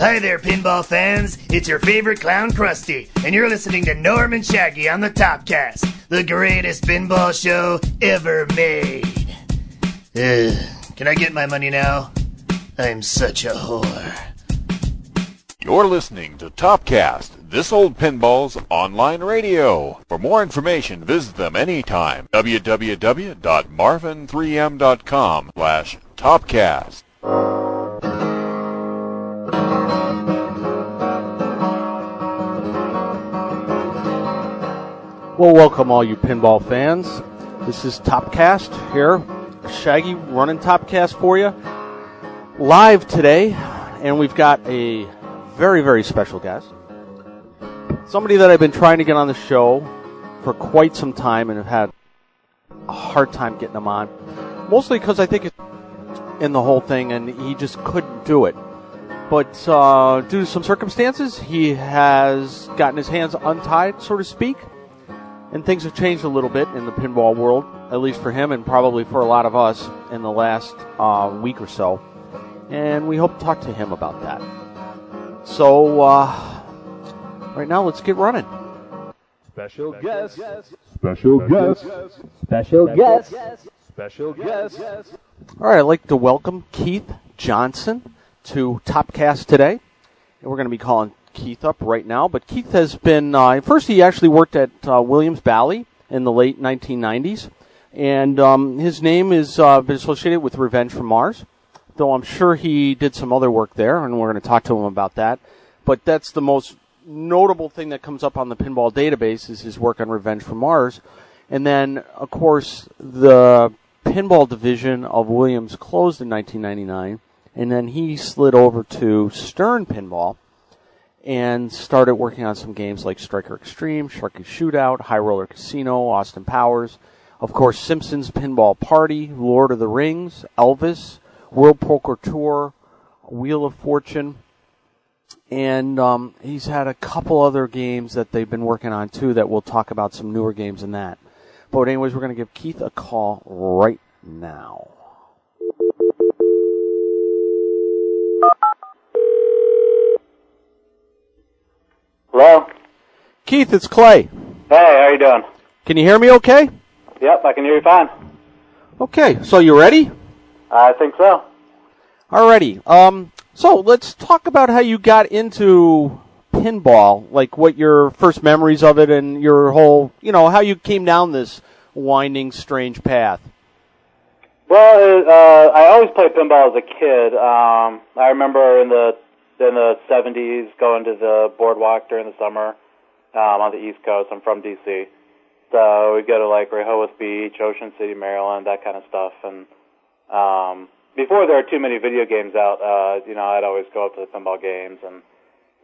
Hi there, pinball fans. It's your favorite clown, Krusty, and you're listening to Norman Shaggy on the Topcast, the greatest pinball show ever made. Ugh, can I get my money now? I'm such a whore. You're listening to Topcast, This Old Pinball's online radio. For more information, visit them anytime. www.marvin3m.com slash Topcast. Well, welcome all you pinball fans. This is Topcast here. Shaggy running Topcast for you. Live today, and we've got a very, very special guest. Somebody that I've been trying to get on the show for quite some time and have had a hard time getting him on. Mostly because I think it's in the whole thing and he just couldn't do it. But uh, due to some circumstances, he has gotten his hands untied, so to speak and things have changed a little bit in the pinball world, at least for him and probably for a lot of us in the last uh, week or so. And we hope to talk to him about that. So, uh, right now, let's get running. Special guest. Special guest. Special guest. Special guest. All right, I'd like to welcome Keith Johnson to Topcast today. And we're going to be calling Keith up right now, but Keith has been, uh, first he actually worked at uh, Williams Bally in the late 1990s, and um, his name is uh, been associated with Revenge from Mars, though I'm sure he did some other work there, and we're going to talk to him about that. But that's the most notable thing that comes up on the pinball database is his work on Revenge from Mars. And then, of course, the pinball division of Williams closed in 1999, and then he slid over to Stern Pinball and started working on some games like Striker Extreme, Sharky Shootout, High Roller Casino, Austin Powers, of course, Simpsons Pinball Party, Lord of the Rings, Elvis, World Poker Tour, Wheel of Fortune, and um, he's had a couple other games that they've been working on too that we'll talk about some newer games in that. But anyways, we're going to give Keith a call right now. Hello? Keith, it's Clay. Hey, how you doing? Can you hear me okay? Yep, I can hear you fine. Okay, so you ready? I think so. Alrighty. Um, so let's talk about how you got into pinball, like what your first memories of it and your whole, you know, how you came down this winding, strange path. Well, uh, I always played pinball as a kid. Um, I remember in the in the '70s going to the boardwalk during the summer um, on the East Coast. I'm from DC, so we go to like Rehoboth Beach, Ocean City, Maryland, that kind of stuff. And um, before there were too many video games out, uh, you know, I'd always go up to the pinball games and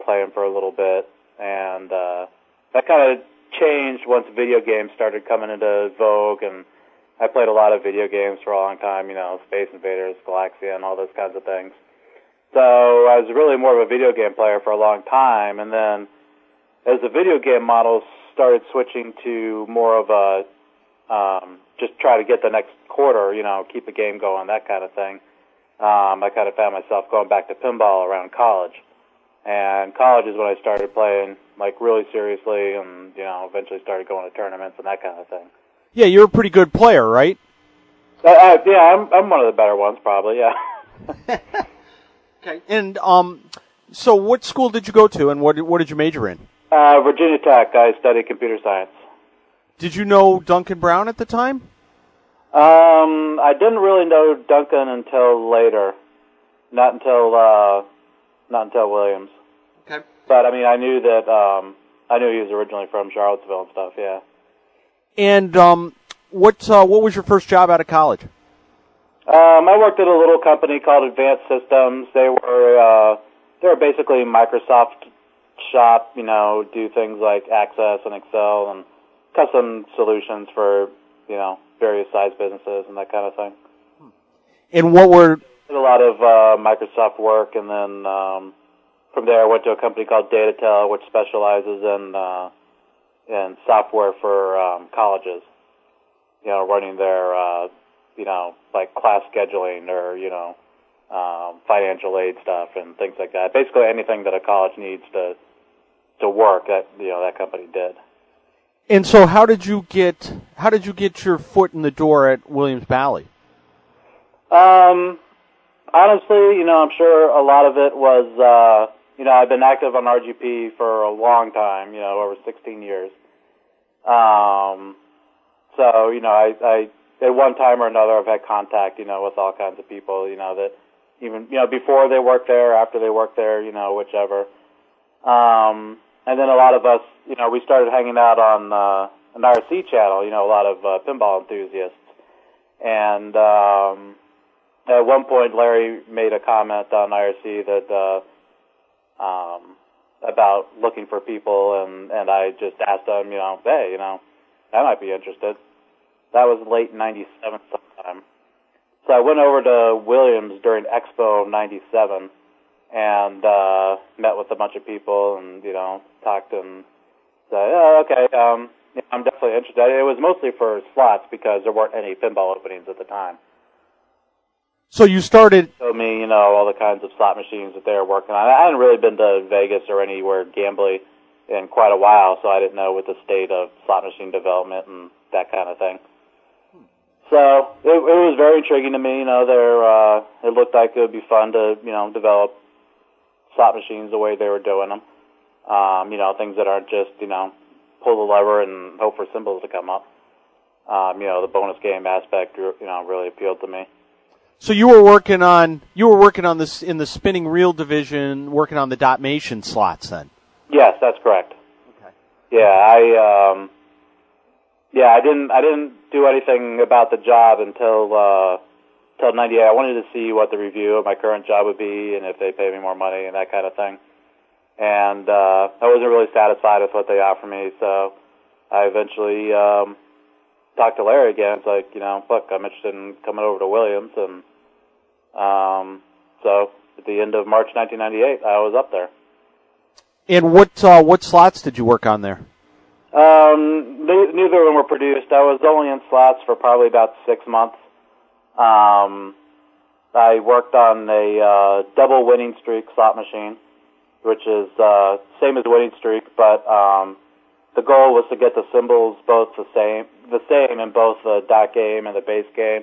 play them for a little bit, and uh, that kind of changed once video games started coming into vogue and I played a lot of video games for a long time, you know, Space Invaders, Galaxia, and all those kinds of things. So I was really more of a video game player for a long time, and then as the video game models started switching to more of a um, just try to get the next quarter, you know, keep the game going, that kind of thing. Um, I kind of found myself going back to pinball around college, and college is when I started playing like really seriously, and you know, eventually started going to tournaments and that kind of thing. Yeah, you're a pretty good player, right? Uh, uh, yeah, I'm I'm one of the better ones, probably. Yeah. Okay. And um, so what school did you go to, and what what did you major in? Uh, Virginia Tech. I studied computer science. Did you know Duncan Brown at the time? Um, I didn't really know Duncan until later, not until uh, not until Williams. Okay. But I mean, I knew that um, I knew he was originally from Charlottesville and stuff. Yeah. And um, what uh, what was your first job out of college? Um, I worked at a little company called Advanced Systems. They were uh, they were basically Microsoft shop. You know, do things like Access and Excel and custom solutions for you know various size businesses and that kind of thing. And what were Did a lot of uh, Microsoft work, and then um, from there I went to a company called Datatel, which specializes in uh, in software for um, colleges. You know, running their uh, you know like class scheduling or you know um, financial aid stuff and things like that. Basically, anything that a college needs to to work, that you know that company did. And so, how did you get how did you get your foot in the door at Williams Bally? Um, honestly, you know, I'm sure a lot of it was, uh, you know, I've been active on RGP for a long time, you know, over 16 years. Um, so, you know, I, I, at one time or another, I've had contact, you know, with all kinds of people, you know, that even, you know, before they worked there, after they worked there, you know, whichever. Um, and then a lot of us, you know, we started hanging out on, uh, an IRC channel, you know, a lot of, uh, pinball enthusiasts. And, um, at one point, Larry made a comment on IRC that uh, um, about looking for people, and and I just asked him, you know, hey, you know, I might be interested. That was late '97 sometime. So I went over to Williams during Expo '97 and uh, met with a bunch of people, and you know, talked and said, oh, okay, um, yeah, I'm definitely interested. It was mostly for slots because there weren't any pinball openings at the time. So you started. Showed me, you know, all the kinds of slot machines that they were working on. I hadn't really been to Vegas or anywhere gambling in quite a while, so I didn't know what the state of slot machine development and that kind of thing. So it, it was very intriguing to me. You know, there uh, it looked like it would be fun to you know develop slot machines the way they were doing them. Um, you know, things that aren't just you know pull the lever and hope for symbols to come up. Um, you know, the bonus game aspect you know really appealed to me. So you were working on you were working on this in the spinning reel division, working on the Dotmation slots then. Yes, that's correct. Okay. Yeah, I um yeah, I didn't I didn't do anything about the job until uh till 98. I wanted to see what the review of my current job would be and if they pay me more money and that kind of thing. And uh I wasn't really satisfied with what they offered me, so I eventually um talked to Larry again. It's like, you know, look, I'm interested in coming over to Williams, and um, so at the end of March 1998, I was up there. And what uh, what slots did you work on there? Um, neither of them were produced. I was only in slots for probably about six months. Um, I worked on a uh, double winning streak slot machine, which is uh, same as winning streak, but um, the goal was to get the symbols both the same, the same in both the dot game and the base game,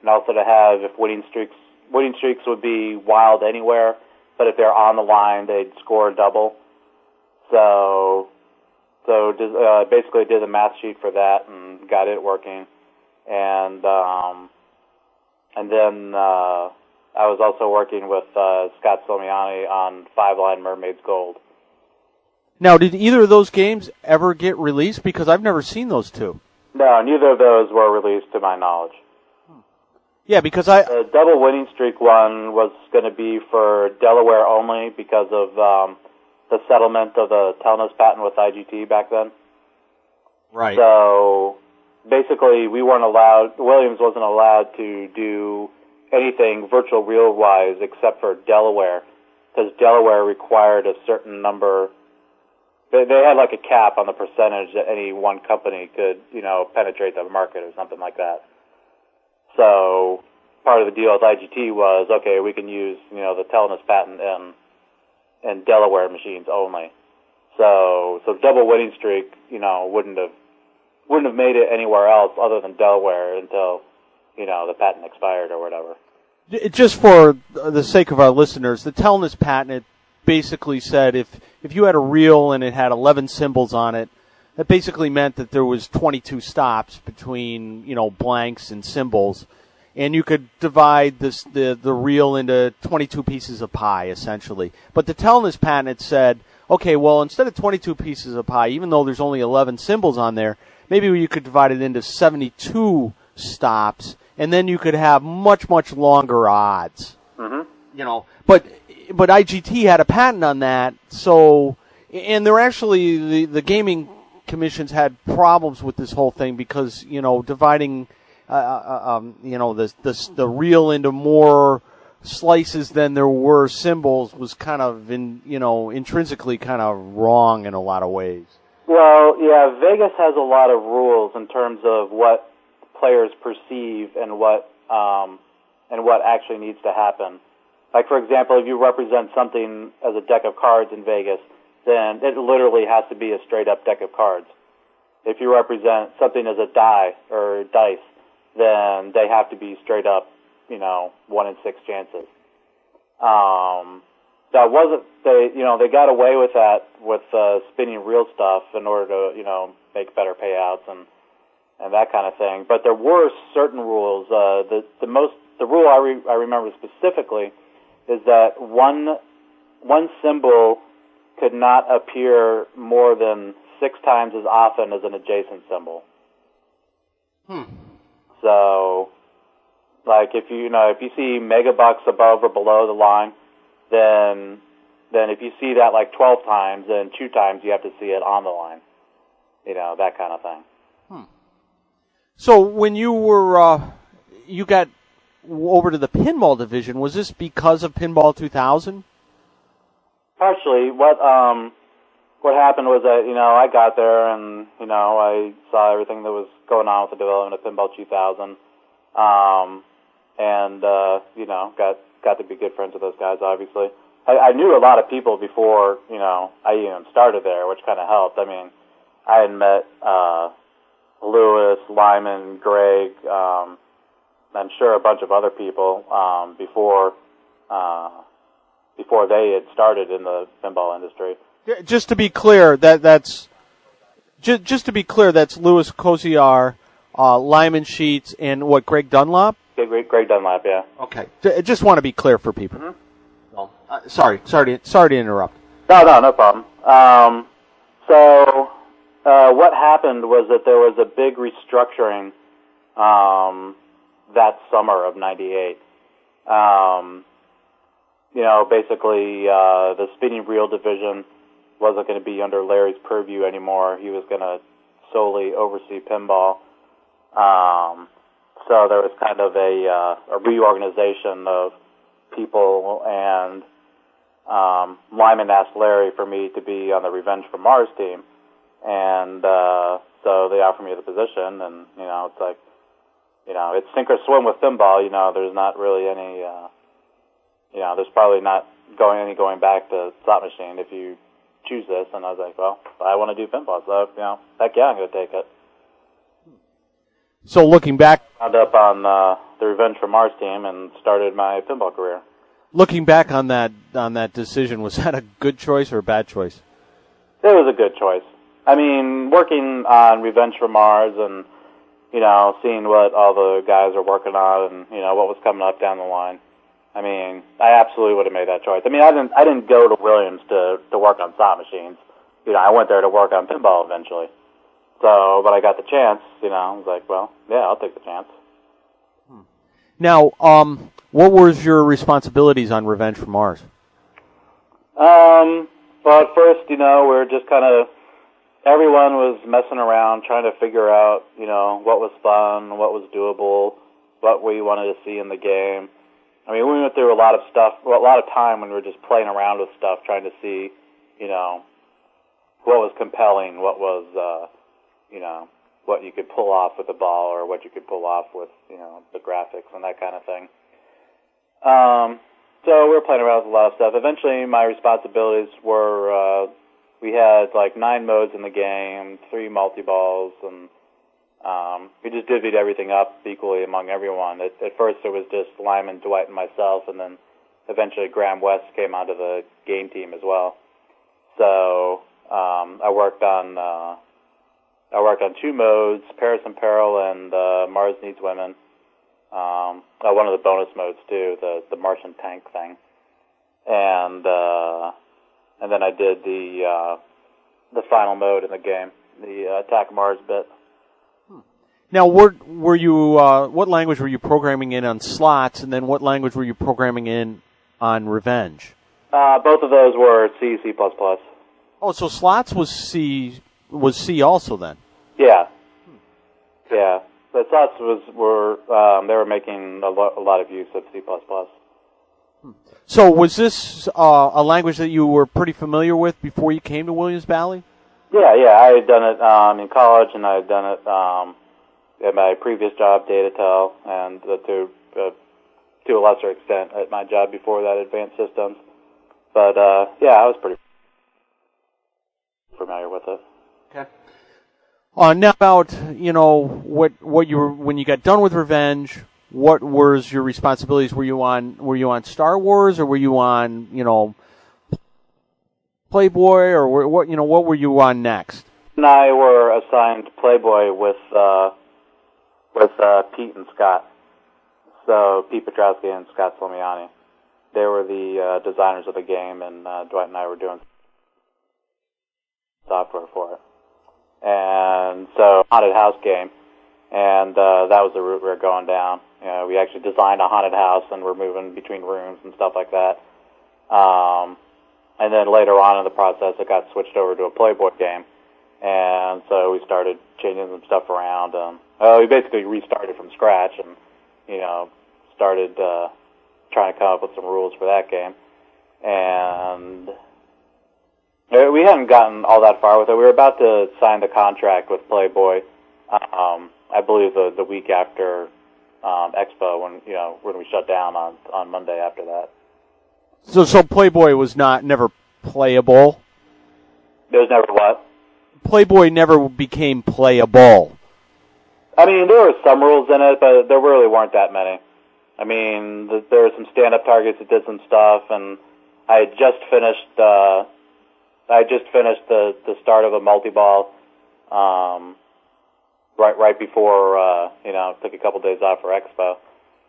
and also to have if winning streaks, winning streaks would be wild anywhere, but if they're on the line, they'd score double. So, so uh, basically did a math sheet for that and got it working, and um, and then uh, I was also working with uh, Scott Slomiany on Five Line Mermaids Gold. Now, did either of those games ever get released? Because I've never seen those two. No, neither of those were released to my knowledge. Yeah, because I the double winning streak one was going to be for Delaware only because of um, the settlement of the Telnaes patent with IGT back then. Right. So basically, we weren't allowed. Williams wasn't allowed to do anything virtual reel wise except for Delaware because Delaware required a certain number they, they had like a cap on the percentage that any one company could, you know, penetrate the market or something like that. So part of the deal with IGT was okay, we can use you know the Telnaes patent in in Delaware machines only. So so double winning streak, you know, wouldn't have wouldn't have made it anywhere else other than Delaware until you know the patent expired or whatever. Just for the sake of our listeners, the Telnaes patent basically said if if you had a reel and it had 11 symbols on it, that basically meant that there was 22 stops between you know blanks and symbols, and you could divide this the the reel into 22 pieces of pie essentially. But the Telnaes patent said, okay, well instead of 22 pieces of pie, even though there's only 11 symbols on there, maybe you could divide it into 72 stops, and then you could have much much longer odds. Mm-hmm. You know, but but IGT had a patent on that, so and they're actually the the gaming commissions had problems with this whole thing because you know dividing uh, uh, um, you know the, the the reel into more slices than there were symbols was kind of in you know intrinsically kind of wrong in a lot of ways. Well, yeah, Vegas has a lot of rules in terms of what players perceive and what um, and what actually needs to happen. like for example, if you represent something as a deck of cards in Vegas, then it literally has to be a straight up deck of cards. If you represent something as a die or dice, then they have to be straight up, you know, one in six chances. Um, that wasn't they, you know, they got away with that with uh, spinning reel stuff in order to, you know, make better payouts and and that kind of thing. But there were certain rules. Uh, the the most the rule I re- I remember specifically is that one one symbol could not appear more than six times as often as an adjacent symbol. Hmm. So, like if you, you know if you see megabucks above or below the line, then then if you see that like twelve times, then two times you have to see it on the line. You know that kind of thing. So when you were uh, you got over to the pinball division, was this because of Pinball 2000? Partially, what um, what happened was that you know I got there and you know I saw everything that was going on with the development of Pinball 2000, um, and uh, you know got got to be good friends with those guys. Obviously, I, I knew a lot of people before you know I even started there, which kind of helped. I mean, I had met uh, Louis, Lyman, Greg, um, I'm sure a bunch of other people um, before uh, before they had started in the pinball industry. Just to be clear, that that's just just to be clear, that's Louis Koziarz, uh, Lyman Sheets, and what Greg Dunlap. Greg, Greg Dunlap, yeah. Okay, J- just want to be clear for people. Well, uh, sorry, sorry, to, sorry to interrupt. No, no, no problem. Um, so uh, what happened was that there was a big restructuring um, that summer of '98. Um, you know, basically, uh, the spinning reel division wasn't going to be under Larry's purview anymore. He was going to solely oversee pinball. Um, so there was kind of a, uh, a reorganization of people, and um, Lyman asked Larry for me to be on the Revenge from Mars team, and uh, so they offered me the position, and you know, it's like, you know, it's sink or swim with pinball. You know, there's not really any. Uh, you know, there's probably not going any going back to slot machine if you choose this. And I was like, well, I want to do pinball, so you know, heck yeah, I'm to take it. So looking back, Wound up on uh, the Revenge from Mars team and started my pinball career. looking back on that on that decision, was that a good choice or a bad choice? It was a good choice. I mean, working on Revenge from Mars and you know, seeing what all the guys are working on and you know what was coming up down the line. I mean, I absolutely would have made that choice. I mean, I didn't I didn't go to Williams to to work on slot machines. You know, I went there to work on pinball eventually. So, but I got the chance. You know, I was like, well, yeah, I'll take the chance. Now, um, what was your responsibilities on Revenge from Mars? Um, well, at first, you know, we were just kind of everyone was messing around trying to figure out, you know, what was fun, what was doable, what we wanted to see in the game. I mean, we went through a lot of stuff, well, a lot of time when we were just playing around with stuff, trying to see, you know, what was compelling, what was, uh, you know, what you could pull off with the ball or what you could pull off with, you know, the graphics and that kind of thing. Um, so we were playing around with a lot of stuff. Eventually, my responsibilities were uh, we had like nine modes in the game, three multi balls, and um, we just divvied everything up equally among everyone. At, at first, it was just Lyman, Dwight, and myself, and then eventually Graham West came onto the game team as well. So um, I worked on uh, I worked on two modes, Paris in Peril and uh, Mars Needs Women. Um, uh, one of the bonus modes too, the the Martian tank thing, and uh, and then I did the uh, the final mode in the game, the uh, Attack Mars bit. Now, were were you uh, what language were you programming in on slots, and then what language were you programming in on Revenge? Uh, both of those were C, C++. Oh, so slots was C was C also then. Yeah. Yeah. The slots was were um, they were making a, lo- a lot of use of C++. So was this uh, a language that you were pretty familiar with before you came to Williams Bally? Yeah, yeah. I had done it um, in college, and I had done it um, at my previous job, Datatel, and the two uh, to a lesser extent at my job before that, Advanced Systems. But uh, yeah, I was pretty familiar with it. Okay. Uh, now about you know what what you were when you got done with Revenge. What was your responsibilities? Were you on Were you on Star Wars or were you on you know Playboy or were- what you know what were you on next? And I were assigned Playboy with uh, with uh, Pete and Scott. So Pete Petrowski and Scott Slomiany. They were the uh, designers of the game, and uh, Dwight and I were doing software for it. And so haunted house game, and uh, that was the route we were going down. You know, we actually designed a haunted house, and we're moving between rooms and stuff like that. Um, and then later on in the process, it got switched over to a Playboy game and so we started changing some stuff around. Um, well, we basically restarted from scratch, and you know, started uh, trying to come up with some rules for that game. And uh, we hadn't gotten all that far with it. We were about to sign the contract with Playboy. Um, I believe the the week after um, Expo, when you know when we shut down on on Monday after that. So so Playboy was not never playable. There was never what. Playboy never became playable. I mean, there were some rules in it, but there really weren't that many. I mean, th- there were some stand-up targets that did some stuff, and I had just finished. Uh, I just finished the the start of a multi-ball, um, right right before uh, you know took a couple days off for Expo,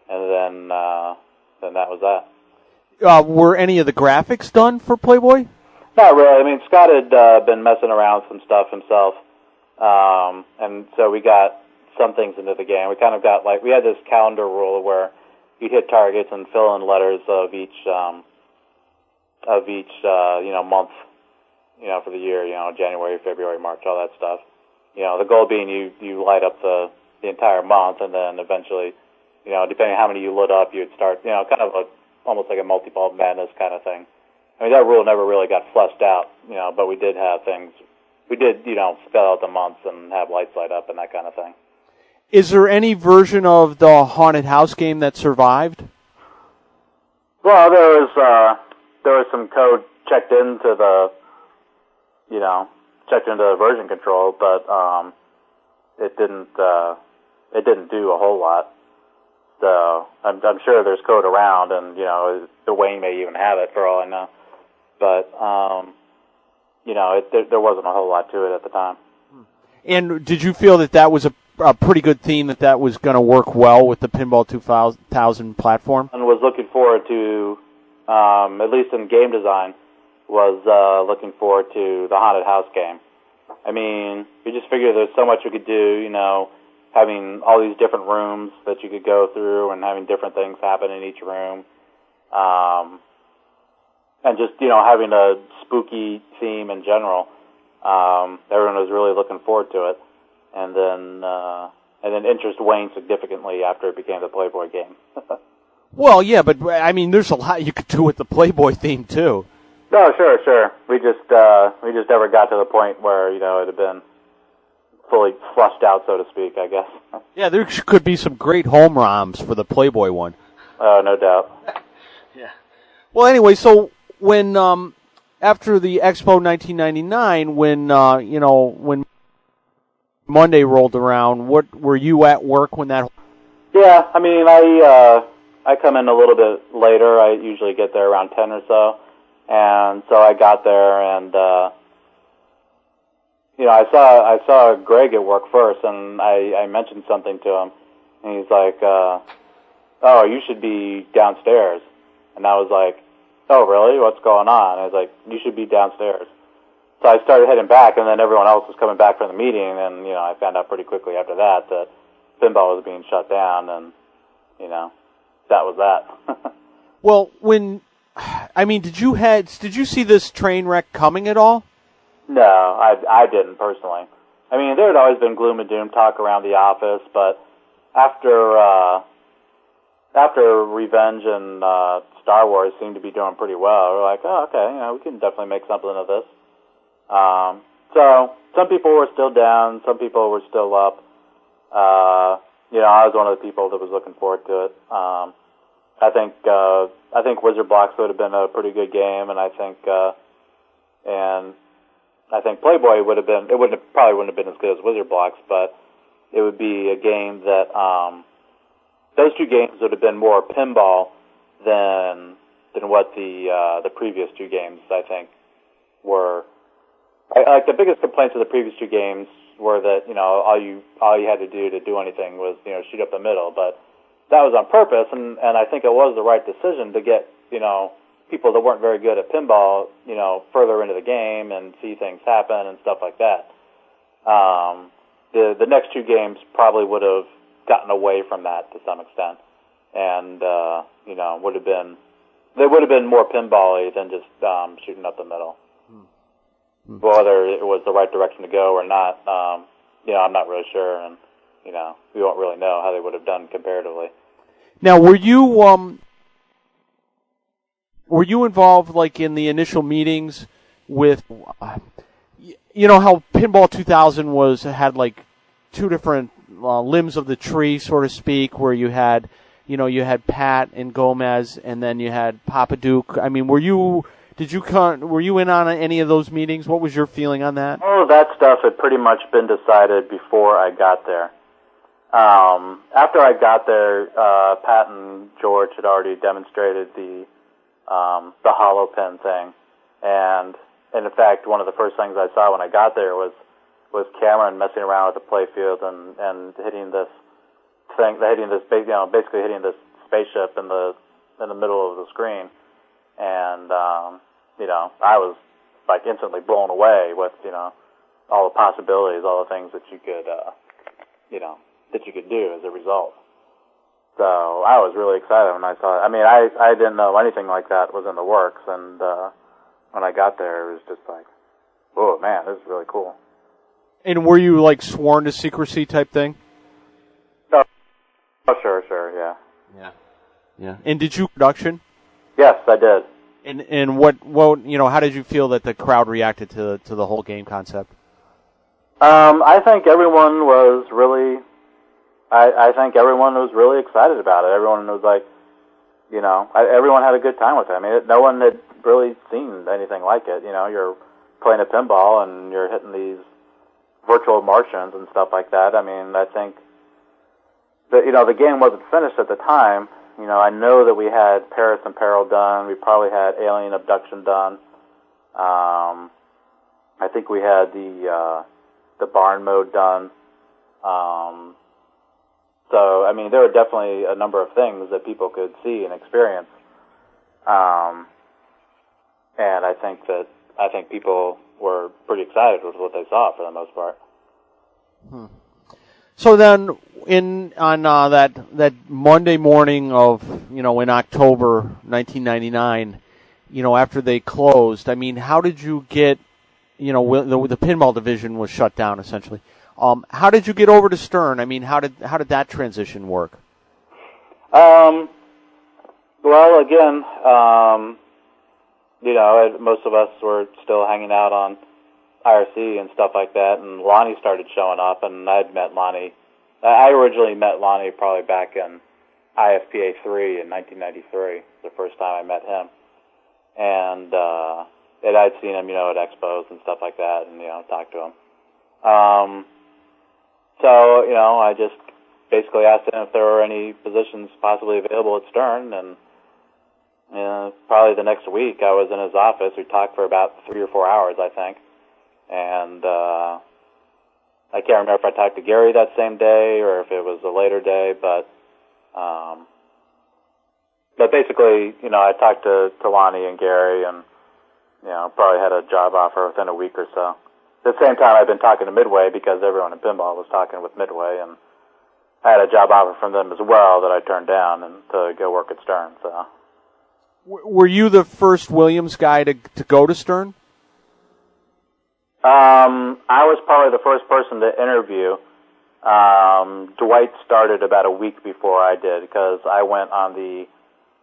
and then uh, then that was that. Uh, were any of the graphics done for Playboy? Not really. I mean, Scott had uh, been messing around with some stuff himself, um, and so we got some things into the game. We kind of got like we had this calendar rule where you hit targets and fill in letters of each um, of each uh, you know month, you know for the year, you know January, February, March, all that stuff. You know the goal being you you light up the the entire month, and then eventually, you know depending on how many you lit up, you'd start you know kind of a almost like a multi-ball madness kind of thing. I mean, that rule never really got fleshed out, you know, but we did have things, we did, you know, spell out the months and have lights light up and that kind of thing. Is there any version of the haunted house game that survived? Well, there was, uh, there was some code checked into the, you know, checked into the version control, but, um, it didn't, uh, it didn't do a whole lot. So, I'm, I'm sure there's code around and, you know, the Wayne may even have it for all I know. But, um, you know, it, there, there wasn't a whole lot to it at the time. And did you feel that that was a, a pretty good theme that that was going to work well with the Pinball 2000 platform? and was looking forward to, um, at least in game design, was uh, looking forward to the haunted house game. I mean, we just figured there's so much we could do, you know, having all these different rooms that you could go through and having different things happen in each room. Um, and just, you know, having a spooky theme in general. Um, everyone was really looking forward to it. And then, uh, and then interest waned significantly after it became the Playboy game. Well, yeah, but I mean, there's a lot you could do with the Playboy theme too. No, sure, sure. We just uh, we just never got to the point where you know it had been fully flushed out, so to speak. I guess. Yeah, there could be some great home ROMs for the Playboy one. Oh, no doubt. yeah. Well, anyway, so when um, after the Expo 1999, when uh, you know when Monday rolled around, what were you at work when that? Yeah, I mean, I uh, I come in a little bit later. I usually get there around ten or so, and so I got there, and uh, you know, I saw I saw Greg at work first, and I I mentioned something to him, and he's like, uh, "Oh, you should be downstairs," and I was like, "Oh, really? What's going on?" I was like, "You should be downstairs." So I started heading back, and then everyone else was coming back from the meeting, and you know, I found out pretty quickly after that that pinball was being shut down, and you know, that was that. Well, when I mean, did you had did you see this train wreck coming at all? no, I I didn't personally. I mean, there had always been gloom and doom talk around the office, but after uh, after Revenge and uh, Star Wars seemed to be doing pretty well, we're like, oh, okay, you know, we can definitely make something of this. Um, so some people were still down, some people were still up. Uh, you know, I was one of the people that was looking forward to it. Um, I think uh, I think Wizard Blocks would have been a pretty good game, and I think uh, and I think Playboy would have been. It wouldn't have, probably wouldn't have been as good as Wizard Blocks, but it would be a game that um, those two games would have been more pinball than than what the uh, the previous two games I think were. I, like the biggest complaints of the previous two games were that you know all you all you had to do to do anything was you know shoot up the middle, but that was on purpose, and and I think it was the right decision to get you know people that weren't very good at pinball you know further into the game and see things happen and stuff like that. Um, the the next two games probably would have gotten away from that to some extent, and uh, you know would have been they would have been more pinball-y than just um, shooting up the middle. Whether it was the right direction to go or not, um, you know, I'm not really sure, and you know, we won't really know how they would have done comparatively. Now, were you um, were you involved like in the initial meetings with, uh, you know, how Pinball 2000 was had like two different uh, limbs of the tree, so to speak, where you had, you know, you had Pat and Gomez, and then you had Papa Duke. I mean, were you? Did you were you in on any of those meetings? What was your feeling on that? Of that stuff had pretty much been decided before I got there. Um, after I got there, uh, Pat and George had already demonstrated the um, the hollow pen thing, and, and in fact, one of the first things I saw when I got there was was Cameron messing around with the playfield and and hitting this thing, hitting this, you know, basically hitting this spaceship in the in the middle of the screen, and um, you know, I was like instantly blown away with you know all the possibilities, all the things that you could, uh, you know, that you could do as a result. So I was really excited when I saw it. I mean, I I didn't know anything like that was in the works, and uh, when I got there, it was just like, oh man, this is really cool. And were you like sworn to secrecy type thing? Oh, oh sure, sure, yeah, Yeah. Yeah. And did you production? Yes, I did. And and what what you know? How did you feel that the crowd reacted to to the whole game concept? Um, I think everyone was really, I, I think everyone was really excited about it. Everyone was like, you know, I, everyone had a good time with it. I mean, it, no one had really seen anything like it. You know, you're playing a pinball and you're hitting these virtual Martians and stuff like that. I mean, I think that you know the game wasn't finished at the time. You know, I know that we had Paris in Peril done. We probably had Alien Abduction done. Um, I think we had the uh, the barn mode done. Um, so, I mean, there were definitely a number of things that people could see and experience. Um, and I think that I think people were pretty excited with what they saw for the most part. So then, in on uh, that that Monday morning of you know in October 1999, you know after they closed, I mean, how did you get? You know, the, the pinball division was shut down essentially. Um, how did you get over to Stern? I mean, how did how did that transition work? Um, well, again, um, you know, most of us were still hanging out on IRC and stuff like that, and Lonnie started showing up, and I'd met Lonnie. I originally met Lonnie probably back in IFPA 3 in 1993, the first time I met him. And, uh, and I'd seen him, you know, at expos and stuff like that, and, you know, talked to him. Um, so, you know, I just basically asked him if there were any positions possibly available at Stern, and you know, probably the next week I was in his office. We talked for about three or four hours, I think, and uh, I can't remember if I talked to Gary that same day or if it was a later day, but um, but basically, you know, I talked to to Lonnie and Gary, and you know, probably had a job offer within a week or so. At the same time, I've been talking to Midway because everyone in pinball was talking with Midway, and I had a job offer from them as well that I turned down and to go work at Stern. So. Were you the first Williams guy to to go to Stern? Um, I was probably the first person to interview. Um, Dwight started about a week before I did because I went on the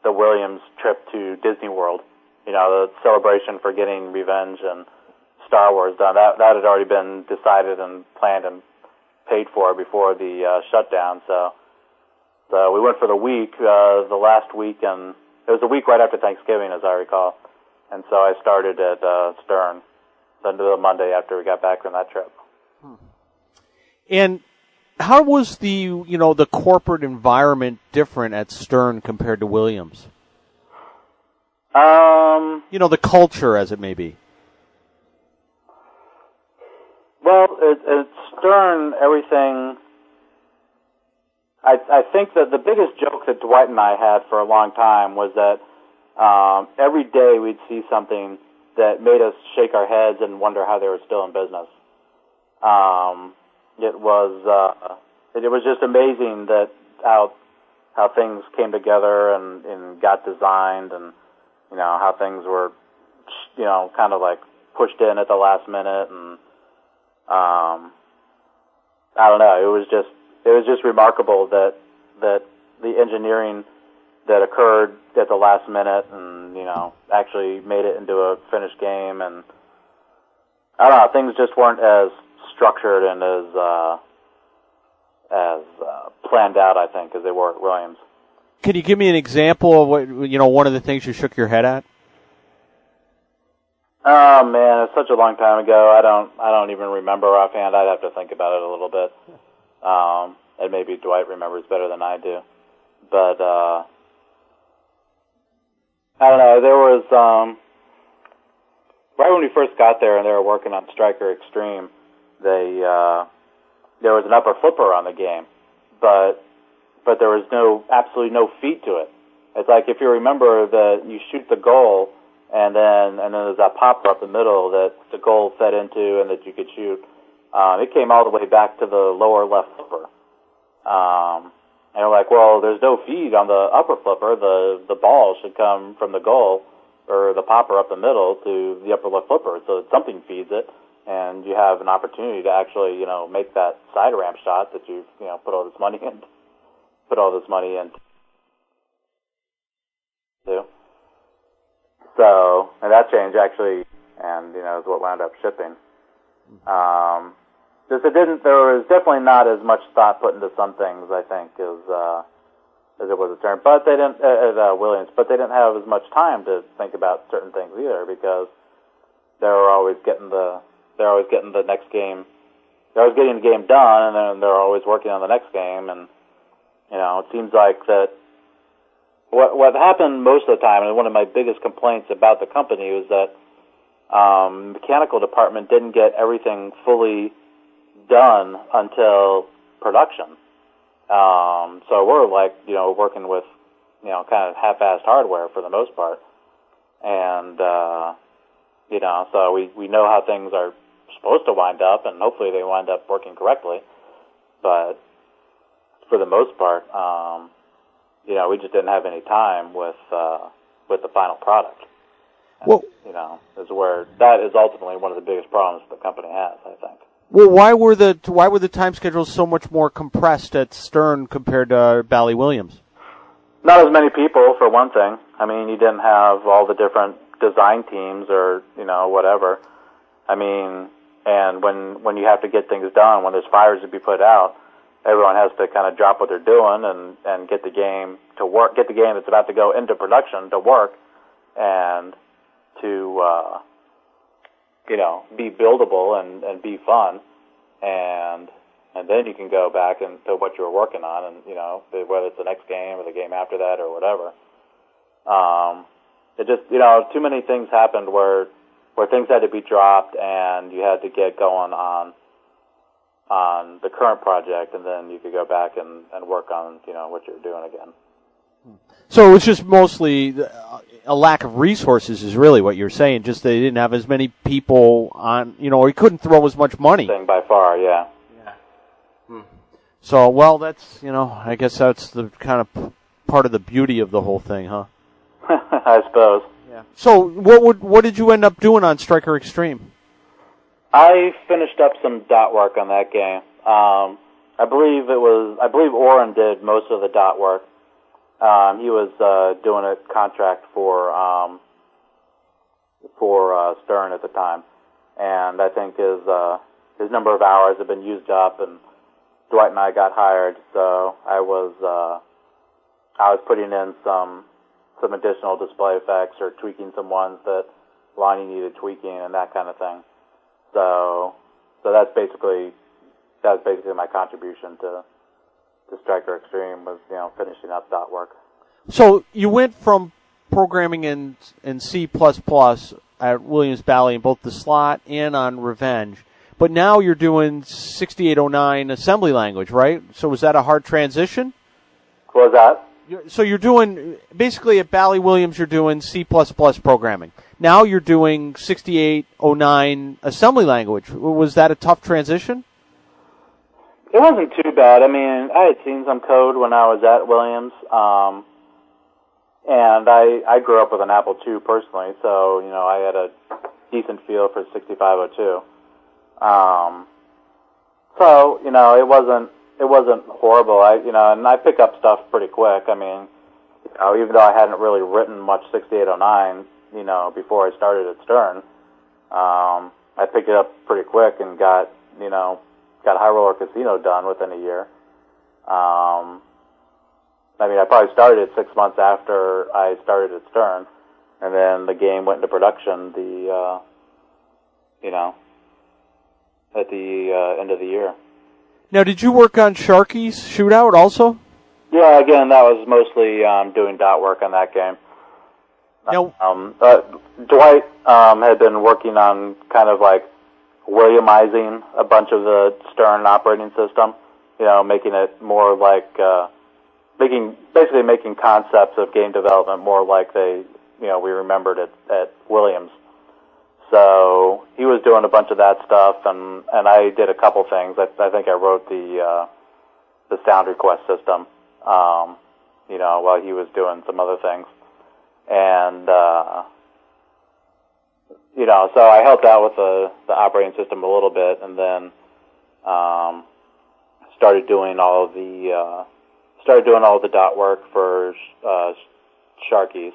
the Williams trip to Disney World. You know, the celebration for getting Revenge and Star Wars done. That that had already been decided and planned and paid for before the uh, shutdown. So, So we went for the week, uh, the last week, and it was the week right after Thanksgiving, as I recall. And so I started at uh, Stern, the Monday after we got back from that trip. And how was the you know the corporate environment different at Stern compared to Williams? Um, You know the culture, as it may be. Well, at, at Stern, everything. I I think that the biggest joke that Dwight and I had for a long time was that um, every day we'd see something that made us shake our heads and wonder how they were still in business. Um, it was uh, it, it was just amazing that how how things came together and, and got designed and you know how things were you know kind of like pushed in at the last minute and um, I don't know. It was just it was just remarkable that that the engineering that occurred at the last minute and you know actually made it into a finished game and I don't know. Things just weren't as structured and as uh, as uh, planned out. I think as they were at Williams. Can you give me an example of what you know? One of the things you shook your head at. Oh man, it's such a long time ago. I don't I don't even remember offhand. I'd have to think about it a little bit. Um, and maybe Dwight remembers better than I do. But uh I don't know, there was um right when we first got there and they were working on Striker Extreme, they uh there was an upper flipper on the game. But but there was no absolutely no feet to it. It's like if you remember that you shoot the goal and then and then there's that popper up the middle that the goal fed into and that you could shoot. Um, it came all the way back to the lower left flipper. Um, and we're like, well, there's no feed on the upper flipper. The the ball should come from the goal or the popper up the middle to the upper left flipper, so something feeds it, and you have an opportunity to actually, you know, make that side ramp shot that you've, you know, put all this money in, put all this money in. To. So, and that change actually, and you know, is what wound up shipping. Um, just it didn't. There was definitely not as much thought put into some things. I think as uh, as it was a term, but they didn't uh, at uh, Williams. But they didn't have as much time to think about certain things either because they were always getting the they're always getting the next game. They're always getting the game done, and then they're always working on the next game. And you know, it seems like that what what happened most of the time, and one of my biggest complaints about the company was that um, mechanical department didn't get everything fully done until production. Um, so we're like you know working with you know kind of half-assed hardware for the most part, and uh, you know so we we know how things are supposed to wind up, and hopefully they wind up working correctly, but for the most part. Um, you know, we just didn't have any time with uh, with the final product. And, Well- you know, is where that is ultimately one of the biggest problems the company has. I think. Well, why were the why were the time schedules so much more compressed at Stern compared to Bally Williams? Not as many people, for one thing. I mean, you didn't have all the different design teams or you know whatever. I mean, and when when you have to get things done, when there's fires to be put out, everyone has to kind of drop what they're doing and and get the game to work, get the game that's about to go into production to work, and to uh, you know be buildable and and be fun, and and then you can go back and to what you were working on, and you know whether it's the next game or the game after that or whatever. Um, it just you know too many things happened where where things had to be dropped and you had to get going on on the current project, and then you could go back and and work on you know what you're doing again. So it was just mostly a lack of resources, is really what you're saying. Just they didn't have as many people on, you know, or he couldn't throw as much money. Thing by far, yeah. Yeah. So, well, that's you know, I guess that's the kind of p- part of the beauty of the whole thing, huh? I suppose. Yeah. So, what would what did you end up doing on Striker Extreme? I finished up some dot work on that game. Um, I believe it was. I believe Oren did most of the dot work. Um, he was uh, doing a contract for um, for uh, Stern at the time, and I think his uh, his number of hours have been used up, and Dwight and I got hired, so I was uh, I was putting in some some additional display effects or tweaking some ones that Lonnie needed tweaking and that kind of thing. So so that's basically that's basically my contribution to to Striker Extreme was you know finishing up dot work. So you went from programming in in C at Williams Bally in both the slot and on Revenge, but now you're doing 6809 assembly language, right? So was that a hard transition? What was that? So you're doing basically at Bally Williams, you're doing C programming. Now you're doing 6809 assembly language. Was that a tough transition? It wasn't too bad. I mean, I had seen some code when I was at Williams, um, and I I grew up with an Apple II personally, so you know I had a decent feel for 6502. Um, so you know it wasn't it wasn't horrible. I you know and I pick up stuff pretty quick. I mean, you know, even though I hadn't really written much 6809, you know, before I started at Stern, um, I picked it up pretty quick and got you know got High Roller Casino done within a year. Um, I mean, I probably started it six months after I started at Stern, and then the game went into production. The uh, you know at the uh, end of the year. Now, did you work on Sharky's Shootout also? Yeah, again, that was mostly um, doing dot work on that game. Now, um, uh, Dwight um, had been working on kind of like Williamizing a bunch of the Stern operating system, you know, making it more like, uh, making, basically making concepts of game development more like they, you know, we remembered at, at Williams. So he was doing a bunch of that stuff, and and I did a couple things. I, I think I wrote the uh, the sound request system, um, you know, while he was doing some other things, and uh, you know, so I helped out with the, the operating system a little bit, and then um, started doing all of the uh, started doing all the dot work for uh, Sharkies.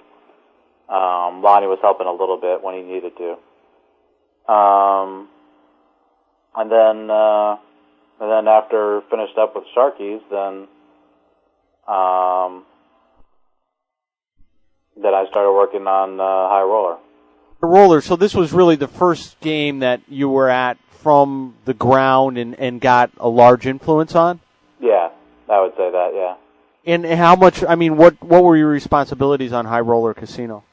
Um, Lonnie was helping a little bit when he needed to. Um, and then uh, and then after finished up with Sharkies, then um, then I started working on uh, High Roller roller. So this was really the first game that you were at from the ground and, and got a large influence on. Yeah, I would say that. Yeah. And how much? I mean, what what were your responsibilities on High Roller Casino?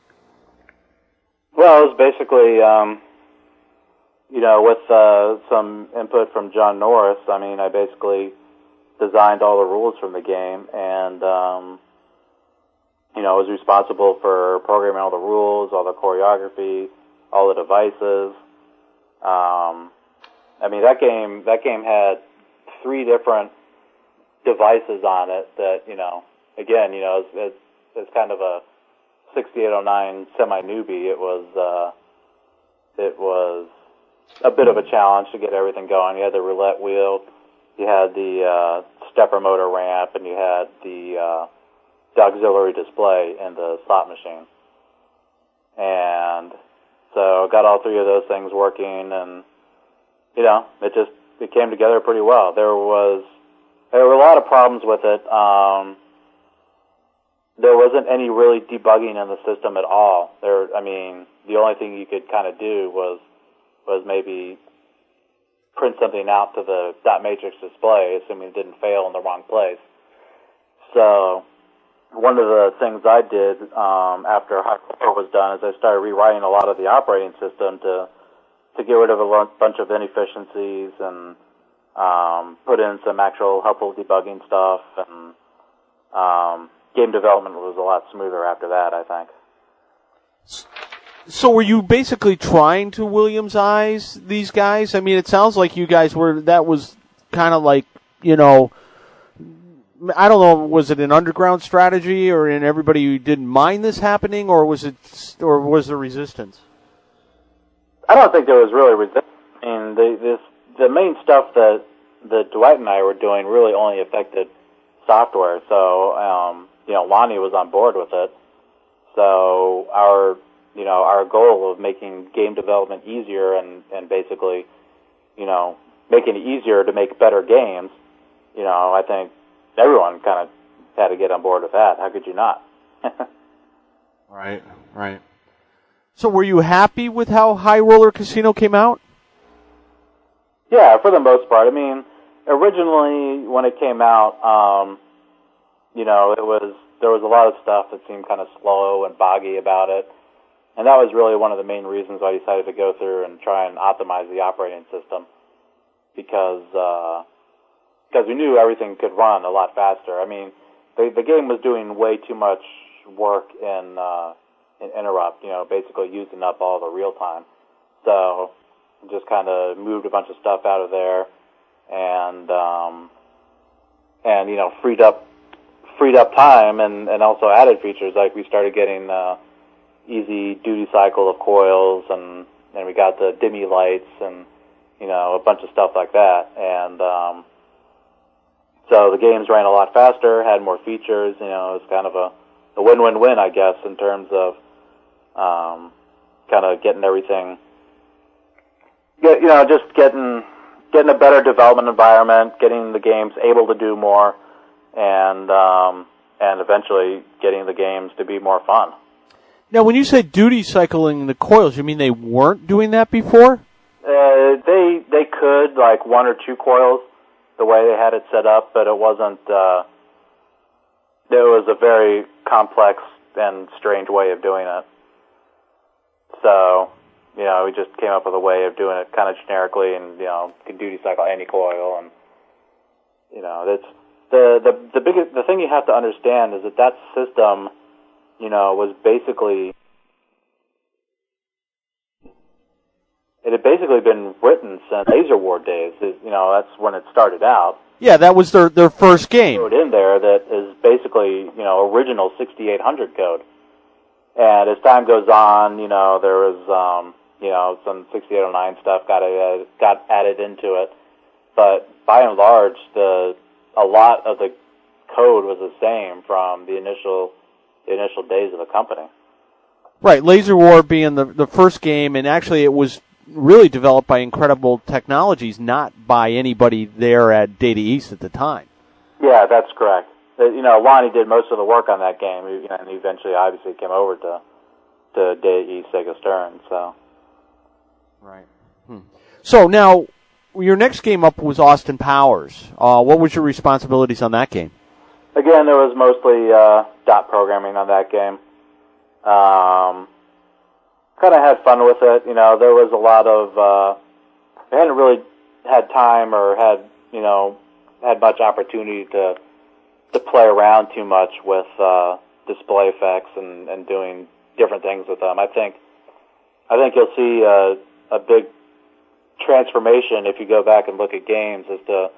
Well, it was basically, um, you know, with uh, some input from John Norris. I mean, I basically designed all the rules from the game and. Um, you know, was responsible for programming all the rules, all the choreography, all the devices. Um, I mean, that game that game had three different devices on it that you know, again, you know, as, as, kind of a 6809 semi newbie, it was uh, it was a bit of a challenge to get everything going. You had the roulette wheel, you had the uh, stepper motor ramp, and you had the uh, the auxiliary display in the slot machine. And so got all three of those things working and you know, it just it came together pretty well. There was there were a lot of problems with it. Um there wasn't any really debugging in the system at all. There I mean, the only thing you could kind of do was was maybe print something out to the dot matrix display, assuming it didn't fail in the wrong place. So one of the things I did um, after Hardcore was done is I started rewriting a lot of the operating system to to get rid of a bunch of inefficiencies and um, put in some actual helpful debugging stuff and um, game development was a lot smoother after that. I think. So were you basically trying to Williamsize these guys? I mean, it sounds like you guys were. That was kind of like you know I don't know, was it an underground strategy, or in everybody who didn't mind this happening, or was it, or was there resistance? I don't think there was really resistance. I mean, the this the main stuff that that Dwight and I were doing really only affected software. So, um, you know, Lonnie was on board with it. So our, you know, our goal of making game development easier and and basically, you know, making it easier to make better games. You know, I think everyone kind of had to get on board with that. How could you not? Right, right. So were you happy with how High Roller Casino came out? Yeah, for the most part. I mean, originally when it came out, um, you know, it was there was a lot of stuff that seemed kind of slow and boggy about it, and that was really one of the main reasons why I decided to go through and try and optimize the operating system because uh, because we knew everything could run a lot faster. I mean, the the game was doing way too much work in uh, in interrupt. You know, basically using up all the real time. So just kind of moved a bunch of stuff out of there, and um, and you know freed up freed up time and and also added features like we started getting uh, easy duty cycle of coils and and we got the dimmy lights and you know a bunch of stuff like that and um, so the games ran a lot faster, had more features. You know, it was kind of a, a win-win-win, I guess, in terms of um, kind of getting everything, get, you know, just getting getting a better development environment, getting the games able to do more, and um, and eventually getting the games to be more fun. Now, when you say duty cycling the coils, you mean they weren't doing that before? Uh, they they could like one or two coils the way they had it set up, but it wasn't. Uh, it was a very complex and strange way of doing it. So, you know, we just came up with a way of doing it kind of generically, and you know, can duty cycle any coil, and you know, that's the the the biggest the thing you have to understand is that that system, you know, was basically it had basically been written since Laser War days. Is you know, that's when it started out. Yeah, that was their their first game. Code in there that is basically you know original 6800 code. And as time goes on, you know, there was um, you know some 6809 stuff got added, got added into it, but by and large, the a lot of the code was the same from the initial the initial days of the company. Right, Laser War being the the first game, and actually it was really developed by Incredible Technologies, not by anybody there at Data East at the time. Yeah, that's correct. Uh, You know, Lonnie did most of the work on that game, and eventually obviously came over to to Data East Sega Stern. So Right. Hmm. So now, your next game up was Austin Powers. Uh, what was your responsibilities on that game? again, there was mostly uh, dot programming on that game. Um, kind of had fun with it. You know, there was a lot of. Uh, I hadn't really had time or had you know had much opportunity to to play around too much with uh, display effects and, and doing different things with them. I think I think you'll see a, a big transformation if you go back and look at games as to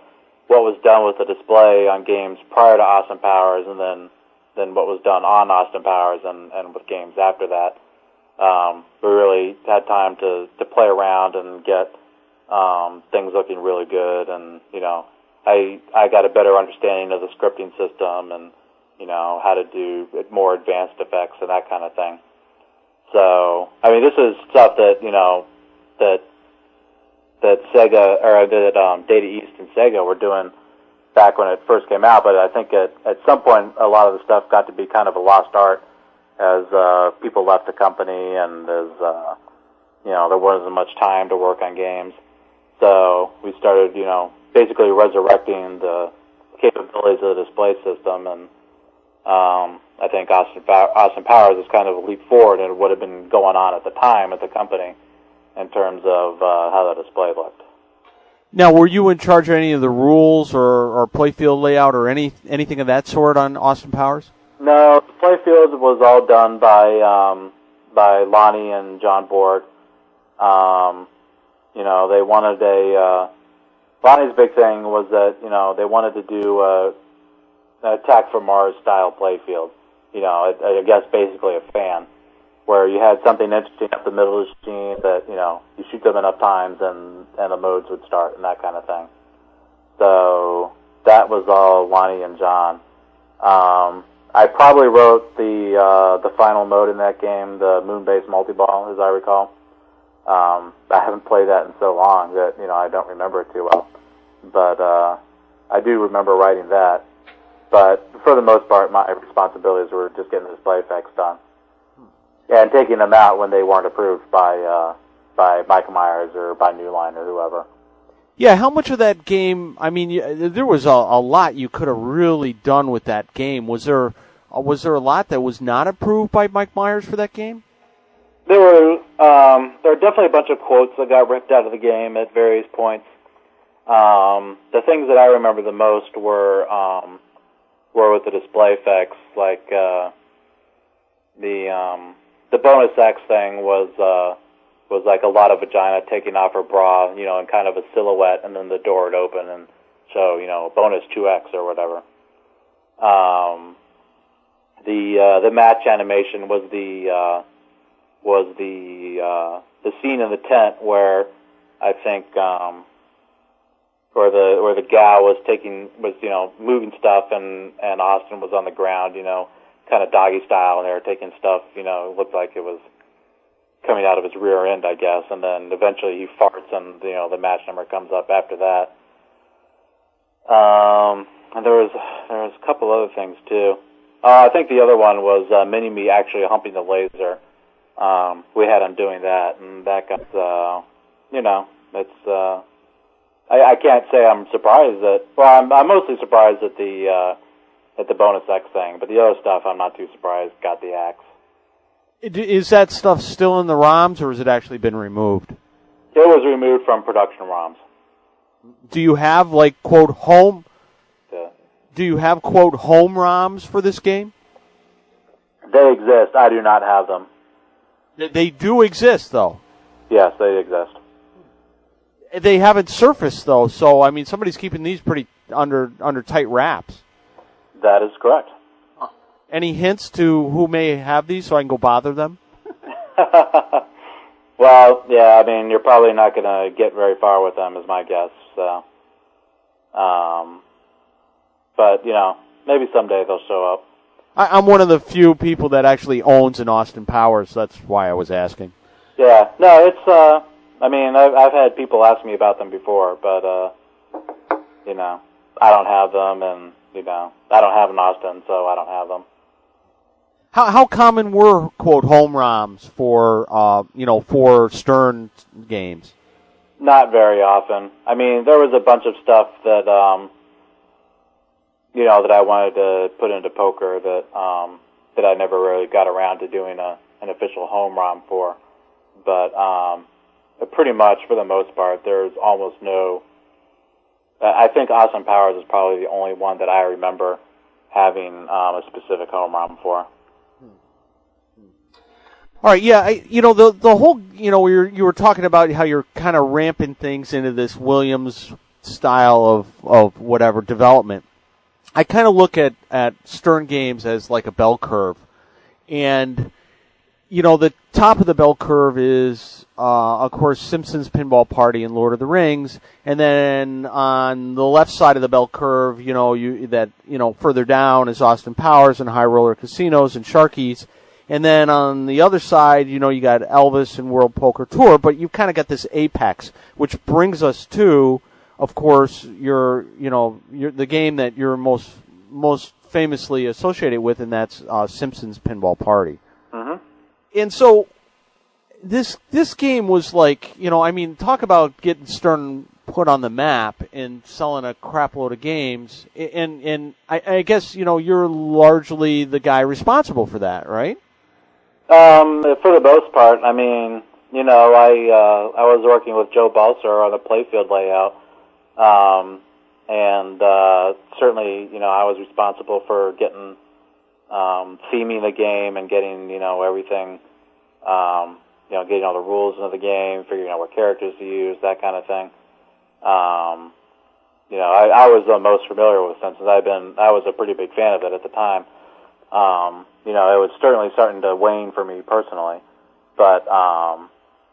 what was done with the display on games prior to Austin Powers and then then what was done on Austin Powers and, and with games after that. Um, we really had time to, to play around and get um, things looking really good and you know I I got a better understanding of the scripting system and you know how to do more advanced effects and that kind of thing. So I mean this is stuff that you know that that Sega or that um, Data East and Sega were doing back when it first came out. But I think at at some point a lot of the stuff got to be kind of a lost art as uh, people left the company and as uh, you know there wasn't much time to work on games. So we started you know basically resurrecting the capabilities of the display system and. Um, I think Austin, Pow- Austin Powers is kind of a leap forward in what had been going on at the time at the company in terms of uh, how the display looked. Now, were you in charge of any of the rules or, or playfield layout or any anything of that sort on Austin Powers? No, the playfield was all done by um, by Lonnie and John Borg. Um, you know, they wanted a uh, Lonnie's big thing was that you know they wanted to do a, an attack from Mars style playfield. You know, I, I guess basically a fan where you had something interesting up the middle of the screen that you know you shoot them enough times and and the modes would start and that kind of thing. So that was all Lonnie and John. Um, I probably wrote the uh, the final mode in that game, the moon-based multi-ball, as I recall. Um, I haven't played that in so long that you know I don't remember it too well, but uh, I do remember writing that. but for the most part, my responsibilities were just getting the display effects done and taking them out when they weren't approved by uh, by Michael Myers or by New Line or whoever. Yeah, how much of that game? I mean, there was a, a lot you could have really done with that game. Was there uh, was there a lot that was not approved by Mike Myers for that game? There were um, there were definitely a bunch of quotes that got ripped out of the game at various points. Um, the things that I remember the most were um, were with the display effects, like uh, the um, the bonus X thing was uh, was like Alotta Fagina taking off her bra, you know, in kind of a silhouette, and then the door would open and show, you know, bonus two X or whatever. Um, the uh, the match animation was the uh, was the uh, the scene in the tent where I think um, where the where the gal was taking was you know moving stuff and and Austin was on the ground, you know, kind of doggy style, and they were taking stuff, you know, it looked like it was coming out of his rear end, I guess, and then eventually he farts and you know the match number comes up after that. Um, and there was there was a couple other things too. Uh, I think the other one was uh, Mini Me actually humping the laser. Um, we had him doing that, and that got uh, you know it's. Uh, I, I can't say I'm surprised that. Well, I'm, I'm mostly surprised at the uh, at the bonus X thing, but the other stuff I'm not too surprised got the axe. Is that stuff still in the ROMs, or has it actually been removed? It was removed from production ROMs. Do you have like quote home? Yeah. Do you have quote home ROMs for this game? They exist. I do not have them. They- They do exist, though. Yes, they exist. They haven't surfaced though, so I mean, somebody's keeping these pretty under under tight wraps. That is correct. Any hints to who may have these, so I can go bother them? well, yeah, I mean, you're probably not going to get very far with them, is my guess. So, um, but you know, maybe someday they'll show up. I, I'm one of the few people that actually owns an Austin Powers. So that's why I was asking. Yeah, no, it's. uh I mean, I've, I've had people ask me about them before, but uh you know, I don't have them, and you know, I don't have an Austin, so I don't have them. How how common were quote home ROMs for uh you know for Stern games? Not very often. I mean, there was a bunch of stuff that um you know that I wanted to put into poker that um that I never really got around to doing a an official home ROM for. But um pretty much for the most part there's almost no I think Austin Powers is probably the only one that I remember having um a specific home ROM for. All right, yeah, I, you know the the whole you know you you were talking about how you're kind of ramping things into this Williams style of of whatever development. I kind of look at at Stern games as like a bell curve, and you know the top of the bell curve is uh, of course Simpsons Pinball Party and Lord of the Rings, and then on the left side of the bell curve, you know you that you know further down is Austin Powers and High Roller Casinos and Sharkies. And then on the other side, you know, you got Elvis and World Poker Tour, but you've kind of got this apex, which brings us to, of course, your, you know, your, the game that you're most, most famously associated with, and that's uh, Simpsons Pinball Party. Mhm. And so, this this game was like, you know, I mean, talk about getting Stern put on the map and selling a crap load of games, and and I, I guess you know you're largely the guy responsible for that, right? Um, for the most part, I mean, you know, I uh, I was working with Joe Balcer on the playfield layout, um, and uh, certainly, you know, I was responsible for getting um, theming the game and getting, you know, everything, um, you know, getting all the rules of the game, figuring out what characters to use, that kind of thing. Um, you know, I, I was the most familiar with Simpsons. I've been, I was a pretty big fan of it at the time. Um, you know, it was certainly starting to wane for me personally, but, um,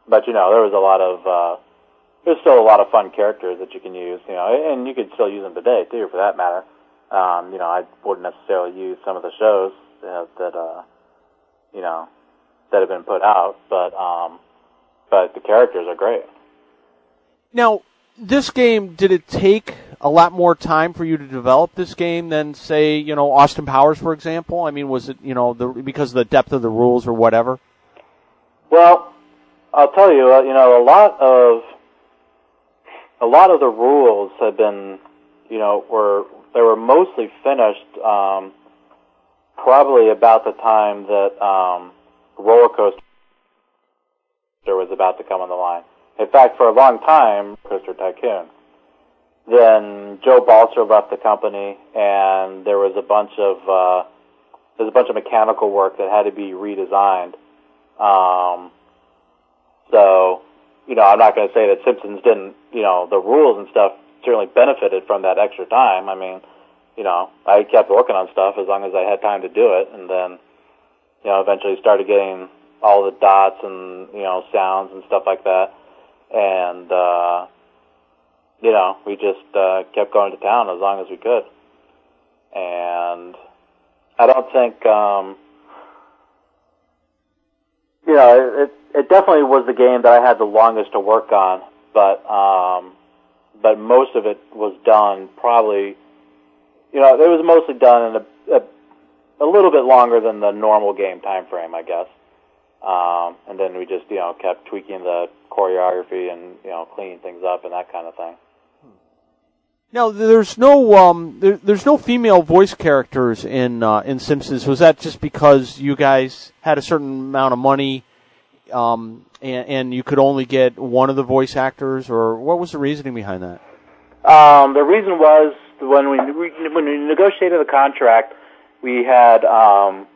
but you know, there was a lot of, uh, there's still a lot of fun characters that you can use, you know, and you could still use them today too, for that matter. Um, you know, I wouldn't necessarily use some of the shows that, uh, you know, that have been put out, but, um, but the characters are great. Now, this game did it take a lot more time for you to develop this game than, say, you know, Austin Powers, for example? I mean, was it, you know, the, because of the depth of the rules or whatever? Well, I'll tell you, uh, you know, a lot of a lot of the rules have been, you know, were they were mostly finished um, probably about the time that um, roller coaster was about to come on the line. In fact, for a long time, Coaster Tycoon. Then Joe Balcer left the company, and there was a bunch of uh, there's a bunch of mechanical work that had to be redesigned. Um, so, you know, I'm not going to say that Simpsons didn't, you know, the rules and stuff certainly benefited from that extra time. I mean, you know, I kept working on stuff as long as I had time to do it, and then, you know, eventually started getting all the dots and you know sounds and stuff like that, and uh, you know, we just uh, kept going to town as long as we could, and I don't think. Um, you know, it it definitely was the game that I had the longest to work on, but um, but most of it was done probably. You know, it was mostly done in a, a a little bit longer than the normal game time frame, I guess. Um, and then we just you know kept tweaking the choreography and you know cleaning things up and that kind of thing. Now, there's no um, there, there's no female voice characters in uh, in Simpsons. Was that just because you guys had a certain amount of money, um, and, and you could only get one of the voice actors, or what was the reasoning behind that? Um, the reason was when we when we negotiated the contract, we had um,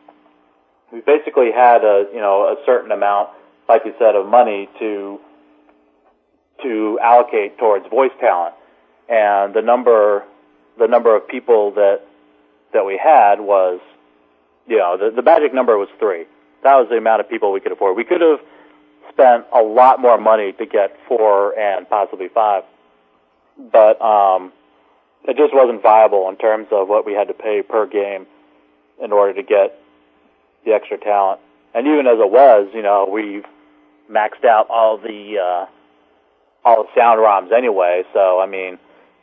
we basically had a you know a certain amount, like you said, of money to to allocate towards voice talent, and the number the number of people that that we had was you know the the magic number was three. That was the amount of people we could afford. We could have spent a lot more money to get four and possibly five, but um, it just wasn't viable in terms of what we had to pay per game in order to get the extra talent. And even as it was, you know, we maxed out all the uh, all the sound ROMs anyway. So I mean,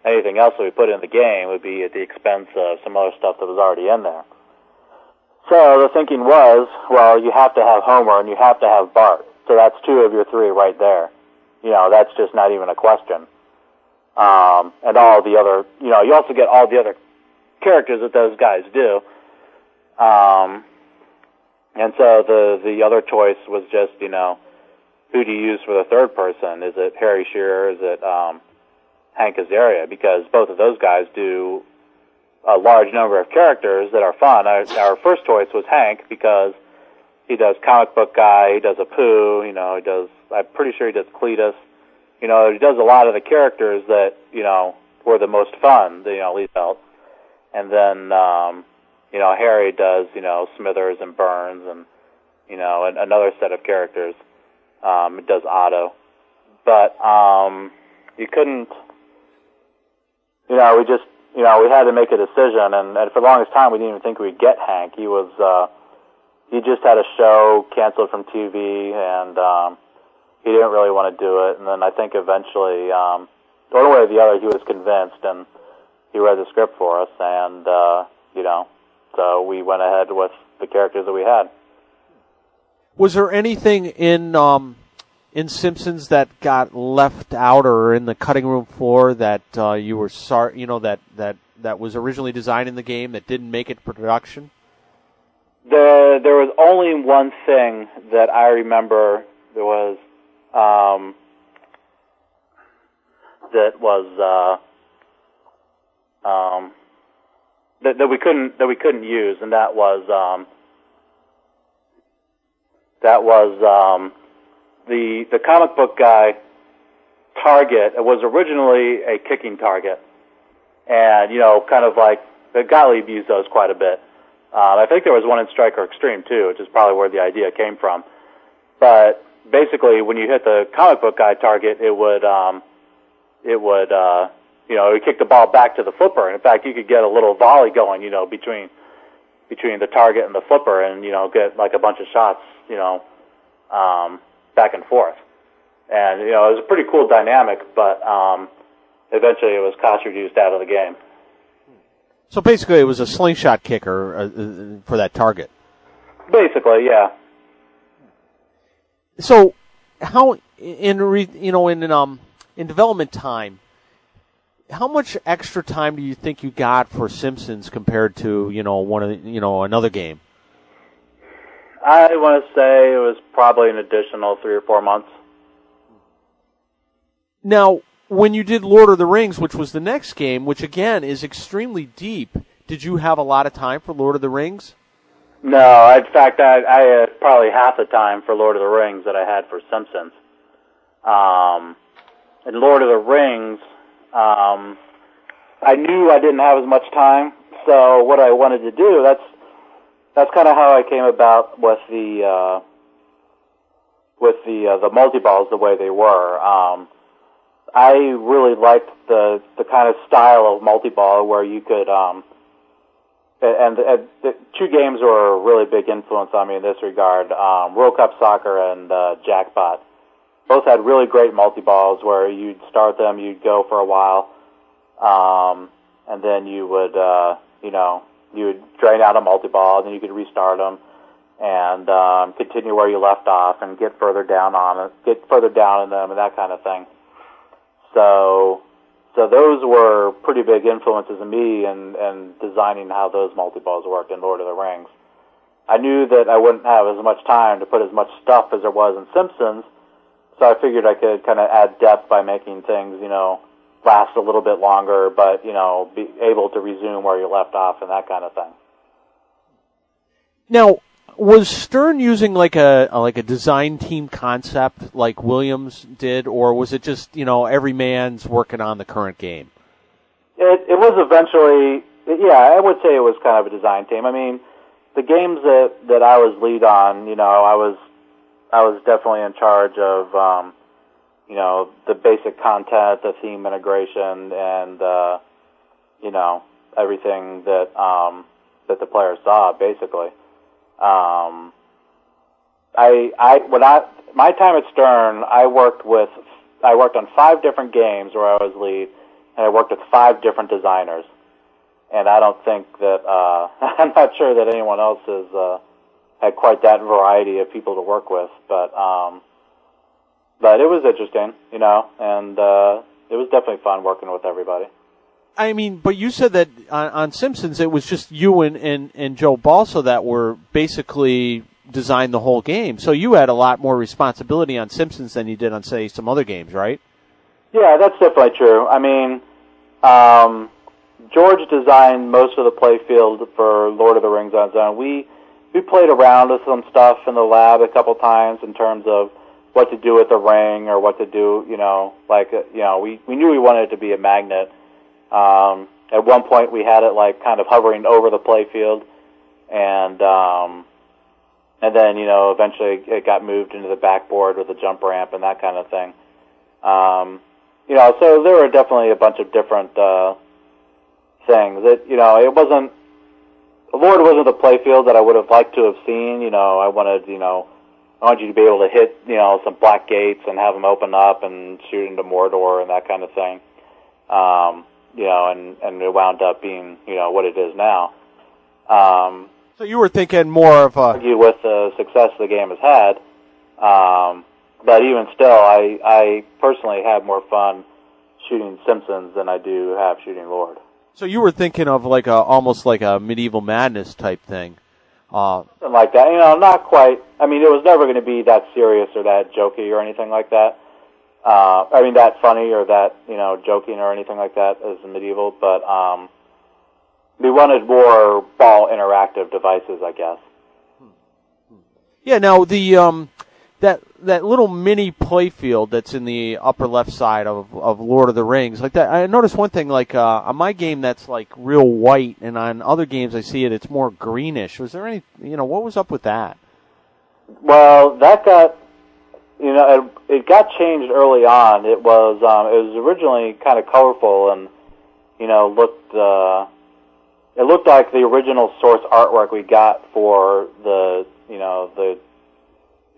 anything else that we put in the game would be at the expense of some other stuff that was already in there. So the thinking was, well, you have to have Homer and you have to have Bart. So that's two of your three right there. You know, that's just not even a question. Um, and all the other, you know, you also get all the other characters that those guys do. Um, and so the the other choice was just, you know, who do you use for the third person? Is it Harry Shearer? Is it um, Hank Azaria? Because both of those guys do a large number of characters that are fun. Our, our first choice was Hank because he does comic book guy, he does Apu, you know, he does. I'm pretty sure he does Cletus. You know, he does a lot of the characters that you know were the most fun. You know, least felt. And then um, you know, Harry does, you know, Smithers and Burns and, you know, and another set of characters. Um, it does Otto. But, um, you couldn't, you know, we just, you know, we had to make a decision and, and for the longest time we didn't even think we'd get Hank. He was, uh, he just had a show canceled from TV and, um, he didn't really want to do it. And then I think eventually, um, one way or the other, he was convinced and he read the script for us and, uh, you know, so we went ahead with the characters that we had. Was there anything in um, in Simpsons that got left out or in the cutting room floor that uh, you were sorry, you know, that that that was originally designed in the game that didn't make it to production? The, there was only one thing that I remember. There was um, that was uh, um, that, that we couldn't that we couldn't use, and that was um, that was um, the the comic book guy target. It was originally a kicking target, and you know, kind of like the Gottlieb used those quite a bit. Um, I think there was one in Striker Extreme too, which is probably where the idea came from. But basically, when you hit the comic book guy target, it would um, it would uh, you know, he kicked the ball back to the flipper. And in fact, you could get a little volley going, you know, between between the target and the flipper, and you know, get like a bunch of shots, you know, um, back and forth. And you know, it was a pretty cool dynamic, but um, eventually it was cost reduced out of the game. So basically, it was a slingshot kicker uh, uh, for that target. Basically, yeah. So, how in re, you know in um in development time, how much extra time do you think you got for Simpsons compared to you know one of the, you know another game? I want to say it was probably an additional three or four months. Now, when you did Lord of the Rings, which was the next game, which again is extremely deep, did you have a lot of time for Lord of the Rings? No, in fact, I, I had probably half the time for Lord of the Rings that I had for Simpsons. Um, in Lord of the Rings, um, I knew I didn't have as much time, so what I wanted to do, that's that's kind of how I came about with the uh, with the uh, the multi balls the way they were. Um, I really liked the the kind of style of multi ball where you could um, and, and the two games were a really big influence on me in this regard. Um, World Cup Soccer and uh, Jackpot both had really great multi balls where you'd start them, you'd go for a while, um, and then you would uh, you know you would drain out a multi ball, and then you could restart them and um, continue where you left off and get further down on it, get further down in them, and that kind of thing. So, so those were pretty big influences in me and and designing how those multi balls worked in Lord of the Rings. I knew that I wouldn't have as much time to put as much stuff as there was in Simpsons, so I figured I could kind of add depth by making things, you know, last a little bit longer, but you know, be able to resume where you left off and that kind of thing. Now, was Stern using like a like a design team concept like Williams did, or was it just you know every man's working on the current game? It it was eventually, yeah, I would say it was kind of a design team. I mean, the games that that I was lead on, you know, I was I was definitely in charge of, um, you know, the basic content, the theme integration, and uh, you know everything that um, that the players saw, basically. Um, I, I, when I, my time at Stern, I worked with, I worked on five different games where I was lead, and I worked with five different designers. And I don't think that, uh, I'm not sure that anyone else is. uh, had quite that variety of people to work with, but, um, but it was interesting, you know, and, uh, it was definitely fun working with everybody. I mean, but you said that on, on Simpsons it was just you and, and, and Joe Balcer that were basically designed the whole game. So you had a lot more responsibility on Simpsons than you did on, say, some other games, right? Yeah, that's definitely true. I mean, um, George designed most of the playfield for Lord of the Rings on his own. We we played around with some stuff in the lab a couple times in terms of what to do with the ring or what to do. You know, like you know, we we knew we wanted it to be a magnet um, at one point, we had it like kind of hovering over the playfield, and um, and then you know eventually it got moved into the backboard with a jump ramp and that kind of thing. Um, you know, so there were definitely a bunch of different uh, things. That you know, it wasn't. Lord wasn't the playfield that I would have liked to have seen. You know, I wanted you know. I want you to be able to hit, you know, some black gates and have them open up and shoot into Mordor and that kind of thing. Um, you know, and and it wound up being you know what it is now. Um, so you were thinking more of a argue with the success the game has had, um, but even still, I I personally have more fun shooting Simpsons than I do have shooting Lord. So you were thinking of like a almost like a medieval madness type thing. Uh, Something like that. You know, not quite. I mean, it was never going to be that serious or that jokey or anything like that uh, I mean that funny or that you know joking or anything like that as medieval, but um, we wanted more ball interactive devices, I guess. Yeah. Now the um, that that little mini playfield that's in the upper left side of of Lord of the Rings, like that. I noticed one thing, like uh, on my game, that's like real white, and on other games, I see it, it's more greenish. Was there any, you know, what was up with that? Well, that got you know, it, it got changed early on. It was um, it was originally kind of colorful and you know looked uh, it looked like the original source artwork we got for the you know the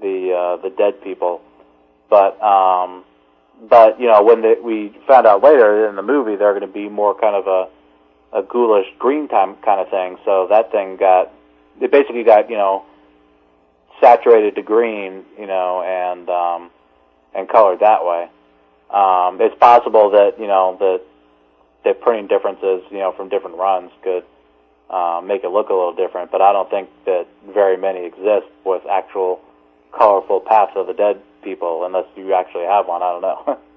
the uh, the dead people, but um, but you know, when the, we found out later in the movie, they're going to be more kind of a a ghoulish green time kind of thing. So that thing got it basically got you know saturated to green, you know, and um, and colored that way. Um, it's possible that you know that that printing differences, you know, from different runs could um, make it look a little different, but I don't think that very many exist with actual colorful paths of the dead people, unless you actually have one. I don't know.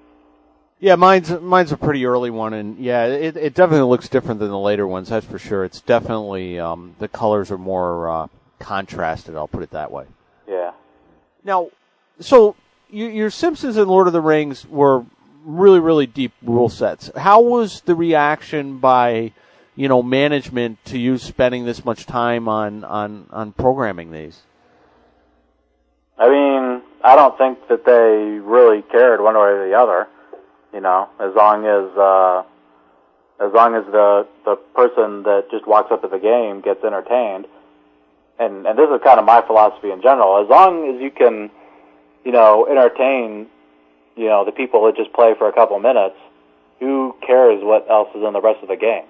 Yeah, mine's mine's a pretty early one, and yeah, it it definitely looks different than the later ones. That's for sure. It's definitely um, the colors are more uh, contrasted. I'll put it that way. yeah. Now, so you, your Simpsons and Lord of the Rings were really really deep rule sets. How was the reaction by you know management to you spending this much time on on on programming these? I mean, I don't think that they really cared one way or the other. You know, as long as uh, as long as the the person that just walks up to the game gets entertained, and and this is kind of my philosophy in general. As long as you can, you know, entertain, you know, the people that just play for a couple minutes, who cares what else is in the rest of the game?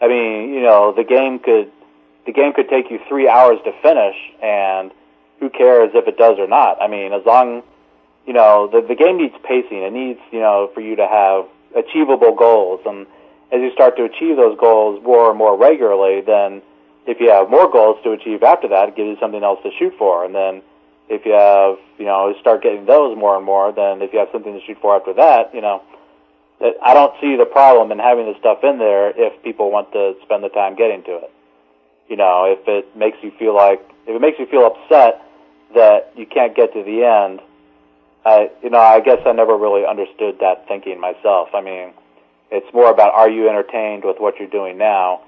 I mean, you know, the game could the game could take you three hours to finish, and who cares if it does or not? I mean, as long you know, the the game needs pacing. It needs, you know, for you to have achievable goals, and as you start to achieve those goals more and more regularly, then if you have more goals to achieve after that, it gives you something else to shoot for, and then if you have, you know, start getting those more and more, then if you have something to shoot for after that, you know, I don't see the problem in having the stuff in there if people want to spend the time getting to it. You know, if it makes you feel like if it makes you feel upset that you can't get to the end, I you know, I guess I never really understood that thinking myself. I mean, it's more about are you entertained with what you're doing now,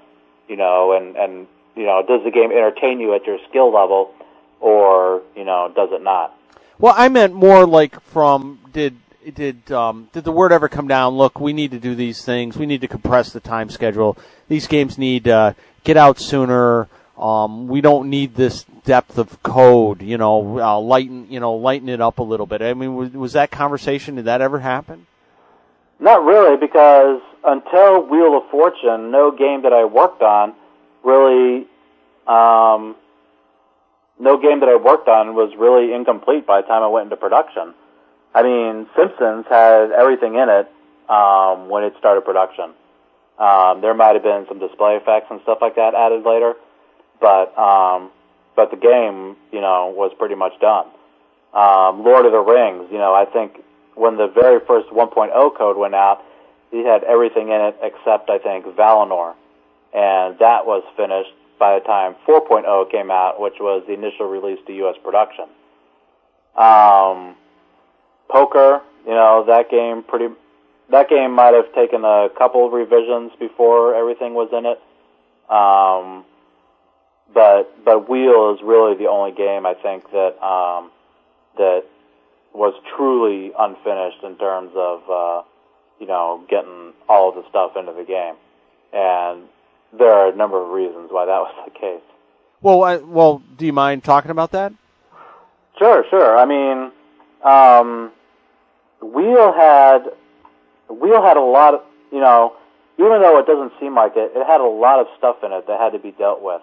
you know, and and you know, does the game entertain you at your skill level or, you know, does it not? Well, I meant more like from did did um, did the word ever come down? Look, we need to do these things. We need to compress the time schedule. These games need uh, get out sooner. Um, we don't need this depth of code. You know, uh, lighten you know lighten it up a little bit. I mean, was, was that conversation? Did that ever happen? Not really, because until Wheel of Fortune, no game that I worked on really, um, no game that I worked on was really incomplete by the time I went into production. I mean, Simpsons had everything in it um, when it started production. Um, there might have been some display effects and stuff like that added later, but um, but the game, you know, was pretty much done. Um, Lord of the Rings, you know, I think when the very first 1.0 code went out, it had everything in it except I think Valinor, and that was finished by the time 4.0 came out, which was the initial release to U.S. production. Um, poker, you know, that game pretty. That game might have taken a couple revisions before everything was in it. Um, but but Wheel is really the only game I think that um, that was truly unfinished in terms of uh, you know getting all of the stuff into the game, and there are a number of reasons why that was the case. Well, I, well, do you mind talking about that? Sure, sure. I mean, um, Wheel had Wheel had a lot of you know, even though it doesn't seem like it, it had a lot of stuff in it that had to be dealt with.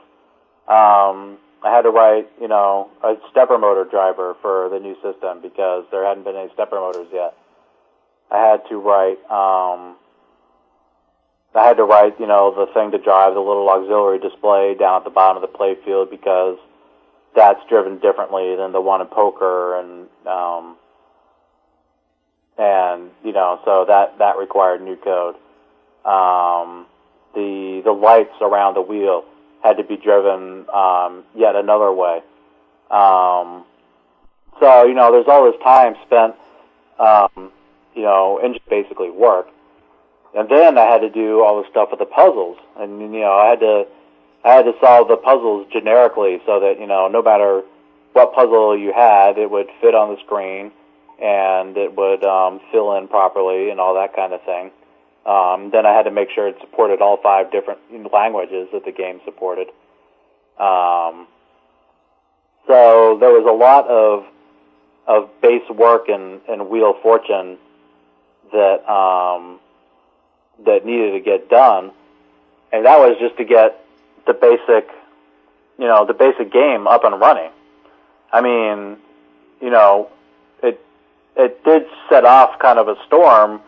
Um, I had to write, you know, a stepper motor driver for the new system because there hadn't been any stepper motors yet. I had to write, um, I had to write, you know, the thing to drive the little auxiliary display down at the bottom of the playfield because that's driven differently than the one in poker and, um, and, you know, so that, that required new code. Um, the, the lights around the wheel had to be driven, um, yet another way. Um, so, you know, there's all this time spent, um, you know, in just basically work. And then I had to do all the stuff with the puzzles. And, you know, I had to, I had to solve the puzzles generically so that, you know, no matter what puzzle you had, it would fit on the screen and it would, um, fill in properly and all that kind of thing. Um, then I had to make sure it supported all five different languages that the game supported. Um, so there was a lot of of base work in, in Wheel of Fortune that um, that needed to get done, and that was just to get the basic, you know, the basic game up and running. I mean, you know, it it did set off kind of a storm,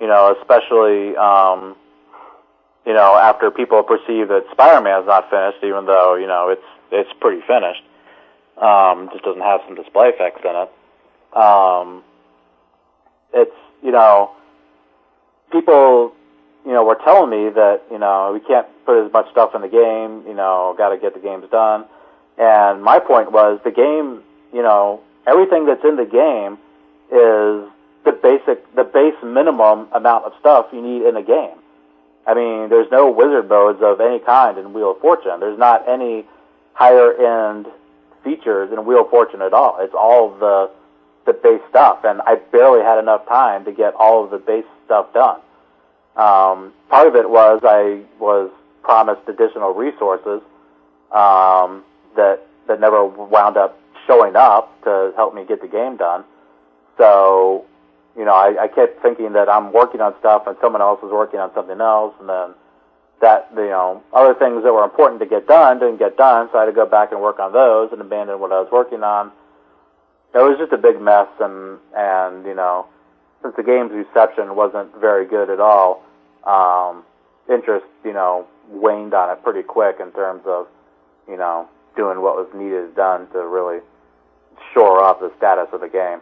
you know, especially um, you know after people perceive that Spider-Man is not finished, even though you know it's it's pretty finished. Um, just doesn't have some display effects in it. Um, it's you know people you know were telling me that you know we can't put as much stuff in the game. You know, got to get the games done. And my point was the game. You know, everything that's in the game is the basic, the base minimum amount of stuff you need in a game. I mean, there's no wizard modes of any kind in Wheel of Fortune. There's not any higher end features in Wheel of Fortune at all. It's all the the base stuff, and I barely had enough time to get all of the base stuff done. Um, part of it was I was promised additional resources um, that that never wound up showing up to help me get the game done. So, you know, I, I kept thinking that I'm working on stuff and someone else is working on something else, and then that you know other things that were important to get done didn't get done, so I had to go back and work on those and abandon what I was working on. It was just a big mess, and and you know, since the game's reception wasn't very good at all, um, interest you know waned on it pretty quick in terms of you know doing what was needed done to really shore up the status of the game.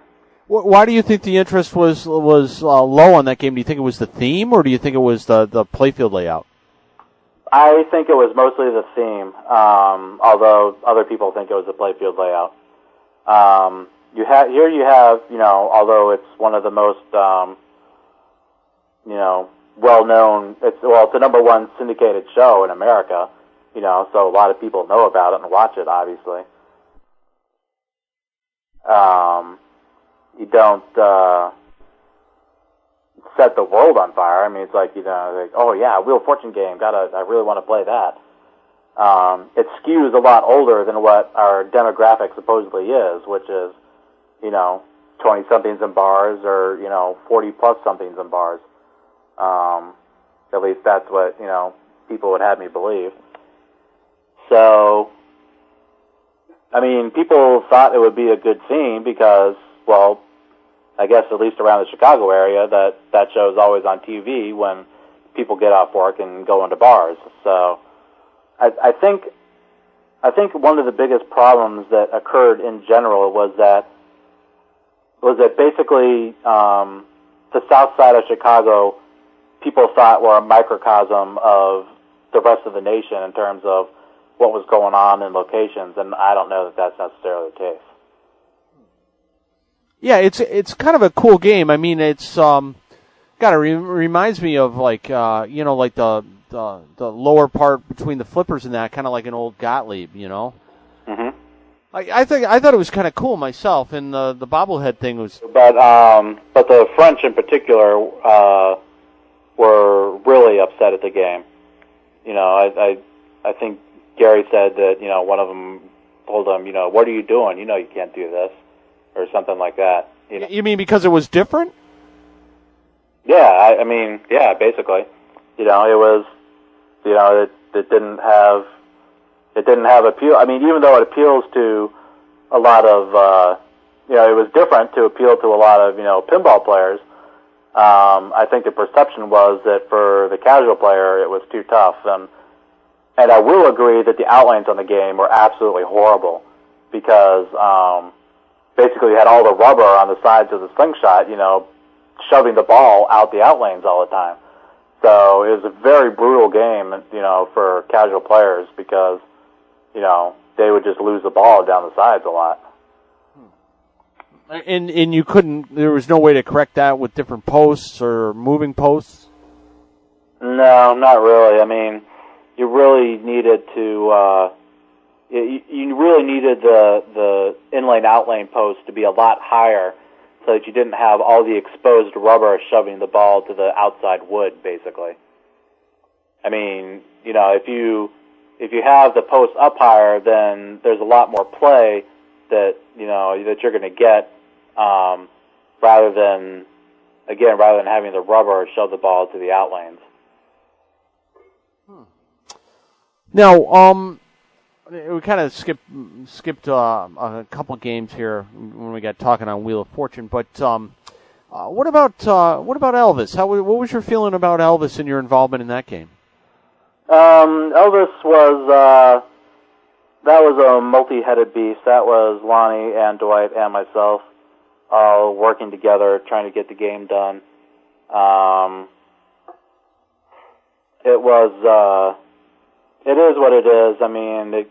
Wh- Why do you think the interest was was uh, low on that game? Do you think it was the theme, or do you think it was the the playfield layout? I think it was mostly the theme, um, although other people think it was the playfield layout. Um, you have here you have you know although it's one of the most um, you know well known it's well it's the number one syndicated show in America you know so a lot of people know about it and watch it obviously. Um, you don't uh, set the world on fire. I mean, it's like you know, like, oh yeah, Wheel of Fortune game. Gotta, I really want to play that. Um, it skews a lot older than what our demographic supposedly is, which is, you know, twenty somethings in bars or you know, forty plus somethings in bars. Um, at least that's what you know people would have me believe. So, I mean, people thought it would be a good theme because, well, I guess at least around the Chicago area, that that show is always on TV when people get off work and go into bars. So, I, I think I think one of the biggest problems that occurred in general was that was that basically um, the South Side of Chicago people thought were a microcosm of the rest of the nation in terms of what was going on in locations, and I don't know that that's necessarily the case. Yeah, it's it's kind of a cool game. I mean, it's um, God, it re- reminds me of like uh, you know, like the the the lower part between the flippers and that, kind of like an old Gottlieb, you know. Mm-hmm. I, I think I thought it was kind of cool myself, and the the bobblehead thing was. But um, but the French in particular uh, were really upset at the game. You know, I, I I think Gary said that you know one of them told him, you know, what are you doing? You know, you can't do this, or something like that. You know? You mean because it was different? Yeah, I, I mean, yeah, basically, you know, it was, you know, it it didn't have, it didn't have appeal. I mean, even though it appeals to a lot of, uh, you know, it was different to appeal to a lot of, you know, pinball players. Um, I think the perception was that for the casual player, it was too tough, and and I will agree that the outlanes on the game were absolutely horrible because um, basically had all the rubber on the sides of the slingshot, you know, shoving the ball out the outlanes all the time. So it was a very brutal game, you know, for casual players because, you know, they would just lose the ball down the sides a lot. And and you couldn't. There was no way to correct that with different posts or moving posts. No, not really. I mean, you really needed to. Uh, you, really needed the the inlane outlane post to be a lot higher, so that you didn't have all the exposed rubber shoving the ball to the outside wood. Basically, I mean, you know, if you if you have the post up higher, then there's a lot more play that you know that you're going to get, um, rather than again, rather than having the rubber shove the ball to the out lanes. Now, um, we kind of skipped skipped uh, a couple games here when we got talking on Wheel of Fortune, but um, uh, what about uh, what about Elvis? How what was your feeling about Elvis and your involvement in that game? Um, Elvis was uh, that was a multi-headed beast. That was Lonnie and Dwight and myself all working together, trying to get the game done. Um, it was uh, it is what it is. I mean, it,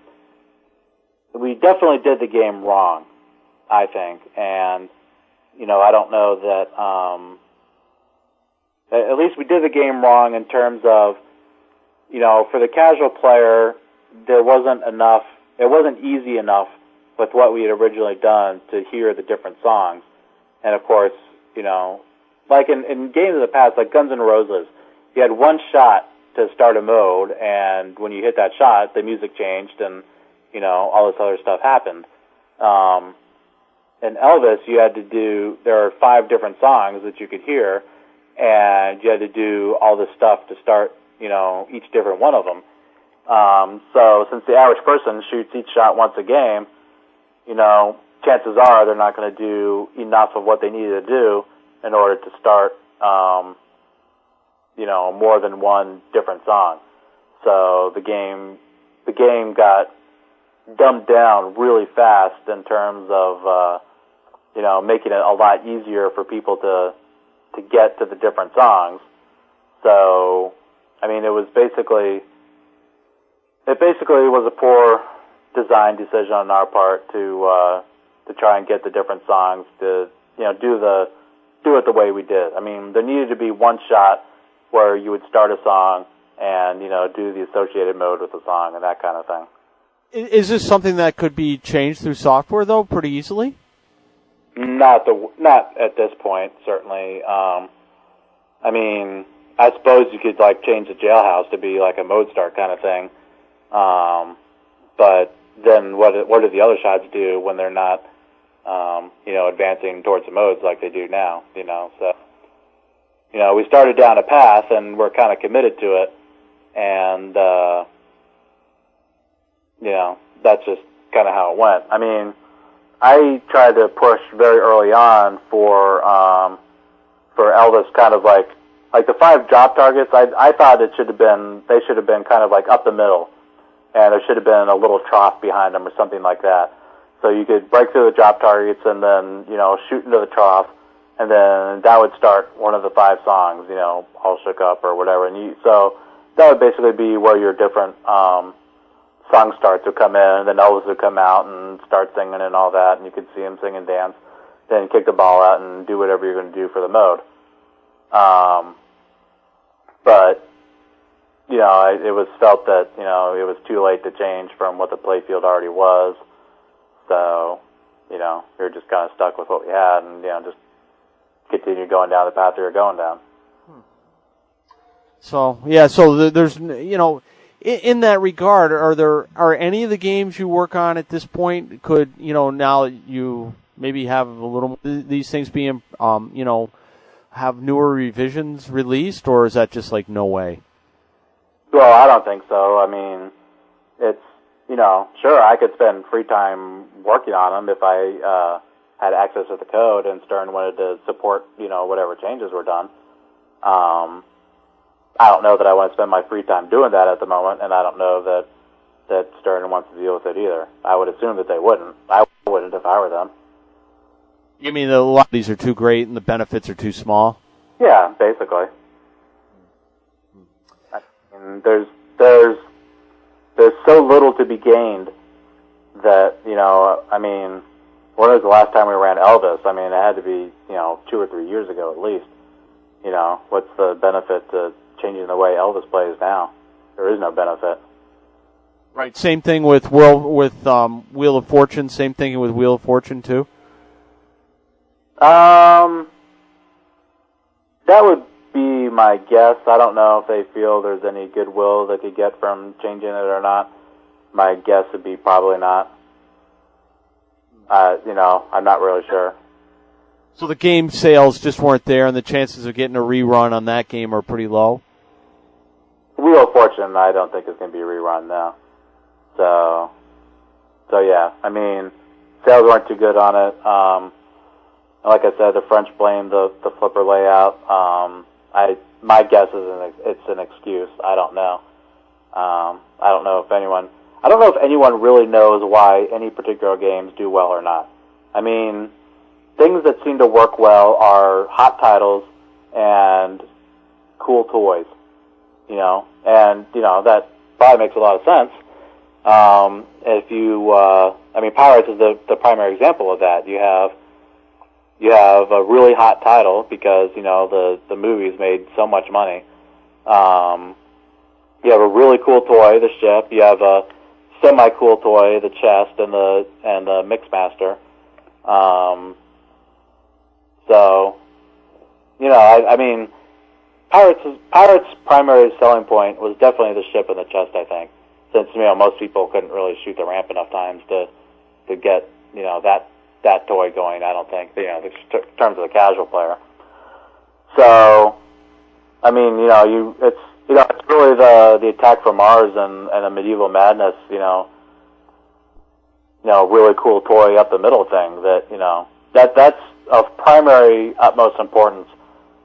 we definitely did the game wrong, I think, and you know, I don't know that. Um, at least we did the game wrong in terms of, you know, for the casual player, there wasn't enough. It wasn't easy enough with what we had originally done to hear the different songs, and of course, you know, like in, in games of the past, like Guns N' Roses, you had one shot to start a mode, and when you hit that shot, the music changed, and you know all this other stuff happened. Um, in Elvis, you had to do there are five different songs that you could hear, and you had to do all this stuff to start you know each different one of them. Um, so since the average person shoots each shot once a game, you know chances are they're not going to do enough of what they needed to do in order to start um, you know more than one different song. So the game the game got dumbed down really fast in terms of uh, you know making it a lot easier for people to to get to the different songs. So I mean it was basically it basically was a poor design decision on our part to uh, to try and get the different songs to you know do the do it the way we did. I mean there needed to be one shot where you would start a song and you know do the associated mode with the song and that kind of thing. Is this something that could be changed through software though, pretty easily? Not the not at this point, certainly. Um, I mean, I suppose you could like change the jailhouse to be like a mode start kind of thing. Um, but then what what do the other shots do when they're not, um, you know, advancing towards the modes like they do now? You know, so you know, we started down a path and we're kind of committed to it, and uh, you know, that's just kind of how it went. I mean, I tried to push very early on for um, for Elvis, kind of like like the five drop targets. I I thought it should have been they should have been kind of like up the middle, and there should have been a little trough behind them or something like that. So you could break through the drop targets and then you know shoot into the trough and then that would start one of the five songs, you know, all shook up or whatever. And you, so that would basically be where your different um, song starts would come in, then Elvis would come out and start singing and all that, and you could see him sing and dance. Then kick the ball out and do whatever you're going to do for the mode. Um, but you know, it, it was felt that you know it was too late to change from what the playfield already was. So, you know, we were just kind of stuck with what we had, and you know, just continue going down the path we were going down. So yeah, so there's you know, in, that regard, are there are any of the games you work on at this point could you know now you maybe have a little these things being um you know have newer revisions released, or is that just like no way? Well, I don't think so. I mean, it's you know, sure, I could spend free time working on them if I uh, had access to the code and Stern wanted to support, you know, whatever changes were done. Um, I don't know that I want to spend my free time doing that at the moment, and I don't know that that Stern wants to deal with it either. I would assume that they wouldn't. I wouldn't if I were them. You mean a lot of these are too great and the benefits are too small? Yeah, basically. And there's there's there's so little to be gained that you know. I mean, when was the last time we ran Elvis? I mean, it had to be, you know, two or three years ago at least. You know, what's the benefit to changing the way Elvis plays now? There is no benefit. Right. Same thing with World with um, Wheel of Fortune. Same thing with Wheel of Fortune too. Um, that would be my guess. I don't know if they feel there's any goodwill they could get from changing it or not. My guess would be probably not. Uh, you know, I'm not really sure. So the game sales just weren't there, and the chances of getting a rerun on that game are pretty low. Wheel of Fortune, I don't think is going to be rerun now. So, so yeah, I mean, sales weren't too good on it. Um, like I said, the French blamed the the flipper layout. Um, I my guess is an, it's an excuse. I don't know. Um, I don't know if anyone. I don't know if anyone really knows why any particular games do well or not. I mean, things that seem to work well are hot titles and cool toys. You know, and you know that probably makes a lot of sense. Um, if you, uh, I mean, Pirates is the the primary example of that. You have you have a really hot title because you know the the movies made so much money. Um, you have a really cool toy, the ship. You have a semi cool toy, the chest and the and the Mixmaster. Um, so, you know, I, I mean, Pirates Pirates' primary selling point was definitely the ship and the chest. I think, since you know most people couldn't really shoot the ramp enough times to to get you know that that toy going. I don't think, you know, in terms of the casual player. So, I mean, you know, you it's you know it's really the the attack from Mars and and a medieval madness, you know, you know, really cool toy up the middle thing that you know that that's of primary utmost importance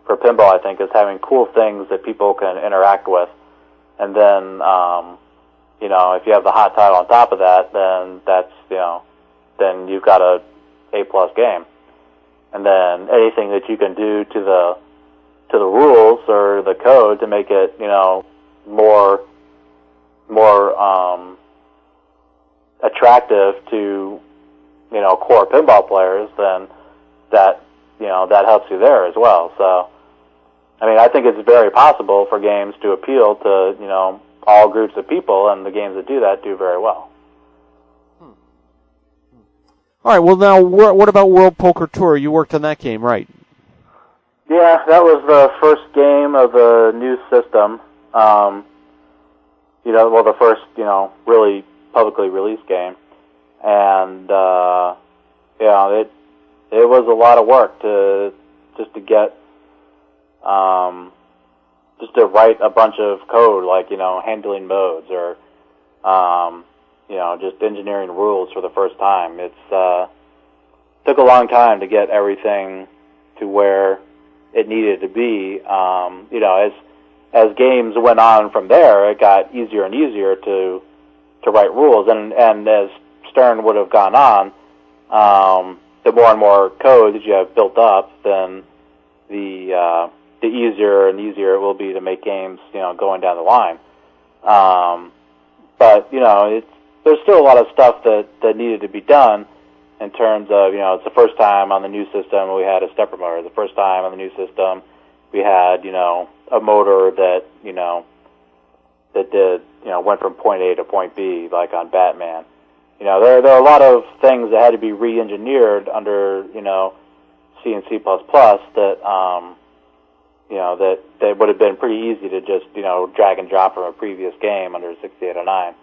for pinball. I think is having cool things that people can interact with, and then um, you know if you have the hot title on top of that, then that's you know then you've got a a plus game. And then anything that you can do to the to the rules or the code to make it, you know, more more um, attractive to you know core pinball players, then that you know that helps you there as well. So, I mean, I think it's very possible for games to appeal to you know all groups of people, and the games that do that do very well. All right. Well, now what about World Poker Tour? You worked on that game, right? Yeah, that was the first game of the new system. Um, you know, well, the first you know really publicly released game, and uh, yeah, it it was a lot of work to just to get um, just to write a bunch of code like you know handling modes or um, you know, just engineering rules for the first time. It's uh, took a long time to get everything to where it needed to be. Um, you know, as as games went on from there, it got easier and easier to to write rules, and and as Stern would have gone on, um, the more and more code that you have built up, then the uh, the easier and easier it will be to make games, you know, going down the line. Um, but you know, it's there's still a lot of stuff that that needed to be done in terms of you know it's the first time on the new system we had a stepper motor. The first time on the new system we had you know a motor that you know that did you know went from point A to point B like on Batman. You know there there are a lot of things that had to be re-engineered under you know C and C++ that um, you know that that would have been pretty easy to just you know drag and drop from a previous game under 6809.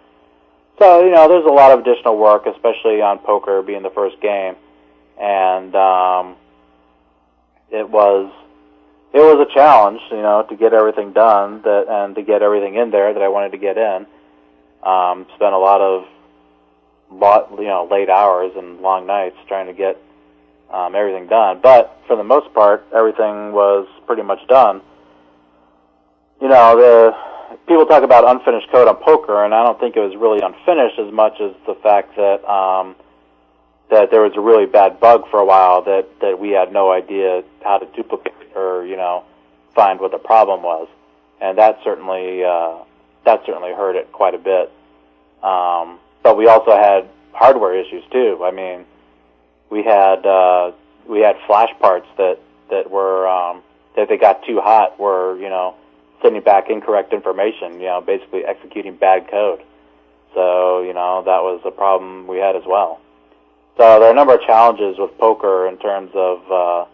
So you know, there's a lot of additional work, especially on poker being the first game, and um, it was it was a challenge, you know, to get everything done that and to get everything in there that I wanted to get in. Um, spent a lot of lot you know late hours and long nights trying to get um, everything done, but for the most part, everything was pretty much done. You know, the people talk about unfinished code on poker, and I don't think it was really unfinished as much as the fact that um, that there was a really bad bug for a while that that we had no idea how to duplicate or you know find what the problem was, and that certainly uh, that certainly hurt it quite a bit. Um, but we also had hardware issues too. I mean, we had uh, we had flash parts that that were um, that they got too hot were you know sending back incorrect information, you know, basically executing bad code. So, you know, that was a problem we had as well. So there are a number of challenges with poker in terms of uh,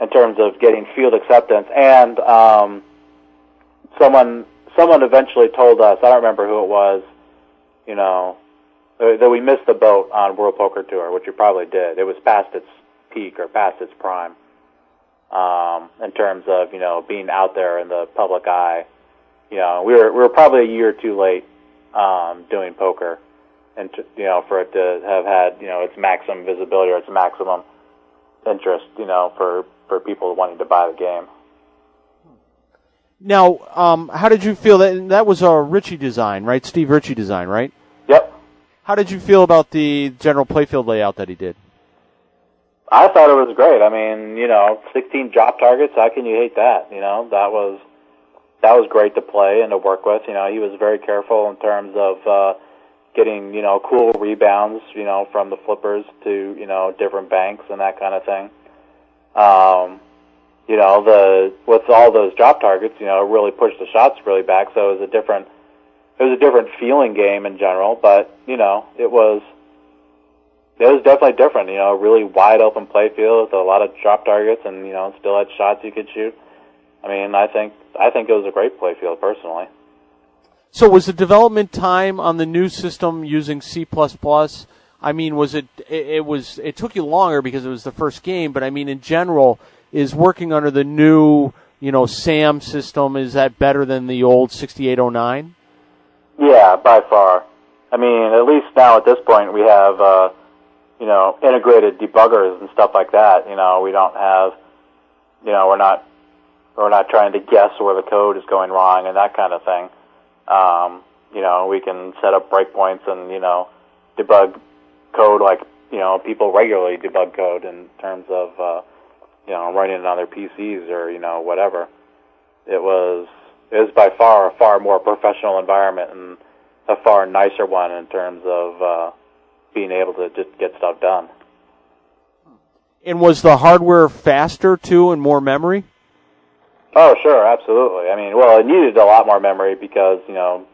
in terms of getting field acceptance, and um, someone someone eventually told us I don't remember who it was, you know, that we missed the boat on World Poker Tour, which we probably did. It was past its peak or past its prime. Um, in terms of you know being out there in the public eye, you know we were we were probably a year too late um, doing poker, and to, you know for it to have had you know its maximum visibility or its maximum interest, you know for for people wanting to buy the game. Now, um, how did you feel that that was a Ritchie design, right? Steve Ritchie design, right? Yep. How did you feel about the general playfield layout that he did? I thought it was great. I mean, you know, 16 drop targets. How can you hate that? You know, that was that was great to play and to work with. You know, he was very careful in terms of uh, getting you know cool rebounds. You know, from the flippers to you know different banks and that kind of thing. Um, you know, the with all those drop targets, you know, it really pushed the shots really back. So it was a different, it was a different feeling game in general. But you know, it was, it was definitely different. You know, really wide open play field with a lot of drop targets, and you know, still had shots you could shoot. I mean, I think I think it was a great play field personally. So was the development time on the new system using C++? plus I mean, was it, it, it was, it took you longer because it was the first game, but I mean, in general, is working under the new, you know, SAM system, is that better than the old 6809? Yeah, by far. I mean, at least now at this point we have, uh, you know, integrated debuggers and stuff like that. You know, we don't have, you know, we're not, we're not trying to guess where the code is going wrong and that kind of thing. Um, you know, we can set up breakpoints and, you know, debug code like, you know, people regularly debug code in terms of, uh, you know, running it on their PCs or, you know, whatever. It was, was by far a far more professional environment and a far nicer one in terms of, uh, being able to just get stuff done. And was the hardware faster too and more memory? Oh, sure, absolutely. I mean, well, it needed a lot more memory because, you know,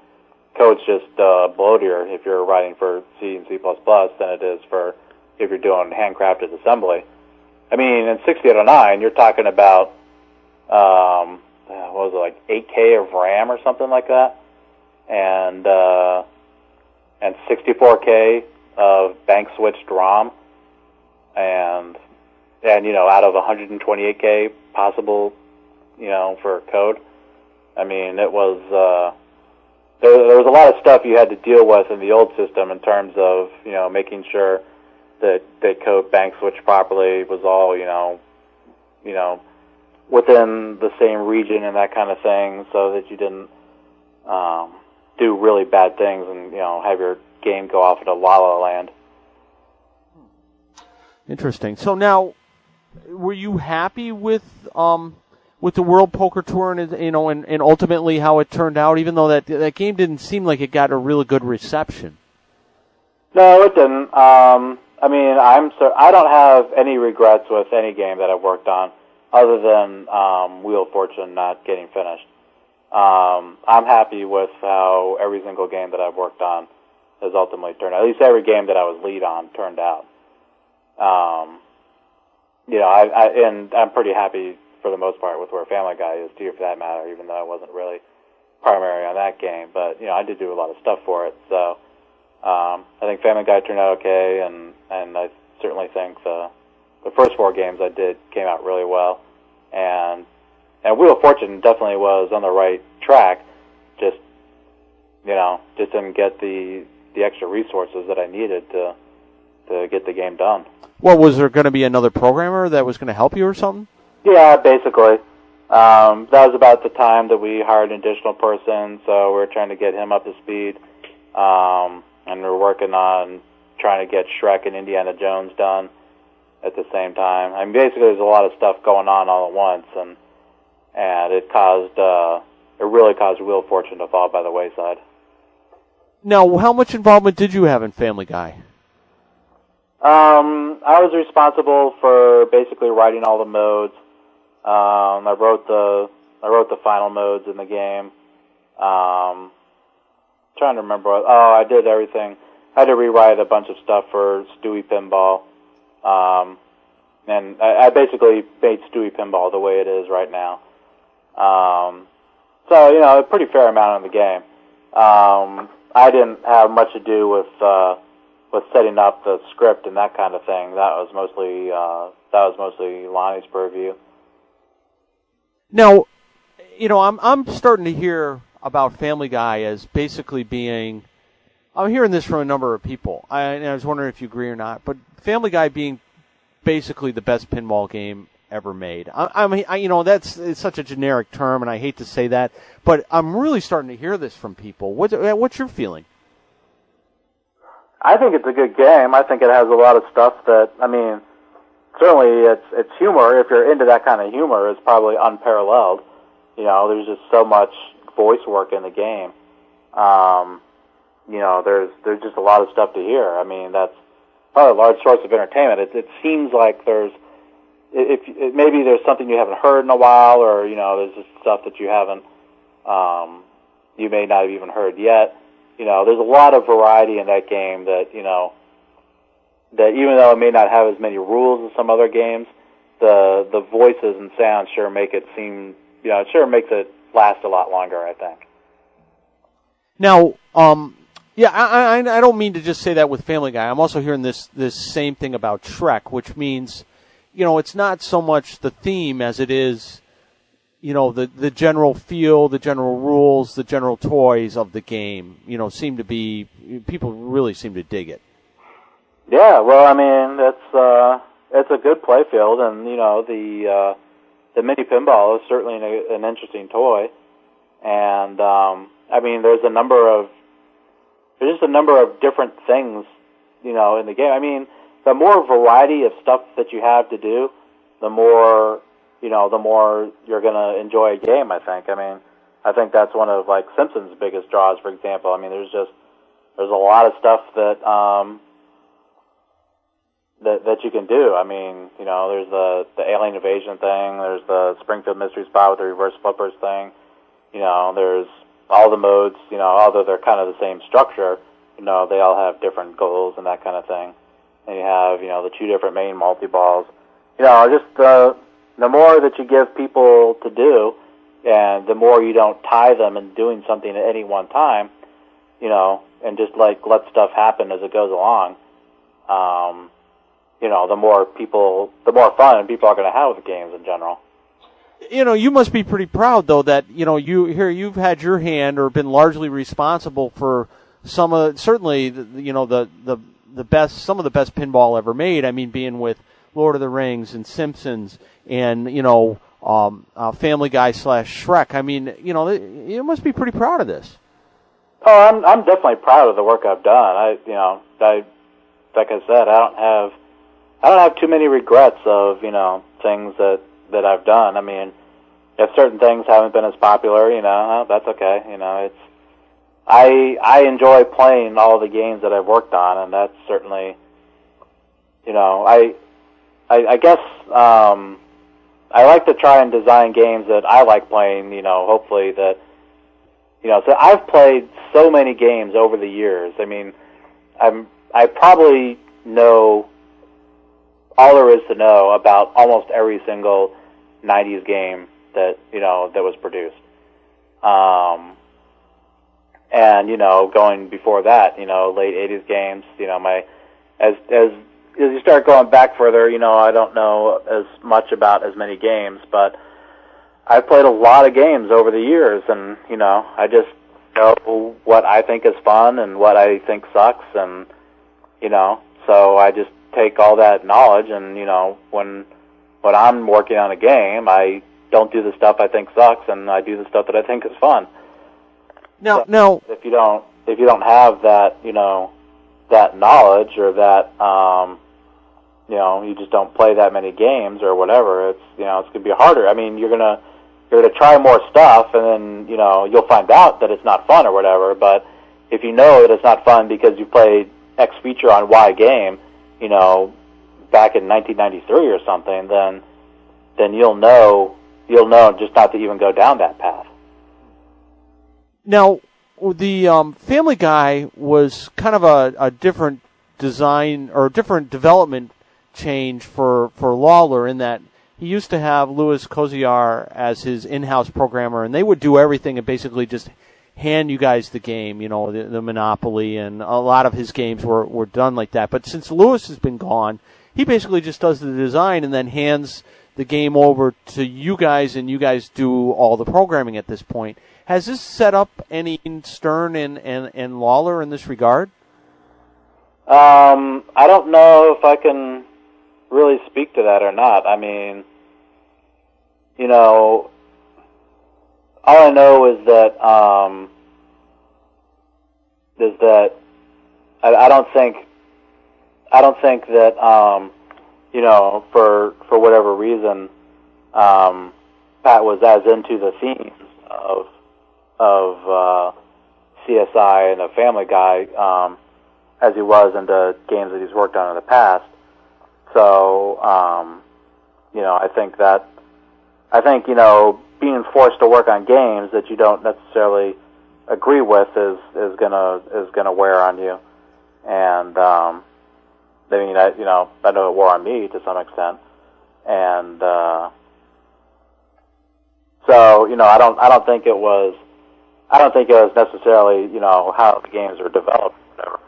code's just uh, bloatier if you're writing for C and C++ than it is for if you're doing handcrafted assembly. I mean, in 6809, you're talking about, um, uh, what was it, like 8K of RAM or something like that? And, uh, and 64K of bank switched ROM. And, and, you know, out of 128K possible you know, for code. I mean, it was uh, there, there was a lot of stuff you had to deal with in the old system in terms of you know making sure that that code bank switched properly was all you know, you know, within the same region and that kind of thing, so that you didn't um, do really bad things and you know have your game go off into la la land. Interesting. So now, were you happy with um, with the World Poker Tour and you know and, and ultimately how it turned out, even though that that game didn't seem like it got a really good reception. No, it didn't. Um, I mean, I'm so I don't have any regrets with any game that I've worked on, other than um, Wheel of Fortune not getting finished. Um, I'm happy with how every single game that I've worked on has ultimately turned out. At least every game that I was lead on turned out. Um, you know, I, I and I'm pretty happy for the most part with where Family Guy is too, for that matter. Even though I wasn't really primary on that game, but you know, I did do a lot of stuff for it. So um, I think Family Guy turned out okay, and and I certainly think the the first four games I did came out really well, and and Wheel of Fortune definitely was on the right track. Just you know, just didn't get the the extra resources that I needed to to get the game done. Well, was there going to be another programmer that was going to help you or something? Yeah, basically. Um, that was about the time that we hired an additional person, so we are trying to get him up to speed. Um, and we're working on trying to get Shrek and Indiana Jones done at the same time. I mean, basically, there's a lot of stuff going on all at once, and and it caused uh, it really caused Wheel of Fortune to fall by the wayside. Now, how much involvement did you have in Family Guy? Um, I was responsible for basically writing all the modes. Um, I wrote the I wrote the final modes in the game. Um, trying to remember. Oh, I did everything. I had to rewrite a bunch of stuff for Stewie Pinball. Um, and I, I basically made Stewie Pinball the way it is right now. Um, so you know, a pretty fair amount in the game. Um, I didn't have much to do with uh, with setting up the script and that kind of thing, that was mostly uh, that was mostly Lonnie's purview. Now, you know, I'm I'm starting to hear about Family Guy as basically being. I'm hearing this from a number of people. I, and I was wondering if you agree or not, but Family Guy being basically the best pinball game ever made. I, I mean, I, you know, that's it's such a generic term, and I hate to say that, but I'm really starting to hear this from people. What, what's your feeling? I think it's a good game. I think it has a lot of stuff that I mean, certainly it's it's humor. If you're into that kind of humor, it's probably unparalleled. You know, there's just so much voice work in the game. Um, you know, there's there's just a lot of stuff to hear. I mean, that's probably a large source of entertainment. It, it seems like there's if, maybe there's something you haven't heard in a while, or you know, there's just stuff that you haven't um, you may not have even heard yet. You know, there's a lot of variety in that game that you know that even though it may not have as many rules as some other games, the the voices and sounds sure make it seem you know it sure makes it last a lot longer. I think. Now, um, yeah, I, I, I don't mean to just say that with Family Guy. I'm also hearing this this same thing about Shrek, which means, you know, it's not so much the theme as it is, you know, the the general feel, the general rules, the general toys of the game. You know, seem to be people really seem to dig it. Yeah, well, I mean, it's uh, it's a good play field, and you know, the uh, the mini pinball is certainly an, an interesting toy, and um, I mean, there's a number of there's just a number of different things, you know, in the game. I mean, the more variety of stuff that you have to do, the more you know, the more you're gonna enjoy a game. I think. I mean, I think that's one of like Simpsons' biggest draws, for example. I mean, there's just there's a lot of stuff that um, that that you can do. I mean, you know, there's the the alien invasion thing. There's the Springfield Mystery Spot with the reverse flippers thing. You know, there's all the modes. You know, although they're kind of the same structure, you know, they all have different goals and that kind of thing. And you have, you know, the two different main multi balls. You know, just uh, the more that you give people to do, and the more you don't tie them in doing something at any one time, you know, and just like let stuff happen as it goes along. Um, you know, the more people, the more fun people are going to have with games in general. You know, you must be pretty proud though that you know you here you've had your hand or been largely responsible for some of certainly you know the the the best some of the best pinball ever made. I mean, being with Lord of the Rings and Simpsons and you know um, uh, Family Guy slash Shrek. I mean, you know, you must be pretty proud of this. Oh, I'm I'm definitely proud of the work I've done. I you know I like I said I don't have I don't have too many regrets of you know things that that I've done. I mean, if certain things haven't been as popular, you know, that's okay. You know, it's I I enjoy playing all the games that I've worked on, and that's certainly, you know, I I, I guess um, I like to try and design games that I like playing. You know, hopefully that, you know, so I've played so many games over the years. I mean, I'm I probably know all there is to know about almost every single 90s game that you know that was produced. Um, and you know, going before that, you know, late 80s games. You know, my as as as you start going back further, you know, I don't know as much about as many games, but I've played a lot of games over the years, and you know, I just know what I think is fun and what I think sucks, and you know, so I just take all that knowledge and you know when when I'm working on a game, I don't do the stuff I think sucks, and I do the stuff that I think is fun. Now, So, now, if you don't if you don't have that you know that knowledge or that um you know you just don't play that many games or whatever it's you know it's going to be harder i mean you're going to you're going to try more stuff and then you know you'll find out that it's not fun or whatever but if you know that it's not fun because you played x feature on y game you know back in 1993 or something then then you'll know you'll know just not to even go down that path. Now the um, Family Guy was kind of a, a different design or different development change for for Lawlor in that he used to have Louis Koziarz as his in-house programmer, and they would do everything and basically just hand you guys the game. You know, the, the Monopoly and a lot of his games were were done like that. But since Louis has been gone, he basically just does the design and then hands the game over to you guys, and you guys do all the programming at this point. Has this set up any Stern and, and, and Lawlor in this regard? Um, I don't know if I can really speak to that or not. I mean, you know, all I know is that um, is that I, I don't think I don't think that um, you know for for whatever reason um, Pat was as into the themes of of uh, CSI and a Family Guy um, as he was into games that he's worked on in the past. So, um, you know, I think that I think you know being forced to work on games that you don't necessarily agree with is is gonna is gonna wear on you, and um, I mean, I, you know, I know it wore on me to some extent, and uh, so you know, I don't I don't think it was I don't think it was necessarily you know how the games were developed, whatever,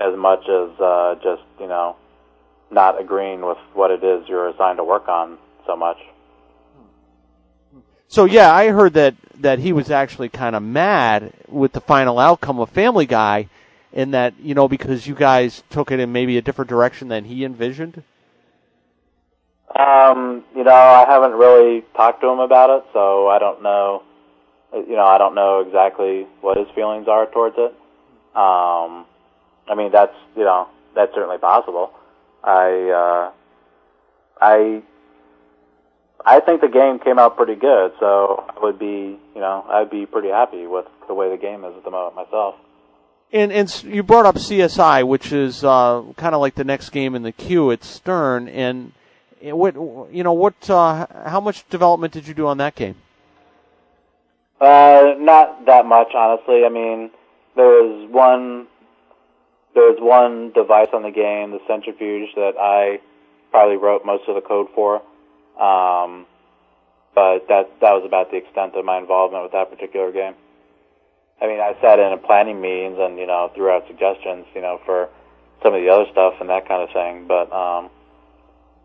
as much as uh, just you know not agreeing with what it is you're assigned to work on so much. So yeah, I heard that that he was actually kind of mad with the final outcome of Family Guy, in that you know because you guys took it in maybe a different direction than he envisioned. Um, you know, I haven't really talked to him about it, so I don't know. You know, I don't know exactly what his feelings are towards it. Um, I mean, that's you know that's certainly possible. I uh, I I think the game came out pretty good, so I would be, you know, I'd be pretty happy with the way the game is at the moment myself. And and you brought up CSI, which is uh, kind of like the next game in the queue at Stern. And what you know, what uh, how much development did you do on that game? Uh, not that much, honestly. I mean, there was one there was one device on the game, the centrifuge, that I probably wrote most of the code for. Um, but that that was about the extent of my involvement with that particular game. I mean, I sat in a planning meetings and you know threw out suggestions, you know, for some of the other stuff and that kind of thing. But um,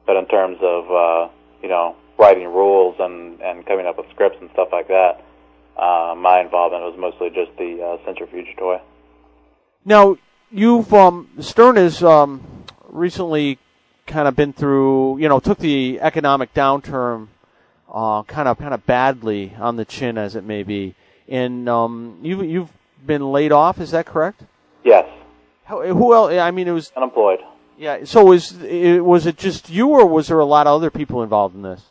but in terms of uh, you know writing rules and and coming up with scripts and stuff like that, uh, my involvement was mostly just the uh, centrifuge toy. Now you've um, Stern has um, recently kind of been through, you know, took the economic downturn uh, kind of kind of badly on the chin, as it may be. And um, you you've been laid off. Is that correct? Yes. How, who else? I mean, it was unemployed. Yeah. So was it, was it just you, or was there a lot of other people involved in this?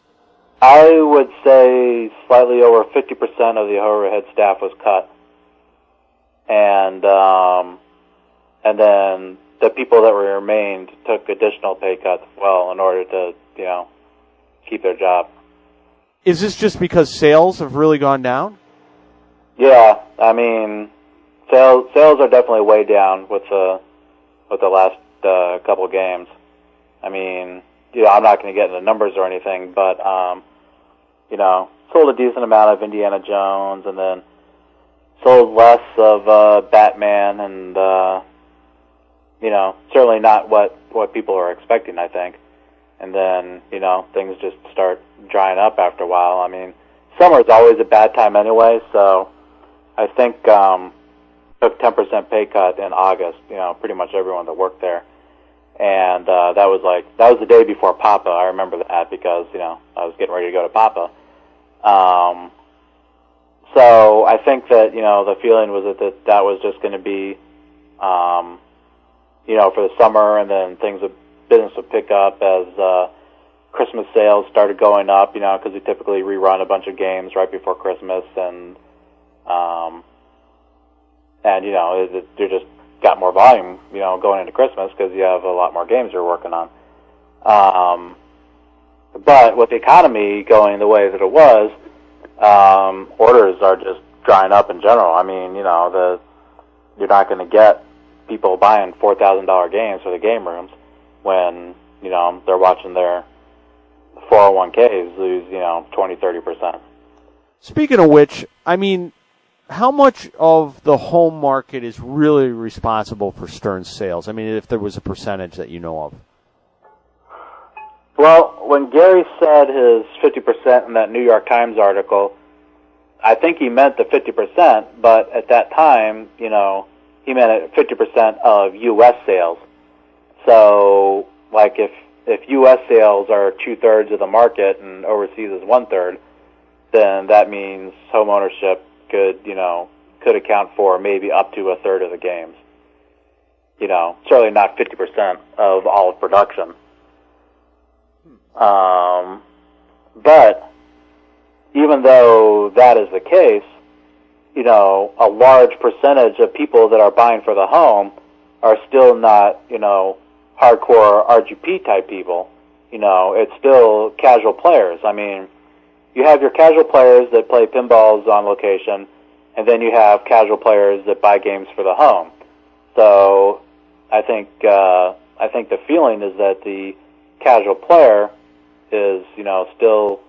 I would say slightly over 50% of the overhead staff was cut, and um, and then the people that were remained took additional pay cuts well in order to you know keep their job. Is this just because sales have really gone down? Yeah, I mean, sales sales are definitely way down with the with the last uh, couple of games. I mean, you know, I'm not going to get into numbers or anything, but um, you know, sold a decent amount of Indiana Jones, and then sold less of uh, Batman, and uh, you know, certainly not what what people are expecting. I think, and then you know, things just start drying up after a while. I mean, summer is always a bad time anyway, so I think um, took 10% pay cut in August. You know, pretty much everyone that worked there, and uh, that was like that was the day before Papa. I remember that because you know I was getting ready to go to Papa. Um, so I think that you know the feeling was that that, that was just going to be, um, you know, for the summer, and then things would business would pick up as uh, Christmas sales started going up. You know, because we typically rerun a bunch of games right before Christmas, and um, and you know, it, it, you just got more volume. You know, going into Christmas because you have a lot more games you're working on. Um, but with the economy going the way that it was, um, orders are just drying up in general. I mean, you know, the you're not going to get people buying four thousand dollar games for the game rooms when you know they're watching their 401ks lose you know 20 30 percent. Speaking of which, I mean, how much of the home market is really responsible for Stern's sales? I mean, if there was a percentage that you know of. Well, when Gary said his 50% in that New York Times article, I think he meant the 50%, but at that time, you know, he meant 50% of U.S. sales. So, like if if U.S. sales are two thirds of the market and overseas is one third, then that means home ownership could, you know, could account for maybe up to a third of the games. You know, certainly not 50% of all of production. Um, but even though that is the case, you know, a large percentage of people that are buying for the home are still not, you know, hardcore RGP type people. You know, it's still casual players. I mean, you have your casual players that play pinballs on location, and then you have casual players that buy games for the home. So, I think uh, I think the feeling is that the casual player is, you know, still,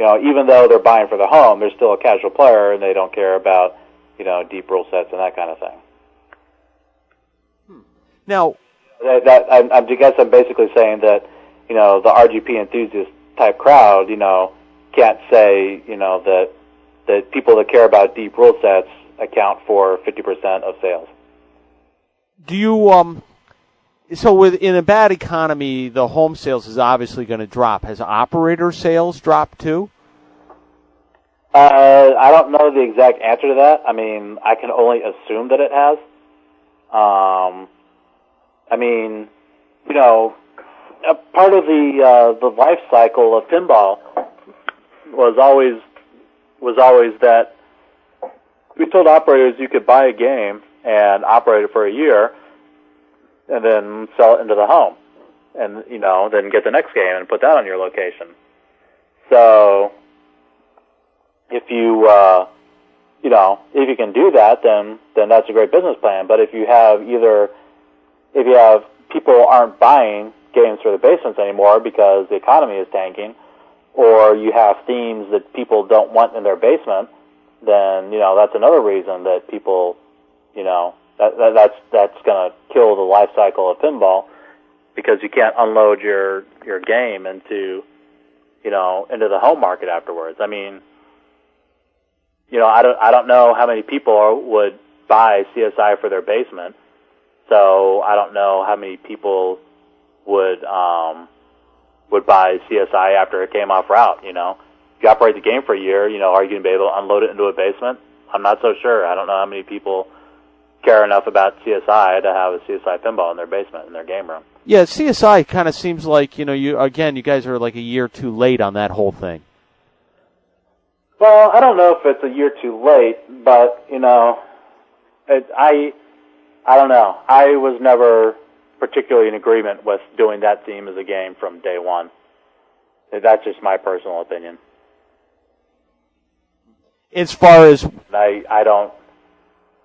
you know, even though they're buying for the home, they're still a casual player, and they don't care about, you know, deep rule sets and that kind of thing. Now, that, that I, I guess I'm basically saying that you know the RGP enthusiast type crowd, you know, can't say you know that that people that care about deep rule sets account for 50% of sales. do you um? So, with in a bad economy, the home sales is obviously going to drop. Has operator sales dropped too? Uh, I don't know the exact answer to that. I mean, I can only assume that it has. Um, I mean, you know, a part of the uh, the life cycle of pinball was always was always that we told operators you could buy a game and operate it for a year, and then sell it into the home, and you know, then get the next game and put that on your location. So, if you uh, you know, if you can do that, then then that's a great business plan. But if you have either if you have people aren't buying games for the basements anymore because the economy is tanking, or you have themes that people don't want in their basement, then you know that's another reason that people, you know, that, that that's that's going to kill the life cycle of pinball because you can't unload your your game into, you know, into the home market afterwards. I mean, you know, I don't I don't know how many people would buy CSI for their basement so I don't know how many people would um, would buy CSI after it came off route. You know, if you operate the game for a year, you know, are you going to be able to unload it into a basement? I'm not so sure. I don't know how many people care enough about CSI to have a CSI pinball in their basement in their game room. Yeah, CSI kind of seems like you know you again you guys are like a year too late on that whole thing. Well, I don't know if it's a year too late, but you know, it, I I don't know. I was never particularly in agreement with doing that theme as a game from day one. That's just my personal opinion. As far as I I don't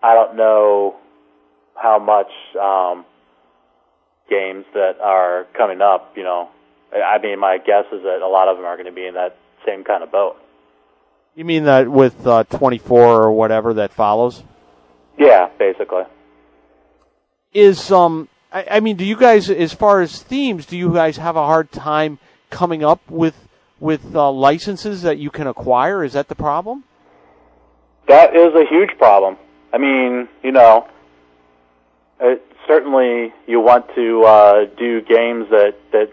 I don't know how much um, games that are coming up. You know, I mean, my guess is that a lot of them are going to be in that same kind of boat. you mean that with uh, 24 or whatever that follows Yeah, basically. is um I, I mean do you guys as far as themes do you guys have a hard time coming up with with uh, licenses that you can acquire? Is that the problem? That is a huge problem. I mean, you know, it, certainly you want to uh, do games that that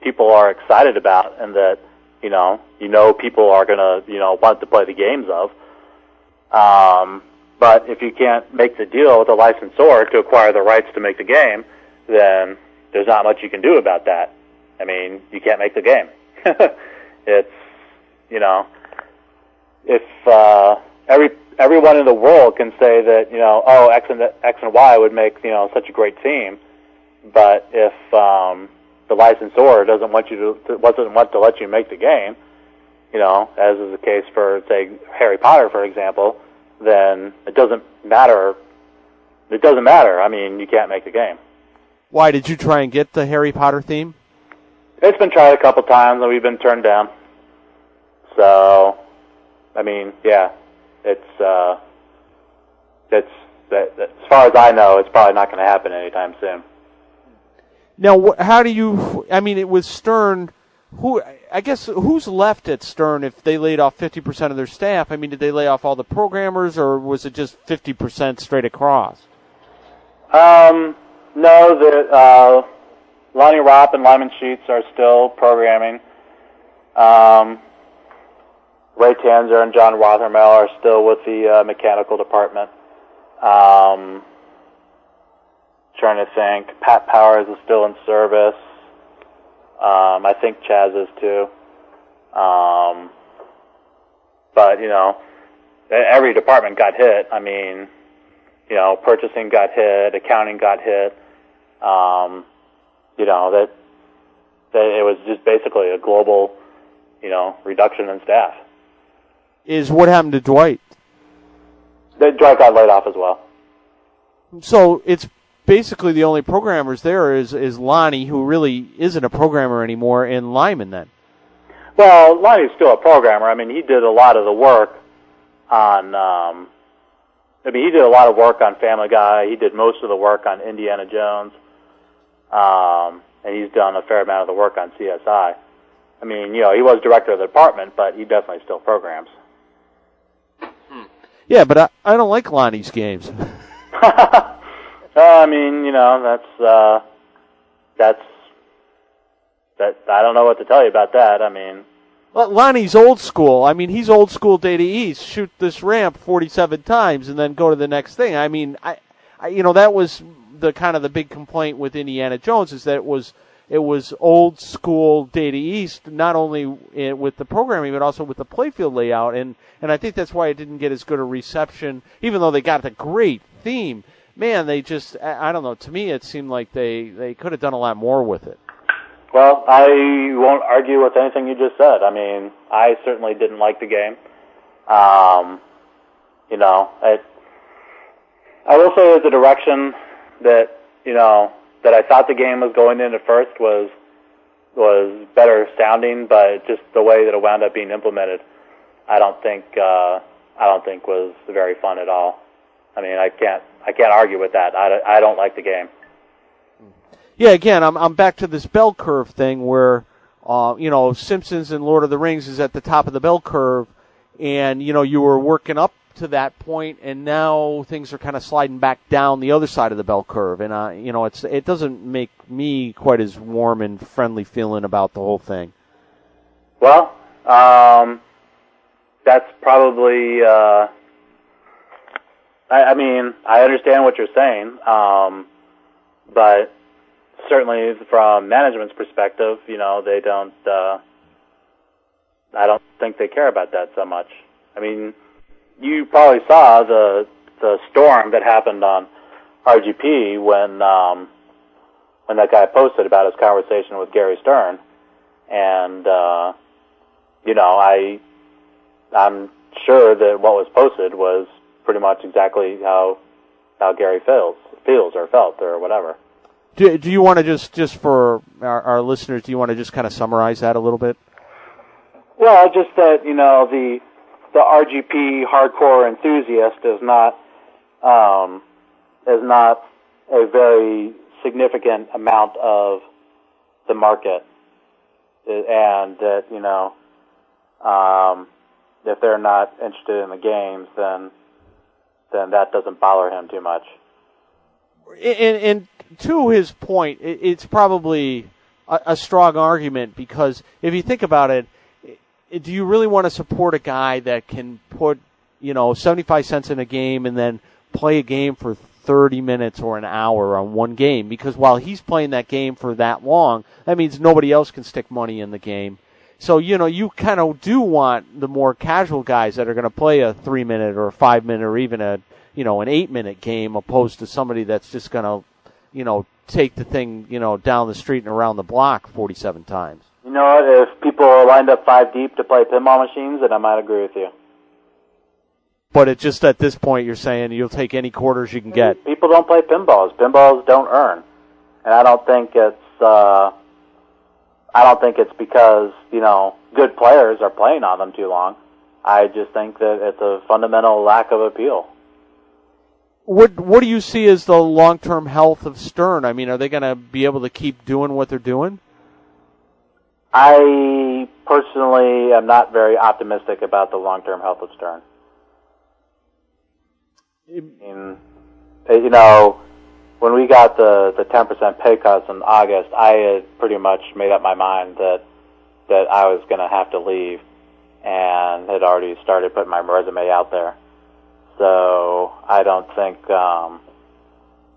people are excited about and that you know you know people are gonna you know want to play the games of. Um, but if you can't make the deal with the licensor to acquire the rights to make the game, then there's not much you can do about that. I mean, you can't make the game. it's you know, if uh, every everyone in the world can say that you know, oh, X and X and Y would make you know such a great team, but if um, the licensor doesn't want you to doesn't want to let you make the game, you know, as is the case for say Harry Potter, for example, then it doesn't matter. It doesn't matter. I mean, you can't make the game. Why did you try and get the Harry Potter theme? It's been tried a couple times and we've been turned down. So, I mean, yeah, it's uh, it's that, that, as far as I know, it's probably not going to happen anytime soon. Now, wh- how do you? I mean, it was Stern. Who? I guess who's left at Stern if they laid off fifty percent of their staff? I mean, did they lay off all the programmers, or was it just fifty percent straight across? Um, no, the uh, Lonnie Ropp and Lyman Sheets are still programming. Um, Ray Tanzer and John Rothermel are still with the uh, mechanical department. Um, trying to think. Pat Powers is still in service. Um, I think Chaz is too. Um, but you know, every department got hit. I mean, you know, purchasing got hit, accounting got hit. Um, you know that that it was just basically a global, you know, reduction in staff. Is what happened to Dwight? Dwight got laid off as well. So it's basically the only programmers there is is Lonnie, who really isn't a programmer anymore, and Lyman. Then Well, Lonnie's still a programmer. I mean, he did a lot of the work on. Um, I mean, he did a lot of work on Family Guy. He did most of the work on Indiana Jones, um, and he's done a fair amount of the work on CSI. I mean, you know, he was director of the department, but he definitely still programs. Yeah, but I, I don't like Lonnie's games. uh, I mean, you know, that's uh, that's that. I don't know what to tell you about that. I mean, Well, Lonnie's old school. I mean, he's old school Data East. Shoot this ramp 47 times and then go to the next thing. I mean, I, I, you know, that was the kind of the big complaint with Indiana Jones is that it was it was old school Data East, not only with the programming but also with the playfield layout, and and I think that's why it didn't get as good a reception, even though they got the great theme. Man, they just I, I don't know. To me, it seemed like they they could have done a lot more with it. Well, I won't argue with anything you just said. I mean, I certainly didn't like the game. Um, you know, it, I will say that the direction that you know that I thought the game was going in at first was was better sounding, but just the way that it wound up being implemented, I don't think uh, I don't think was very fun at all. I mean, I can't I can't argue with that. I, I don't like the game. Yeah, again, I'm I'm back to this bell curve thing where, uh, you know, Simpsons and Lord of the Rings is at the top of the bell curve, and you know you were working up to that point, and now things are kind of sliding back down the other side of the bell curve, and uh, you know, it's it doesn't make me quite as warm and friendly feeling about the whole thing. Well, um, that's probably. Uh, I, I mean, I understand what you're saying, um, but certainly from management's perspective, you know, they don't. Uh, I don't think they care about that so much. I mean, you probably saw the the storm that happened on RGP when um, when that guy posted about his conversation with Gary Stern, and uh, you know, I I'm sure that what was posted was pretty much exactly how how Gary feels feels or felt or whatever. Do, do you want to just just for our, our listeners, do you want to just kind of summarize that a little bit? Well, just that you know the the RGP hardcore enthusiast is not um, is not a very significant amount of the market, and that you know um, if they're not interested in the games, then then that doesn't bother him too much. and, and to his point, it's probably a, a strong argument because if you think about it, do you really want to support a guy that can put, you know, 75 cents in a game and then play a game for 30 minutes or an hour on one game? Because while he's playing that game for that long, that means nobody else can stick money in the game. So, you know, you kind of do want the more casual guys that are going to play a three minute or a five minute or even a, you know, an eight minute game opposed to somebody that's just going to, you know, take the thing, you know, down the street and around the block 47 times. You know what? If people are lined up five deep to play pinball machines, then I might agree with you. But it's just at this point, you're saying you'll take any quarters you can get. People don't play pinballs. Pinballs don't earn, and I don't think it's. Uh, I don't think it's because you know good players are playing on them too long. I just think that it's a fundamental lack of appeal. What What do you see as the long term health of Stern? I mean, are they going to be able to keep doing what they're doing? I personally am not very optimistic about the long term health of Stern. I mean, uh, you know, when we got the the 10% pay cuts in August, I had pretty much made up my mind that that I was going to have to leave, and had already started putting my resume out there. So I don't think, um,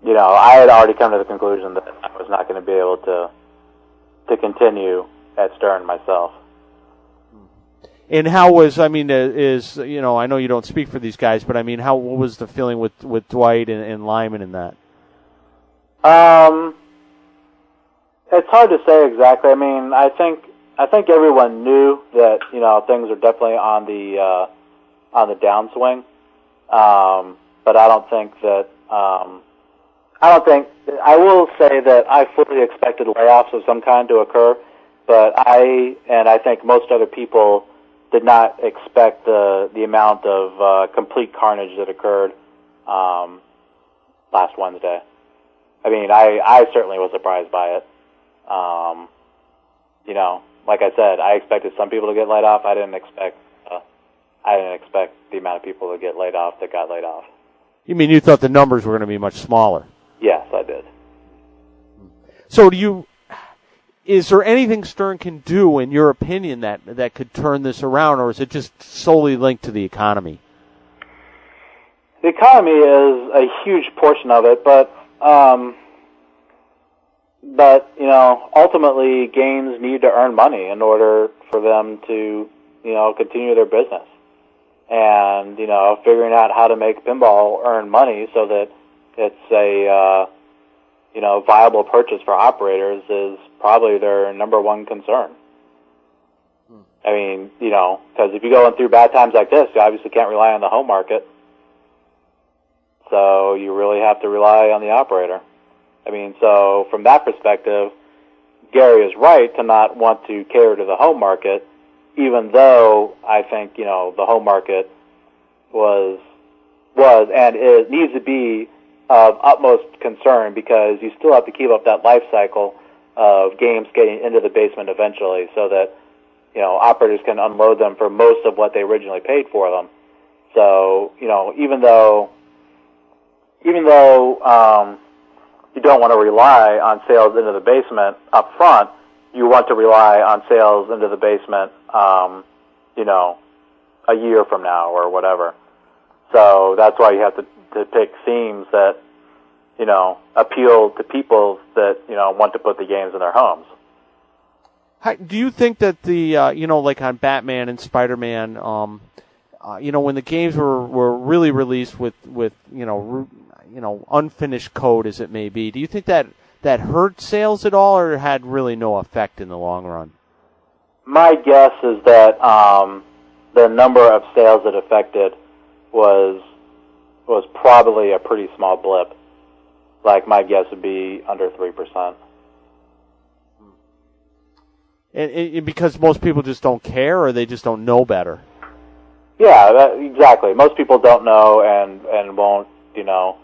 you know, I had already come to the conclusion that I was not going to be able to to continue at Stern myself. And how was I mean uh, is you know I know you don't speak for these guys, but I mean how what was the feeling with with Dwight and, and Lyman and that? Um, it's hard to say exactly. I mean, I think I think everyone knew that you know things are definitely on the uh, on the downswing, um, but I don't think that um, I don't think I will say that I fully expected layoffs of some kind to occur, but I and I think most other people did not expect the the amount of uh, complete carnage that occurred um, last Wednesday. I mean, I I certainly was surprised by it. Um, you know, like I said, I expected some people to get laid off. I didn't expect uh, I didn't expect the amount of people to get laid off that got laid off. You mean you thought the numbers were going to be much smaller? Yes, I did. So do you? Is there anything Stern can do, in your opinion, that that could turn this around, or is it just solely linked to the economy? The economy is a huge portion of it, but um, but you know, ultimately, games need to earn money in order for them to you know continue their business, and you know, figuring out how to make pinball earn money so that it's a uh, you know viable purchase for operators is probably their number one concern. Hmm. I mean, you know, because if you're going through bad times like this, you obviously can't rely on the home market. So you really have to rely on the operator. I mean, so from that perspective, Gary is right to not want to cater to the home market, even though I think, you know, the home market was, was and is, needs to be of utmost concern because you still have to keep up that life cycle of games getting into the basement eventually so that, you know, operators can unload them for most of what they originally paid for them. So, you know, even though even though um, you don't want to rely on sales into the basement up front, you want to rely on sales into the basement, um, you know, a year from now or whatever. So that's why you have to, to pick themes that, you know, appeal to people that, you know, want to put the games in their homes. How, do you think that the uh, you know like on Batman and Spider Man, um, uh, you know when the games were, were really released with with you know you know unfinished code as it may be, do you think that that hurt sales at all, or had really no effect in the long run? My guess is that um, the number of sales it affected was was probably a pretty small blip. Like my guess would be under three percent. And, and because most people just don't care, or they just don't know better. Yeah, that, exactly. Most people don't know and and won't you know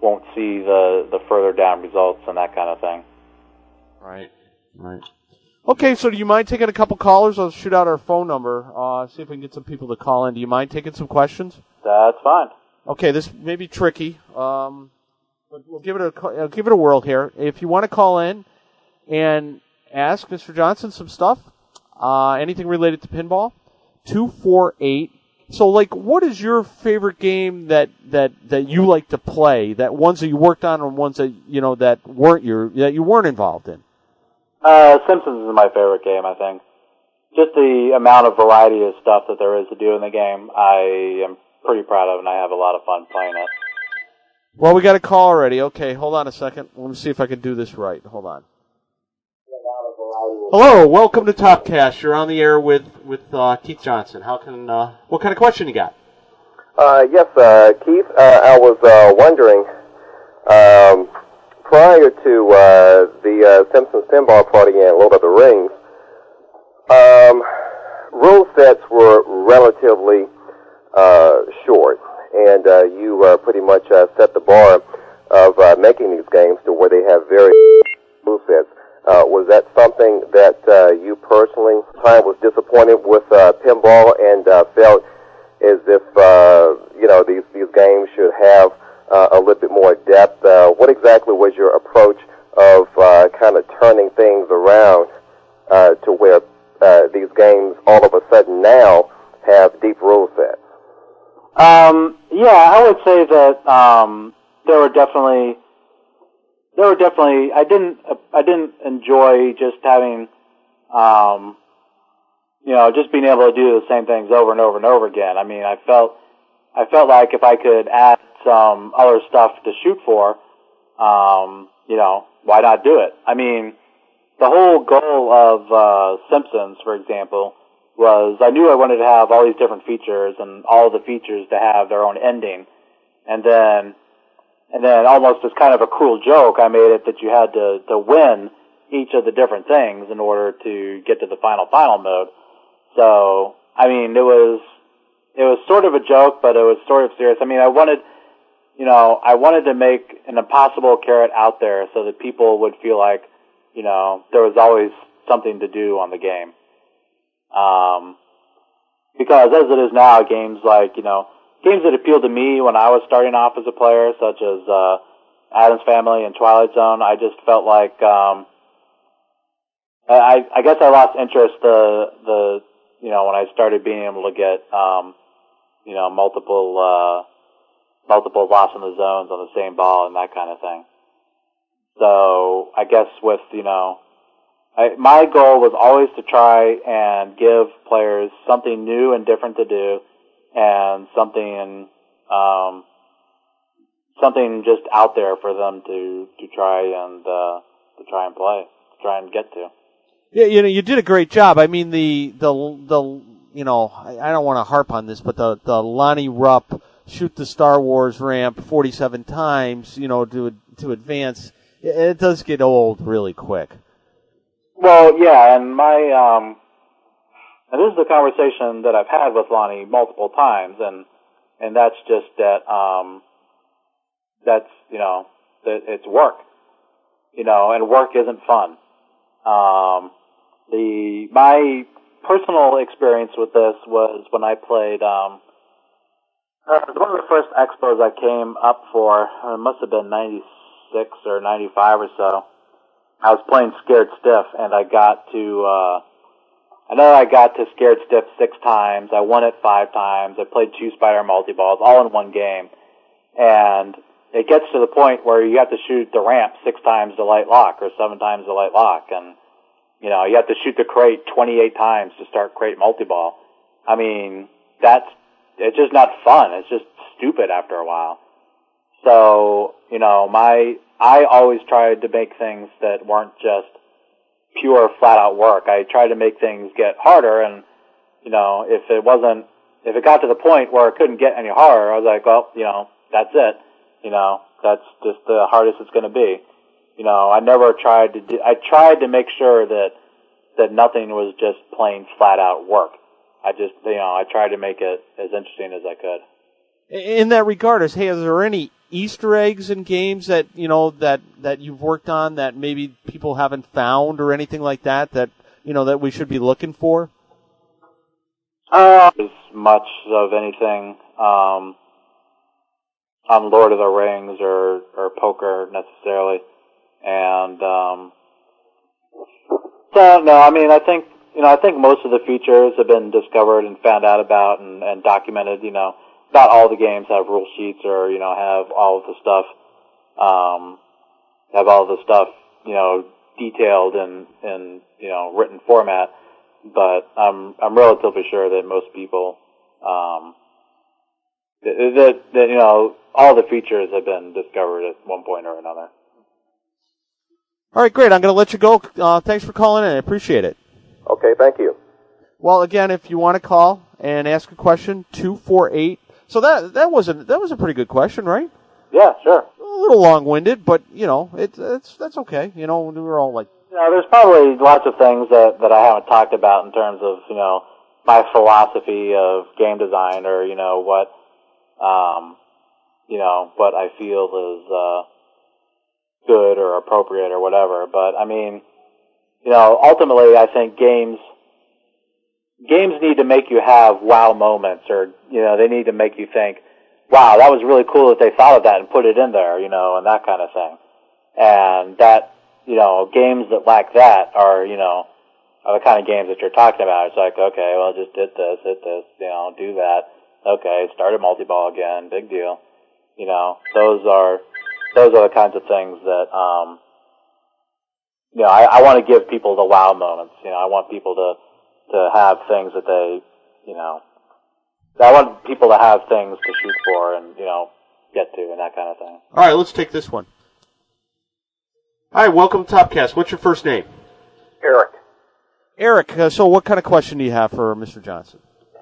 won't see the the further down results and that kind of thing. Right. Right. Okay, so do you mind taking a couple callers? I'll shoot out our phone number. Uh, see if we can get some people to call in. Do you mind taking some questions? That's fine. Okay, this may be tricky. Um, but we'll give it a uh, give it a whirl here. If you want to call in and ask Mr. Johnson some stuff, uh, anything related to pinball, two four eight. So, like, what is your favorite game that that that you like to play? That ones that you worked on, or ones that you know that weren't your that you weren't involved in. Uh, Simpsons is my favorite game. I think just the amount of variety of stuff that there is to do in the game, I am pretty proud of, and I have a lot of fun playing it. Well, we got a call already. Okay, hold on a second. Let me see if I can do this right. Hold on. Hello, welcome to Topcast. You're on the air with with uh, Keith Johnson. How can uh, what kind of question you got? Uh, yes, uh, Keith. Uh, I was uh, wondering um, prior to uh, the uh, Simpsons Pinball Party and Lord of the Rings. Um, rule sets were relatively short, and uh, you uh, pretty much uh, set the bar of uh, making these games to where they have very rule sets. Uh, was that something that uh, you personally time was disappointed with uh, pinball and uh, felt as if uh, you know these these games should have uh, a little bit more depth? Uh, what exactly was your approach of uh, kind of turning things around uh, to where uh, these games all of a sudden now have deep rule sets? Um, yeah, I would say that um, there were definitely there were definitely I didn't I didn't enjoy just having um, you know just being able to do the same things over and over and over again. I mean, I felt I felt like if I could add some other stuff to shoot for, um, you know, why not do it? I mean, the whole goal of uh, Simpsons, for example, was I knew I wanted to have all these different features and all the features to have their own ending, and then and then almost as kind of a cruel joke, I made it that you had to to win each of the different things in order to get to the final final mode. So I mean, it was it was sort of a joke, but it was sort of serious. I mean, I wanted you know I wanted to make an impossible carrot out there so that people would feel like you know there was always something to do on the game. Um, because as it is now, games like, you know, games that appealed to me when I was starting off as a player, such as, uh, Addams Family and Twilight Zone, I just felt like, um, I, I guess I lost interest the, the, you know, when I started being able to get, um, you know, multiple, uh, multiple Lost in the Zones on the same ball and that kind of thing. So, I guess with, you know, I, my goal was always to try and give players something new and different to do, and something um, something just out there for them to to try and uh, to try and play, to try and get to. Yeah, you know, you did a great job. I mean, the the the you know, I, I don't want to harp on this, but the the Lonnie Ropp shoot the Star Wars ramp 47 times, you know, to to advance. It, it does get old really quick. Well, yeah, and my um, and this is the conversation that I've had with Lonnie multiple times, and and that's just that um, that's you know that it's work, you know, and work isn't fun. Um, the my personal experience with this was when I played um, uh, one of the first expos I came up for. It must have been '96 or '95 or so I was playing Scared Stiff, and I got to, uh, I know I got to Scared Stiff six times. I won it five times. I played two Spider multi-balls all in one game. And it gets to the point where you have to shoot the ramp six times to light lock or seven times to light lock. And, you know, you have to shoot the crate 28 times to start crate multi-ball. I mean, that's, it's just not fun. It's just stupid after a while. So, you know, my, I always tried to make things that weren't just pure flat out work. I tried to make things get harder and, you know, if it wasn't, if it got to the point where it couldn't get any harder, I was like, well, you know, that's it. You know, that's just the hardest it's going to be. You know, I never tried to do, I tried to make sure that, that nothing was just plain flat out work. I just, you know, I tried to make it as interesting as I could. In that regard, is hey, is there any Easter eggs in games that you know that that you've worked on that maybe people haven't found or anything like that that you know that we should be looking for? Uh, as much of anything um, on Lord of the Rings or or poker necessarily, and um, so no, I mean I think you know I think most of the features have been discovered and found out about and, and documented. You know not all the games have rule sheets or you know have all of the stuff um, have all the stuff you know detailed in in you know written format, but I'm I'm relatively sure that most people um, that, that that you know all the features have been discovered at one point or another. All right, great. I'm going to let you go. Uh, thanks for calling in. I appreciate it. Okay, thank you. Well, again, if you want to call and ask a question, two four eight so that that was a that was a pretty good question, right? Yeah, sure. A little long-winded, but you know, it's it's that's okay. You know, we were all like, you know, there's probably lots of things that that I haven't talked about in terms of you know my philosophy of game design or you know what um, you know what I feel is uh, good or appropriate or whatever. But I mean, you know, ultimately, I think games games need to make you have wow moments, or you know, they need to make you think, wow, that was really cool that they thought of that and put it in there, you know, and that kind of thing. And that, you know, games that lack that are, you know, are the kind of games that you're talking about. It's like, okay, well, just did this, hit this, you know, do that. Okay, started multi-ball again, big deal. You know, those are, those are the kinds of things that, um, you know, I, I want to give people the wow moments. You know, I want people to, to have things that they, you know, I want people to have things to shoot for and, you know, get to and that kind of thing. All right, let's take this one. Hi, welcome to Topcast. What's your first name? Eric. Eric. Uh, so, what kind of question do you have for Mr. Johnson?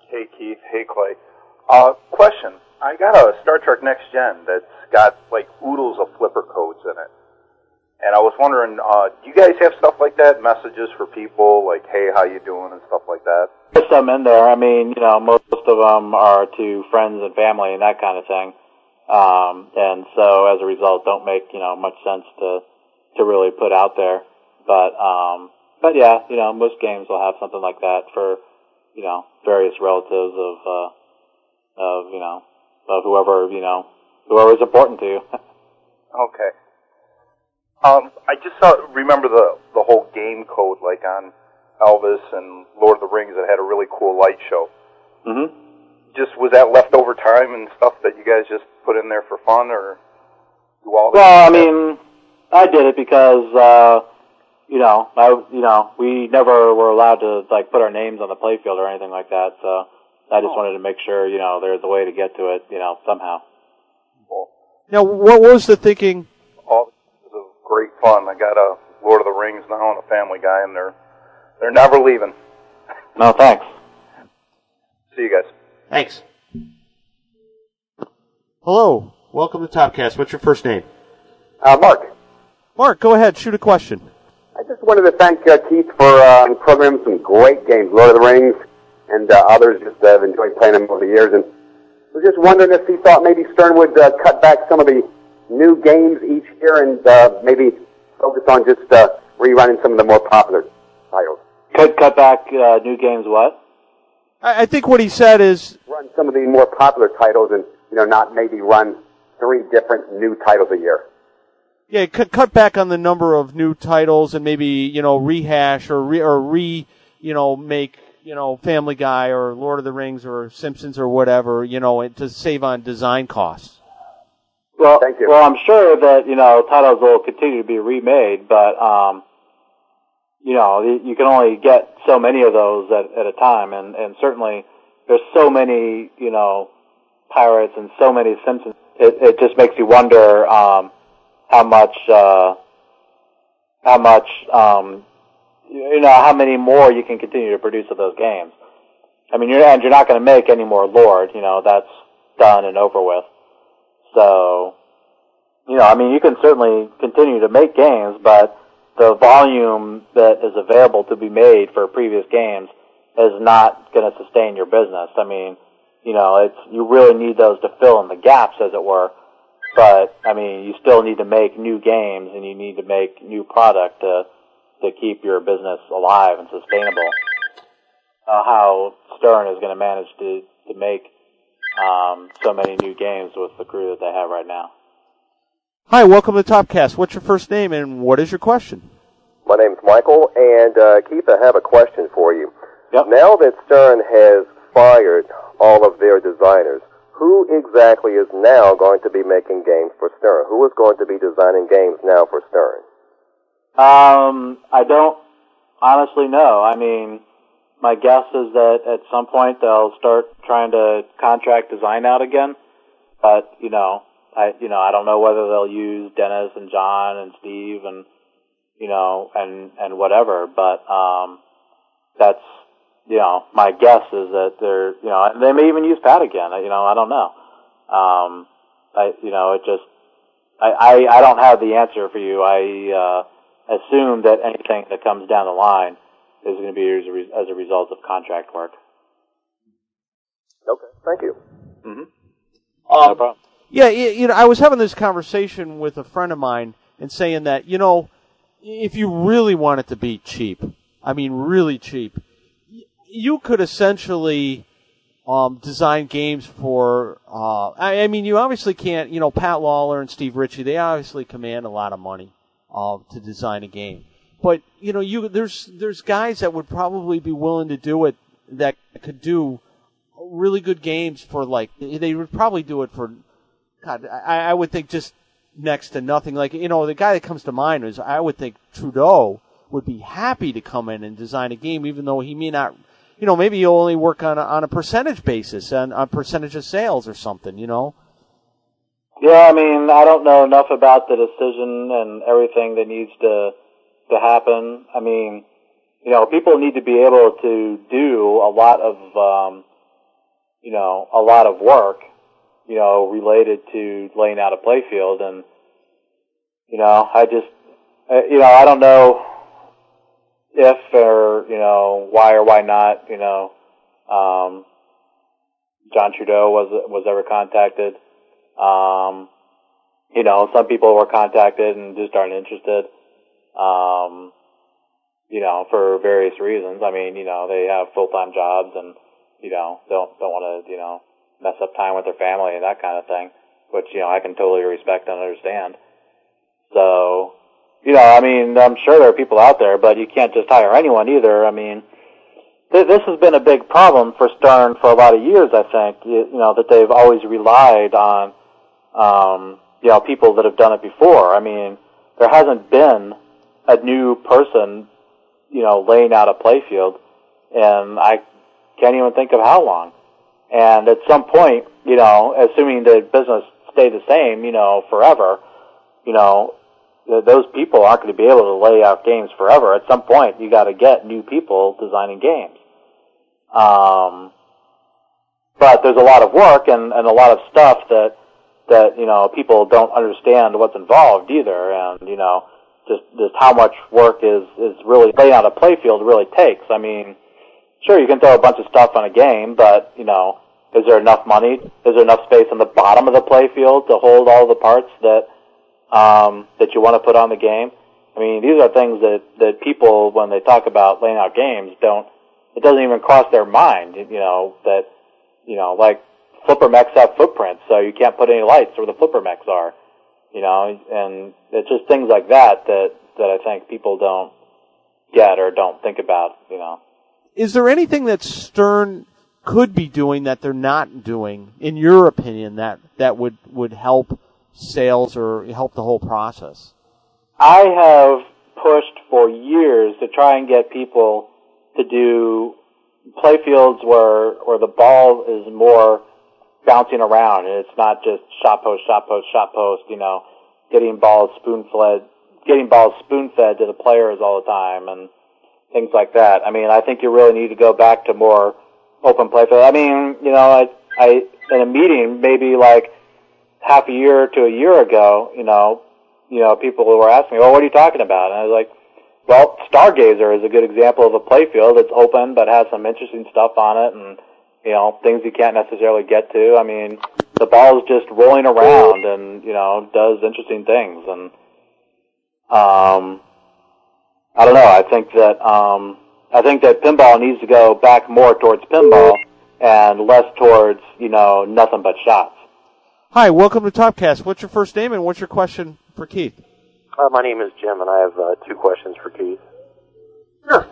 Hey, Keith. Hey, Clay. Uh, question. I got a Star Trek Next Gen that's got like oodles of flipper codes in it. And I was wondering, uh, do you guys have stuff like that? Messages for people, like, hey, how you doing, and stuff like that? There's some in there. I mean, you know, most of them are to friends and family and that kind of thing. Um, and so as a result, don't make, you know, much sense to, to really put out there. But, um, but yeah, you know, most games will have something like that for, you know, various relatives of, uh, of, you know, of whoever, you know, whoever's important to you. okay. Um, I just saw, remember the the whole game code, like on Elvis and Lord of the Rings, that had a really cool light show. hmm Just was that leftover time and stuff that you guys just put in there for fun, or do all? Well, I mean, I did it because, uh, you know, I, you know, we never were allowed to like put our names on the playfield or anything like that. So I just wanted to make sure, you know, there's a way to get to it, you know, somehow. Now, what was the thinking? All this is great fun. I got a Lord of the Rings now and a Family Guy, and they're they're never leaving. No, thanks. See you guys. Thanks. Hello, welcome to Topcast. What's your first name? Uh, Mark, Mark, go ahead, shoot a question. I just wanted to thank uh, Keith for uh, programming some great games, Lord of the Rings, and uh, others. Just uh, have enjoyed playing them over the years, and was just wondering if he thought maybe Stern would uh, cut back some of the new games each year and uh, maybe focus on just uh, rerunning some of the more popular titles. Could cut back uh, new games. What? I, I think what he said is, Run some of the more popular titles, and you know, not maybe run three different new titles a year. yeah, cut, cut back on the number of new titles and maybe you know rehash or re or re you know make you know Family Guy or Lord of the Rings or Simpsons or whatever you know to save on design costs. Well, Thank you. well, I'm sure that you know titles will continue to be remade, but um, you know you can only get so many of those at, at a time, and and certainly there's so many you know pirates and so many Simpsons. It, it just makes you wonder um, how much uh, how much um, you know how many more you can continue to produce of those games. I mean, you're and you're not going to make any more Lord. You know that's done and over with. So, you know, I mean, you can certainly continue to make games, but the volume that is available to be made for previous games is not going to sustain your business. I mean, you know, it's you really need those to fill in the gaps, as it were. But I mean, you still need to make new games, and you need to make new product to to keep your business alive and sustainable. Uh, how Stern is going to manage to to make um, so many new games with the crew that they have right now. Hi, welcome to Topcast. What's your first name and what is your question? My name's Michael, and uh, Keith, I have a question for you. Yep. Now that Stern has fired all of their designers, who exactly is now going to be making games for Stern? Who is going to be designing games now for Stern? Um, I don't honestly know. I mean, my guess is that at some point they'll start trying to contract design out again. But you know, I you know I don't know whether they'll use Dennis and John and Steve and you know and and whatever. But um, that's you know my guess is that they're you know they may even use Pat again. You know I don't know. Um, I you know it just I I, I don't have the answer for you. I uh, assume that anything that comes down the line is going to be as a, re- as a result of contract work. Okay, thank you. Mm-hmm. Um, no problem. Yeah, you know, I was having this conversation with a friend of mine and saying that, you know, if you really want it to be cheap, I mean, really cheap, you could essentially um, design games for. Uh, I, I mean, you obviously can't. You know, Pat Lawlor and Steve Ritchie, they obviously command a lot of money uh, to design a game. But you know, you there's there's guys that would probably be willing to do it that could do really good games for like they would probably do it for God, I, I would think just next to nothing. Like you know, the guy that comes to mind is I would think Trudeau would be happy to come in and design a game, even though he may not. You know, maybe he'll only work on a, on a percentage basis, on a percentage of sales or something. You know. Yeah, I mean, I don't know enough about the decision and everything that needs to to happen. I mean, you know, people need to be able to do a lot of, um, you know, a lot of work, you know, related to laying out a playfield, and you know, I just, uh, you know, I don't know if or you know why or why not, you know, um, John Trudeau was was ever contacted. Um, you know, some people were contacted and just aren't interested. Um, you know, for various reasons. I mean, you know, they have full time jobs and you know don't don't want to you know mess up time with their family and that kind of thing, which you know I can totally respect and understand. So, you know, I mean, I'm sure there are people out there, but you can't just hire anyone either. I mean, th- this has been a big problem for Stern for a lot of years. I think you, you know that they've always relied on um, you know people that have done it before. I mean, there hasn't been a new person you know laying out a playfield, and I can't even think of how long. And at some point, you know, assuming the business stay the same, you know, forever, you know, those people aren't going to be able to lay out games forever. At some point, you got to get new people designing games. Um, but there's a lot of work and, and a lot of stuff that that you know people don't understand what's involved either, and you know just just how much work is is really laying out a playfield really takes. I mean, sure you can throw a bunch of stuff on a game, but you know, is there enough money? Is there enough space on the bottom of the playfield to hold all the parts that um, that you want to put on the game? I mean, these are things that that people when they talk about laying out games don't. It doesn't even cross their mind, you know, that you know, like flipper mechs have footprints, so you can't put any lights where the flipper mechs are you know, and it's just things like that that that I think people don't get or don't think about, you know. Is there anything that Stern could be doing that they're not doing, in your opinion, that that would would help sales or help the whole process? I have pushed for years to try and get people to do playfields where where the ball is more bouncing around and it's not just shot post, shot post, shot post, you know, getting balls spoon fed getting balls spoon fed to the players all the time and things like that. I mean, I think you really need to go back to more open play. I mean, you know, I, I, in a meeting, maybe like half a year to a year ago, you know, you know, people were asking me, well, what are you talking about? And I was like, well, Stargazer is a good example of a playfield that's open but has some interesting stuff on it and, you know, things you can't necessarily get to. I mean, the ball is just rolling around and, you know, does interesting things and, um, I don't know. I think that um, I think that pinball needs to go back more towards pinball and less towards you know nothing but shots. Hi, welcome to Topcast. What's your first name and what's your question for Keith? Uh, my name is Jim, and I have uh, two questions for Keith. Sure.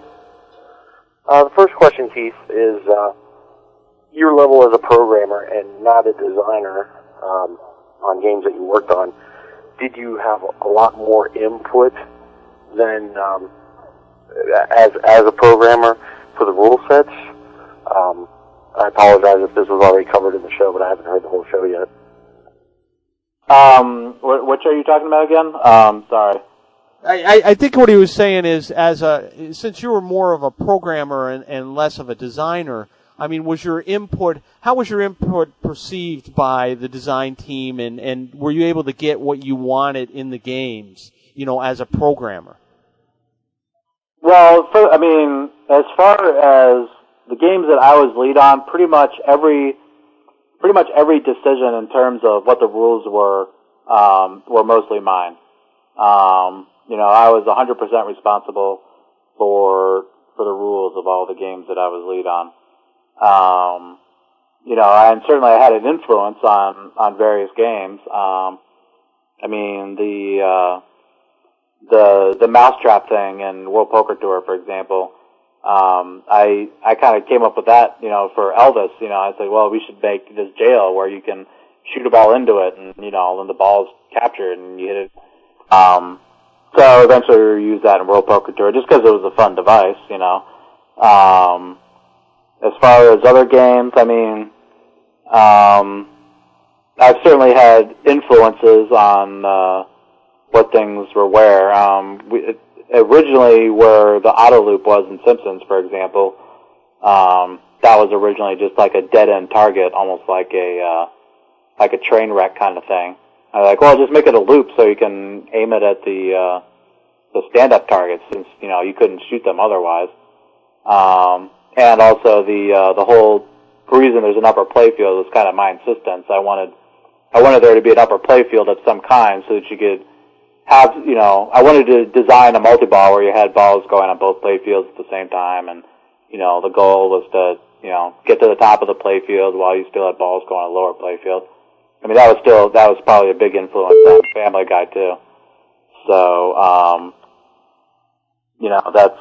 Uh, the first question, Keith, is uh, your level as a programmer and not a designer um, on games that you worked on. Did you have a lot more input than um, as as a programmer for the rule sets? Um, I apologize if this was already covered in the show, but I haven't heard the whole show yet. Um, what, which are you talking about again? Um, sorry. I, I, I think what he was saying is, as a since you were more of a programmer and, and less of a designer, I mean, was your input how was your input perceived by the design team, and and were you able to get what you wanted in the games, you know, as a programmer? Well, for, I mean, as far as the games that I was lead on, pretty much every pretty much every decision in terms of what the rules were um, were mostly mine. Um, you know, I was 100% responsible for for the rules of all the games that I was lead on. Um, you know, and certainly I had an influence on on various games. Um, I mean, the uh, the the mousetrap thing in World Poker Tour, for example. Um, I I kind of came up with that, you know, for Elvis. You know, I said, well, we should make this jail where you can shoot a ball into it, and you know, then the ball's captured and you hit it. Um, so eventually we used that in World Poker Tour just because it was a fun device, you know. Um, as far as other games, I mean, um, I've certainly had influences on uh, what things were where. Um, we, originally, where the auto loop was in Simpsons, for example, um, that was originally just like a dead end target, almost like a uh, like a train wreck kind of thing. I was like, well, just make it a loop so you can aim it at the uh, the stand up targets, since you know you couldn't shoot them otherwise. Um, and also the uh, the whole reason there's an upper playfield was kind of my insistence. I wanted I wanted there to be an upper playfield of some kind so that you could have you know I wanted to design a multi ball where you had balls going on both playfields at the same time, and you know the goal was to you know get to the top of the playfield while you still had balls going on the lower playfield. I mean that was still that was probably a big influence on Family Guy too. So um, you know that's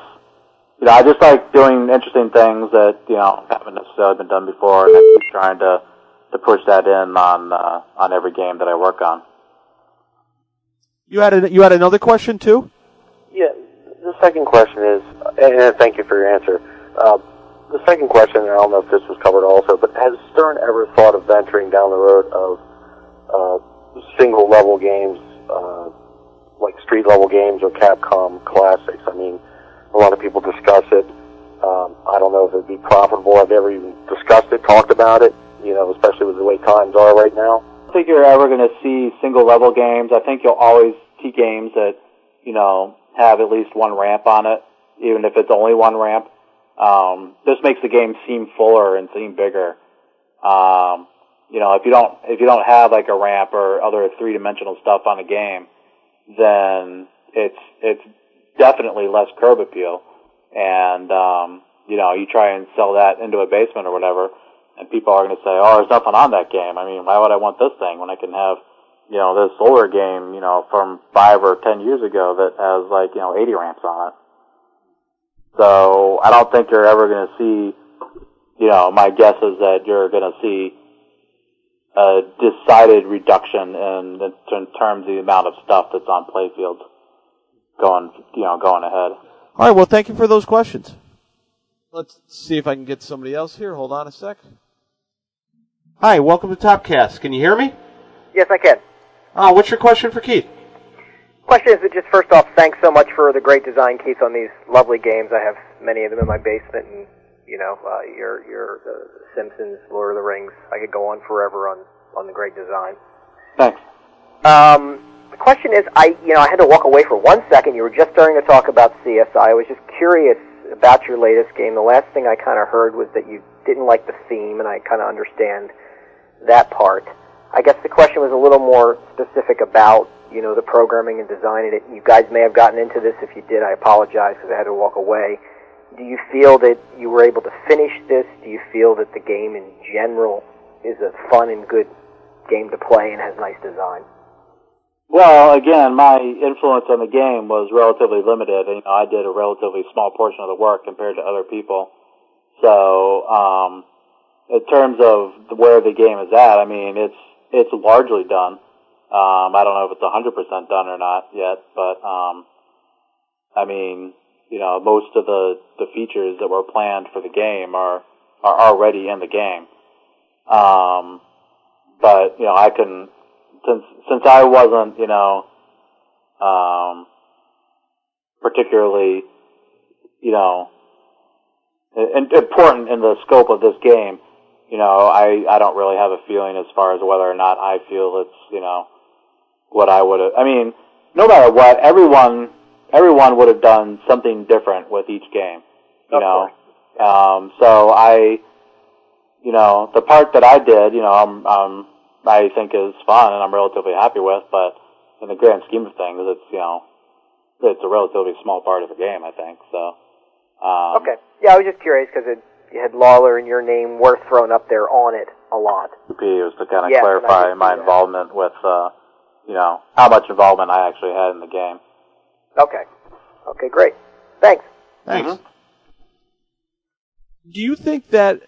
you know, I just like doing interesting things that you know haven't necessarily been done before, and I keep trying to to push that in on uh, on every game that I work on. You had a, you had another question too. Yeah, the second question is, and thank you for your answer. Uh, the second question, and I don't know if this was covered also, but has Stern ever thought of venturing down the road of uh, single level games, uh, like street level games or Capcom classics? I mean, a lot of people discuss it. Um, I don't know if it'd be profitable. I've never even discussed it, talked about it. You know, especially with the way times are right now. I think you're ever going to see single level games. I think you'll always see games that you know have at least one ramp on it, even if it's only one ramp. Um, this makes the game seem fuller and seem bigger. Um, you know, if you don't if you don't have like a ramp or other three dimensional stuff on a game, then it's it's definitely less curb appeal. And, um, you know, you try and sell that into a basement or whatever, and people are going to say, oh, there's nothing on that game. I mean, why would I want this thing when I can have, you know, this older game, you know, from five or ten years ago that has like, you know, 80 ramps on it. So I don't think you're ever going to see, you know, my guess is that you're going to see a decided reduction in, in terms of the amount of stuff that's on playfields going, you know, going ahead. All right. Well, thank you for those questions. Let's see if I can get somebody else here. Hold on a sec. Hi, welcome to Topcast. Can you hear me? Yes, I can. Uh, what's your question for Keith? Question is just first off, thanks so much for the great design, Keith, on these lovely games. I have many of them in my basement, and you know, uh, your your uh, Simpsons, Lord of the Rings. I could go on forever on on the great design. Thanks. Um, the question is, I you know, I had to walk away for one second. You were just starting to talk about CSI. I was just curious about your latest game. The last thing I kind of heard was that you didn't like the theme, and I kind of understand that part. I guess the question was a little more specific about you know the programming and designing it. You guys may have gotten into this. If you did, I apologize because I had to walk away. Do you feel that you were able to finish this? Do you feel that the game in general is a fun and good game to play and has nice design? Well, again, my influence on the game was relatively limited. You know, I did a relatively small portion of the work compared to other people. So, um, in terms of where the game is at, I mean, it's it's largely done. Um, I don't know if it's 100% done or not yet, but um, I mean, you know, most of the the features that were planned for the game are are already in the game. Um, but you know, I can since since I wasn't, you know, um, particularly, you know, important in the scope of this game, you know, I I don't really have a feeling as far as whether or not I feel it's, you know, what I would have. I mean, no matter what, everyone everyone would have done something different with each game, you know. Um, so I you know, the part that I did, you know, I'm, um, I think is fun and I'm relatively happy with, but in the grand scheme of things, it's, you know, it's a relatively small part of the game, I think, so. Um, Okay. Yeah, I was just curious because it you had Lawlor and your name were thrown up there on it a lot. P was to kind of Yes, and I clarify my see that. involvement with, uh, you know, how much involvement I actually had in the game. Okay. Okay, great. Thanks. Thanks. Do you think that i-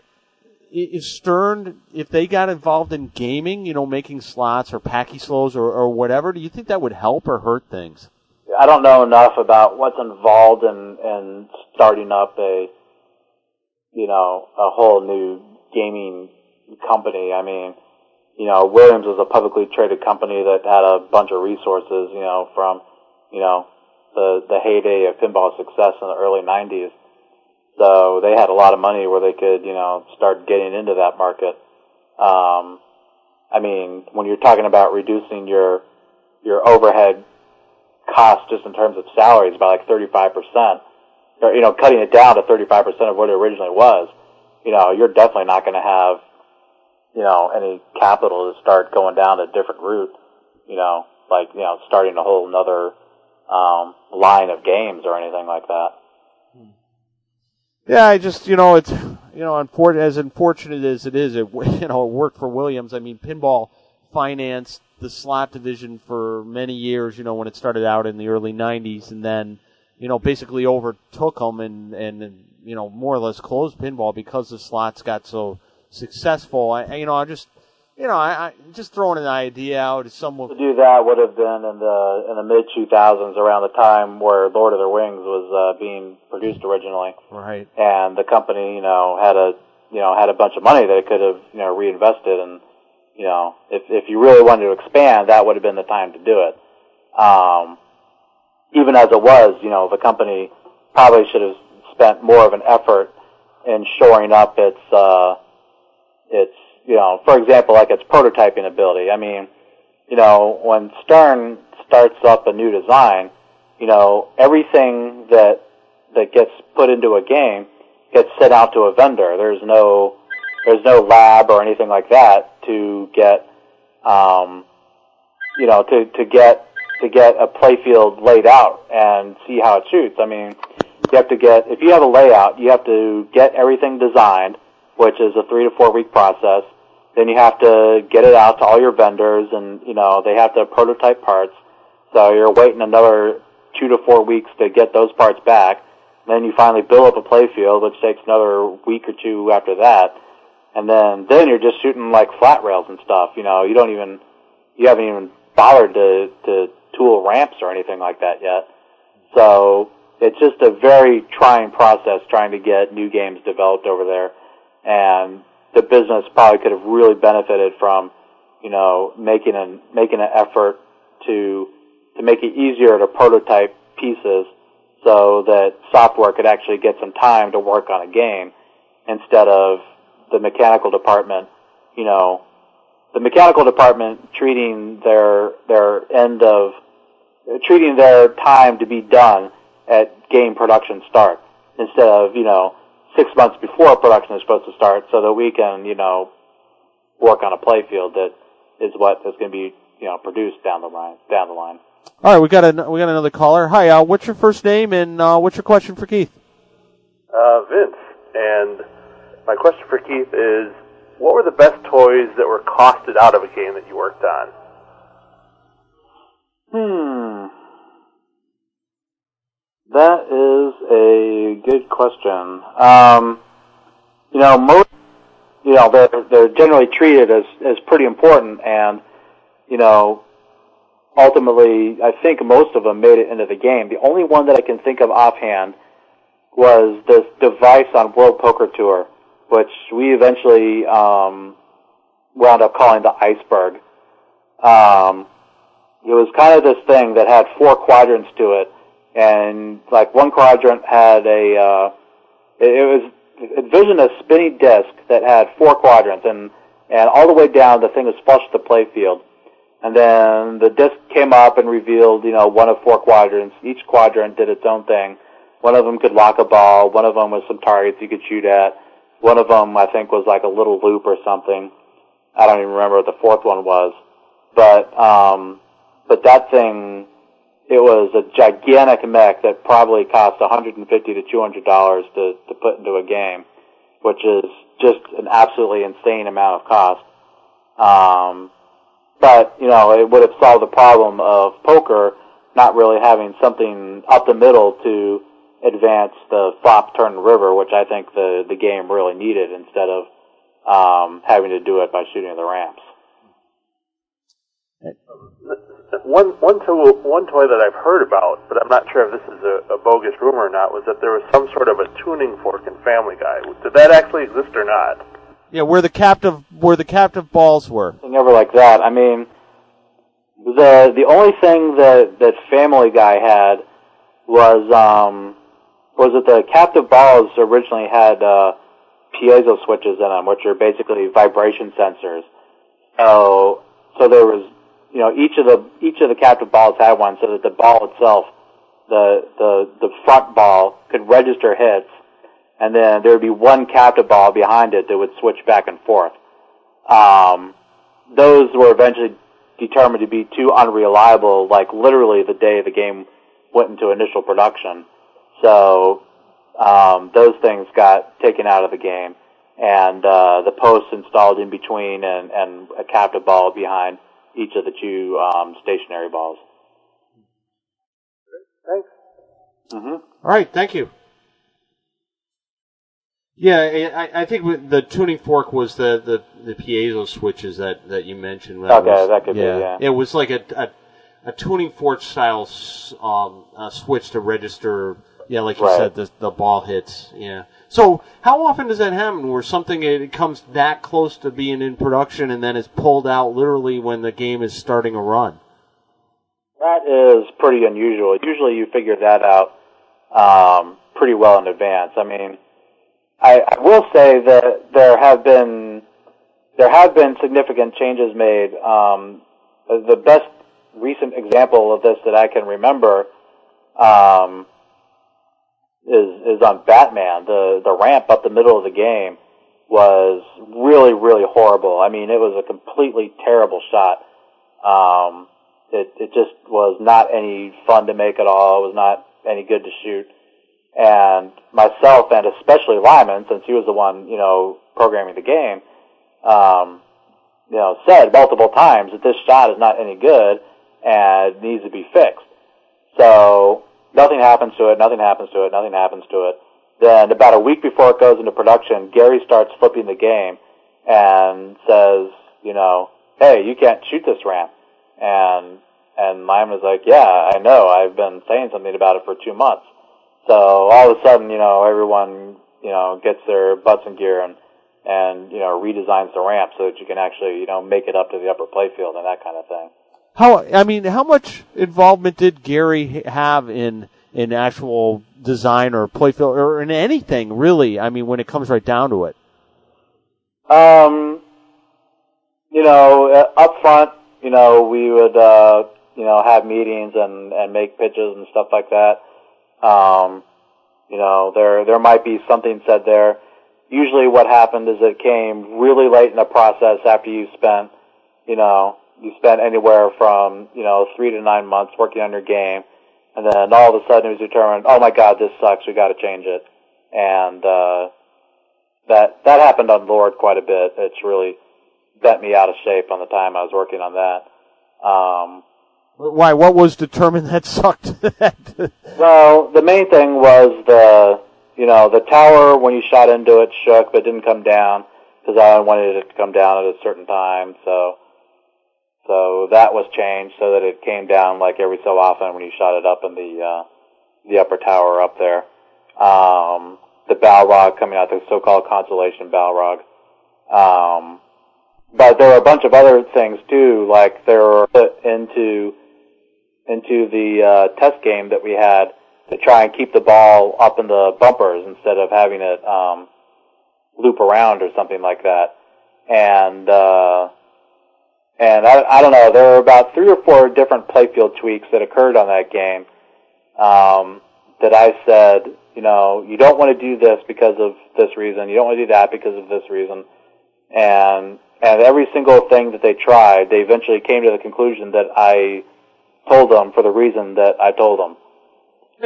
if Stern, if they got involved in gaming, you know, making slots or pachislos or, or whatever, do you think that would help or hurt things? I don't know enough about what's involved in, in starting up a, you know, a whole new gaming company. I mean, you know, Williams was a publicly traded company that had a bunch of resources, you know, from, you know, the, the heyday of pinball success in the early 90s. So they had a lot of money where they could, you know, start getting into that market. Um, I mean, when you're talking about reducing your, your overhead cost just in terms of salaries by like 35%, or, you know, cutting it down to 35% of what it originally was, you know, you're definitely not going to have, you know, any capital to start going down a different route, you know, like, you know, starting a whole another, um, line of games or anything like that. Yeah, I just you know it's you know unfor- as unfortunate as it is, it you know it worked for Williams. I mean, pinball financed the slot division for many years. You know when it started out in the early '90s, and then you know basically overtook them and and you know more or less closed pinball because the slots got so successful. I- you know I just you know I, I just throwing an idea out someone To do that would have been in the in the mid 2000s, around the time where Lord of the Rings was uh, being produced originally. right. and the company, you know, had a, you know, had a bunch of money that it could have, you know, reinvested and, you know, if, if you really wanted to expand, that would have been the time to do it. Um, even as it was, you know, the company probably should have spent more of an effort in shoring up its, uh, its, you know, for example, like its prototyping ability. I mean, you know, when Stern starts up a new design, you know, everything that that gets put into a game gets sent out to a vendor. There's no there's no lab or anything like that to get um, you know to to get to get a playfield laid out and see how it shoots. I mean, you have to get if you have a layout, you have to get everything designed, which is a three to four week process. Then you have to get it out to all your vendors, and you know they have to prototype parts. So you're waiting another two to four weeks to get those parts back. Then you finally build up a playfield, which takes another week or two after that. And then, then you're just shooting like flat rails and stuff. You know, you don't even, you haven't even bothered to, to tool ramps or anything like that yet. So it's just a very trying process trying to get new games developed over there. And the business probably could have really benefited from, you know, making an, making an effort to, to make it easier to prototype pieces so that software could actually get some time to work on a game instead of the mechanical department, you know, the mechanical department treating their their end of treating their time to be done at game production start instead of you know six months before production is supposed to start, so that we can you know work on a playfield that is what is going to be you know produced down the line down the line. All right, we got a we got another caller. Hi, uh, what's your first name and uh, what's your question for Keith? Uh, Vince, and my question for Keith is, what were the best toys that were costed out of a game that you worked on? Hmm. That is a good question. Um, you know, most, you know, they're, they're generally treated as, as pretty important and, you know, ultimately, I think most of them made it into the game. The only one that I can think of offhand was this device on World Poker Tour, which we eventually, um, wound up calling the iceberg. Um, it was kind of this thing that had four quadrants to it, and like one quadrant had a, uh, it, was envision a spinning disc that had four quadrants, and and all the way down the thing was flush with the playfield, and then the disc came up and revealed you know one of four quadrants. Each quadrant did its own thing. One of them could lock a ball. One of them was some targets you could shoot at. One of them, I think, was like a little loop or something. I don't even remember what the fourth one was. But, um, but that thing, it was a gigantic mech that probably cost 150 to 200 dollars to to put into a game, which is just an absolutely insane amount of cost. Um, but you know, it would have solved the problem of poker not really having something up the middle to advance the flop turn river, which I think the the game really needed instead of um, having to do it by shooting the ramps. One one toy one toy that I've heard about, but I'm not sure if this is a, a bogus rumor or not, was that there was some sort of a tuning fork in Family Guy. Did that actually exist or not? Yeah, where the captive where the captive balls were. Never like that. I mean, the the only thing that that Family Guy had was um was that the captive balls originally had uh, piezo switches in them, which are basically vibration sensors. So so there was you know each of the each of the captive balls had one, so that the ball itself, the the the front ball could register hits, and then there would be one captive ball behind it that would switch back and forth. Um, those were eventually determined to be too unreliable, like literally the day the game went into initial production. So um, those things got taken out of the game, and uh, the posts installed in between, and, and a captive ball behind each of the two um, stationary balls. Thanks. Mm-hmm. All right, thank you. Yeah, I, I think the tuning fork was the, the, the piezo switches that, that you mentioned. That Okay, was- that could be, yeah. It was like a, a, a tuning fork style um, uh, switch to register, yeah, like you Right. said, the, the ball hits. Yeah. So how often does that happen where something it comes that close to being in production and then is pulled out literally when the game is starting a run? That is pretty unusual. Usually you figure that out um, pretty well in advance. I mean, I, I will say that there have been there have been significant changes made. Um, the best recent example of this that I can remember um, is is on Batman. The the ramp up the middle of the game was really really horrible. I mean, it was a completely terrible shot. Um, it it just was not any fun to make at all. It was not any good to shoot. And myself, and especially Lyman, since he was the one you know programming the game, um, you know, said multiple times that this shot is not any good and needs to be fixed. So nothing happens to it, nothing happens to it, nothing happens to it. Then about a week before it goes into production, Gary starts flipping the game and says, you know, hey, you can't shoot this ramp. And, and Lyman was like, yeah, I know, I've been saying something about it for two months. So all of a sudden, you know, everyone, you know, gets their butts in gear and, and, you know, redesigns the ramp so that you can actually, you know, make it up to the upper playfield and that kind of thing. How I mean, how much involvement did Gary have in in actual design or playfield or in anything really? I mean, when it comes right down to it. Um, you know, uh, up front, you know, we would, uh, you know, have meetings and, and make pitches and stuff like that. Um, you know, there, there might be something said there. Usually what happened is it came really late in the process after you spent, you know, you spent anywhere from, you know, three to nine months working on your game. And then all of a sudden it was determined, oh my god, this sucks, we gotta change it. And, uh, that, that happened on Lord quite a bit. It's really bent me out of shape on the time I was working on that. Um, Why? What was determined that sucked? well, the main thing was the, you know, the tower when you shot into it shook but didn't come down because I wanted it to come down at a certain time. So, so that was changed so that it came down like every so often when you shot it up in the uh, the upper tower up there. Um, the Balrog coming out, the so-called consolation Balrog. Um, but there were a bunch of other things too, like were put into into the uh, test game that we had to try and keep the ball up in the bumpers instead of having it um, loop around or something like that. And uh, and I, I don't know, there were about three or four different playfield tweaks that occurred on that game um, that I said, you know, you don't want to do this because of this reason. You don't want to do that because of this reason. And and every single thing that they tried, they eventually came to the conclusion that I told them for the reason that I told them.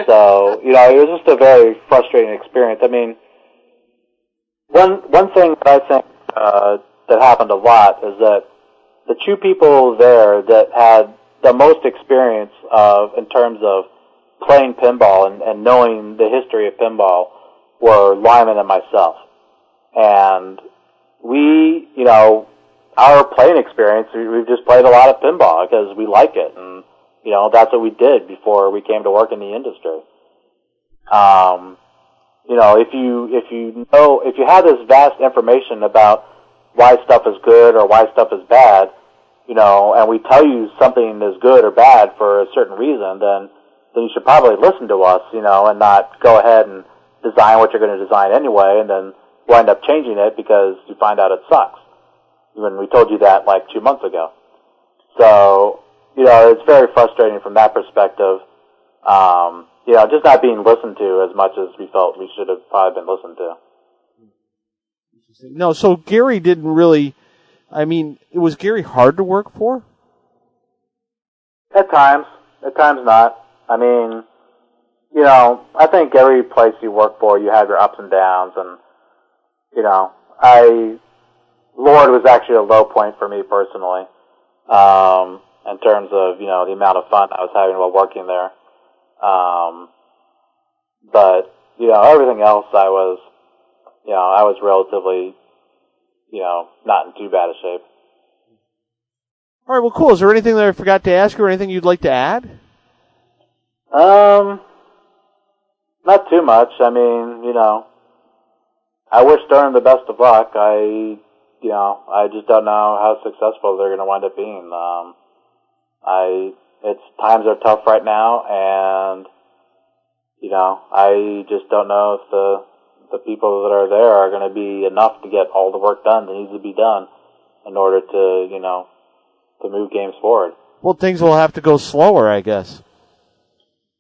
So you know, it was just a very frustrating experience. I mean, one one thing that I think uh, that happened a lot is that the two people there that had the most experience of in terms of playing pinball and, and knowing the history of pinball were Lyman and myself. And we, you know, our playing experience, we, we've just played a lot of pinball because we like it. And, you know, that's what we did before we came to work in the industry. Um, you know, if you, if you know, if you have this vast information about why stuff is good or why stuff is bad, you know, and we tell you something is good or bad for a certain reason, then then you should probably listen to us, you know, and not go ahead and design what you're going to design anyway, and then wind up changing it because you find out it sucks. When we told you that like two months ago. So, you know, it's very frustrating from that perspective. Um, you know, just not being listened to as much as we felt we should have probably been listened to. No, so Gary didn't really. I mean, was Gary hard to work for? At times, at times not. I mean, you know, I think every place you work for, you have your ups and downs, and you know, I Lord was actually a low point for me personally, um, in terms of you know the amount of fun I was having while working there. Um, but you know, everything else I was, you know, I was relatively, you know, not in too bad a shape. All right, well, cool. Is there anything that I forgot to ask or anything you'd like to add? Um, not too much. I mean, you know, I wish Stern the best of luck. I, you know, I just don't know how successful they're going to wind up being. Um, I, it's times are tough right now, and you know, I just don't know if the the people that are there are going to be enough to get all the work done that needs to be done in order to, you know, to move games forward. Well, things will have to go slower, I guess.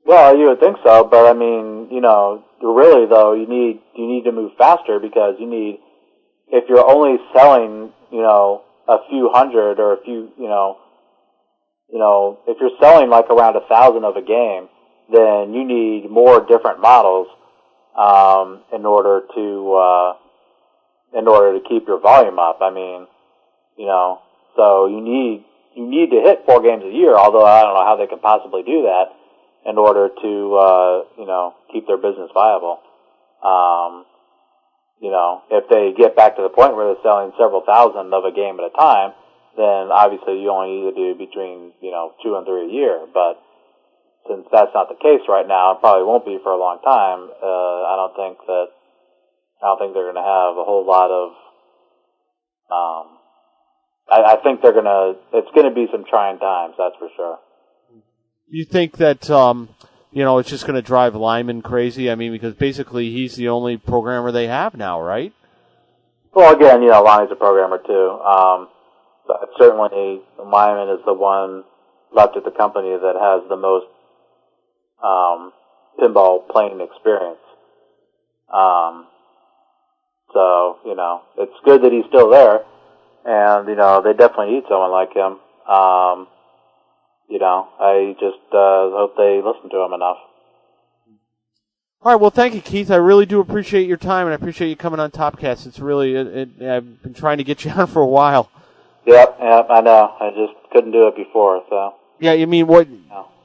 Well, you would think so, but I mean, you know, really though, you need you need to move faster because you need if you're only selling, you know, a few hundred or a few, you know, you know, if you're selling like around a thousand of a game, then you need more different models um, in order to uh, in order to keep your volume up. I mean, you know, so you need you need to hit four games a year. Although I don't know how they can possibly do that in order to uh, you know keep their business viable. Um, you know, if they get back to the point where they're selling several thousand of a game at a time, then obviously you only need to do between you know two and three a year. But since that's not the case right now, and probably won't be for a long time, uh, I don't think that I don't think they're going to have a whole lot of. Um, I, I think they're going to. It's going to be some trying times, that's for sure. You think that um, you know it's just going to drive Lyman crazy? I mean, because basically he's the only programmer they have now, right? Well, again, you know, Lonnie's a programmer too. Um, but certainly, Lyman is the one left at the company that has the most um, pinball playing experience. Um, so you know, it's good that he's still there, and you know they definitely need someone like him. Um, you know, I just uh, hope they listen to him enough. All right. Well, thank you, Keith. I really do appreciate your time, and I appreciate you coming on Topcast. It's really, it, it, I've been trying to get you on for a while. Yep, yep, I know. I just couldn't do it before, so. Yeah, you mean what?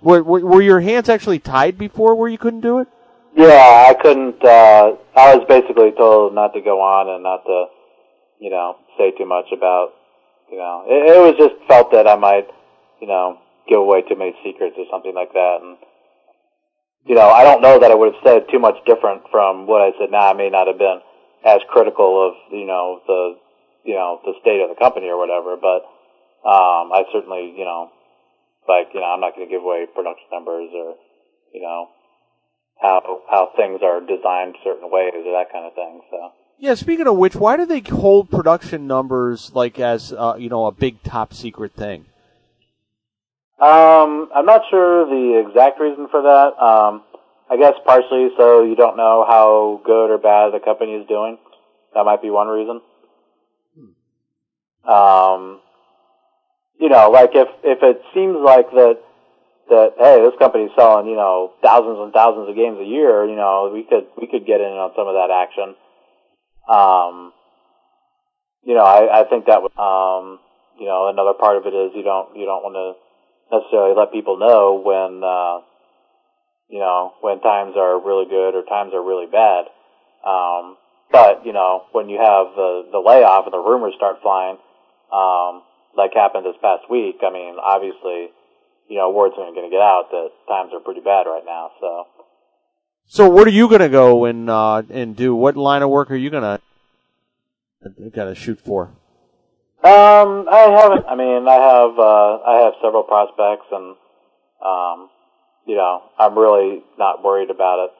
Were, were, were your hands actually tied before, where you couldn't do it? Yeah, I couldn't. uh I was basically told not to go on and not to, you know, say too much about, you know, it, it was just felt that I might, you know, give away too many secrets or something like that, and you know, I don't know that I would have said too much different from what I said now. I may not have been as critical of, you know, the, you know, the state of the company or whatever, but, um, I certainly, you know, like, you know, I'm not going to give away production numbers or, you know, how, how things are designed certain ways or that kind of thing, so. Yeah. Speaking of which, why do they hold production numbers like as uh, you know a big top secret thing? Um, I'm not sure the exact reason for that. Um, I guess partially so you don't know how good or bad the company is doing. That might be one reason. Um, you know, like if if it seems like that that hey, this company's selling you know thousands and thousands of games a year, you know, we could we could get in on some of that action. Um, you know, I, I think that would, um, you know, another part of it is you don't you don't want to necessarily let people know when uh, you know when times are really good or times are really bad. Um, but you know, when you have the the layoff and the rumors start flying, um, like happened this past week, I mean, obviously, you know, word's aren't going to get out that times are pretty bad right now. So, So what are you going to go and uh, and do? What line of work are you going to got to shoot for? um, I haven't. I mean, I have uh, I have several prospects, and um, you know, I'm really not worried about it.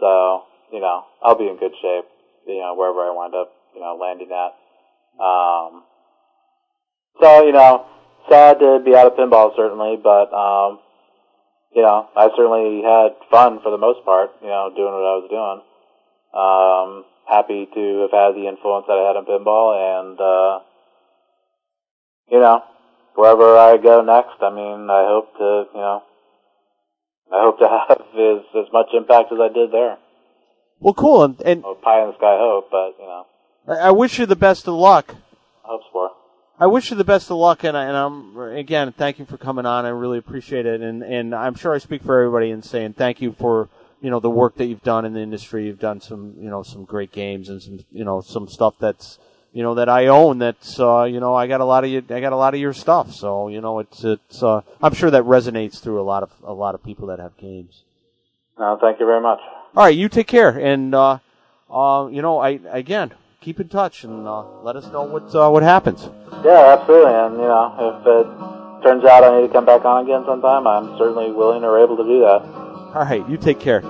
So, you know, I'll be in good shape. You know, wherever I wind up, you know, landing at. Um, so, you know, sad to be out of pinball certainly, but um, you know, I certainly had fun for the most part, you know, doing what I was doing. Um, happy to have had the influence that I had in pinball and uh you know, wherever I go next, I mean, I hope to, you know, I hope to have as as much impact as I did there. Well, cool, and, and Well, pie in the sky hope, but you know, I I wish you the best of luck. hopes for. I wish you the best of luck, and, I, and I'm again thank you for coming on. I really appreciate it, and and I'm sure I speak for everybody in saying thank you for you know the work that you've done in the industry. You've done some you know some great games and some you know some stuff that's you know that I own. That's uh, you know I got a lot of you, I got a lot of your stuff. So you know it's it's uh, I'm sure that resonates through a lot of a lot of people that have games. No, thank you very much. All right, you take care, and uh, uh, you know I again keep in touch and uh, let us know what uh, what happens. Yeah, absolutely. And you know, if it turns out I need to come back on again sometime, I'm certainly willing or able to do that. All right, you take care.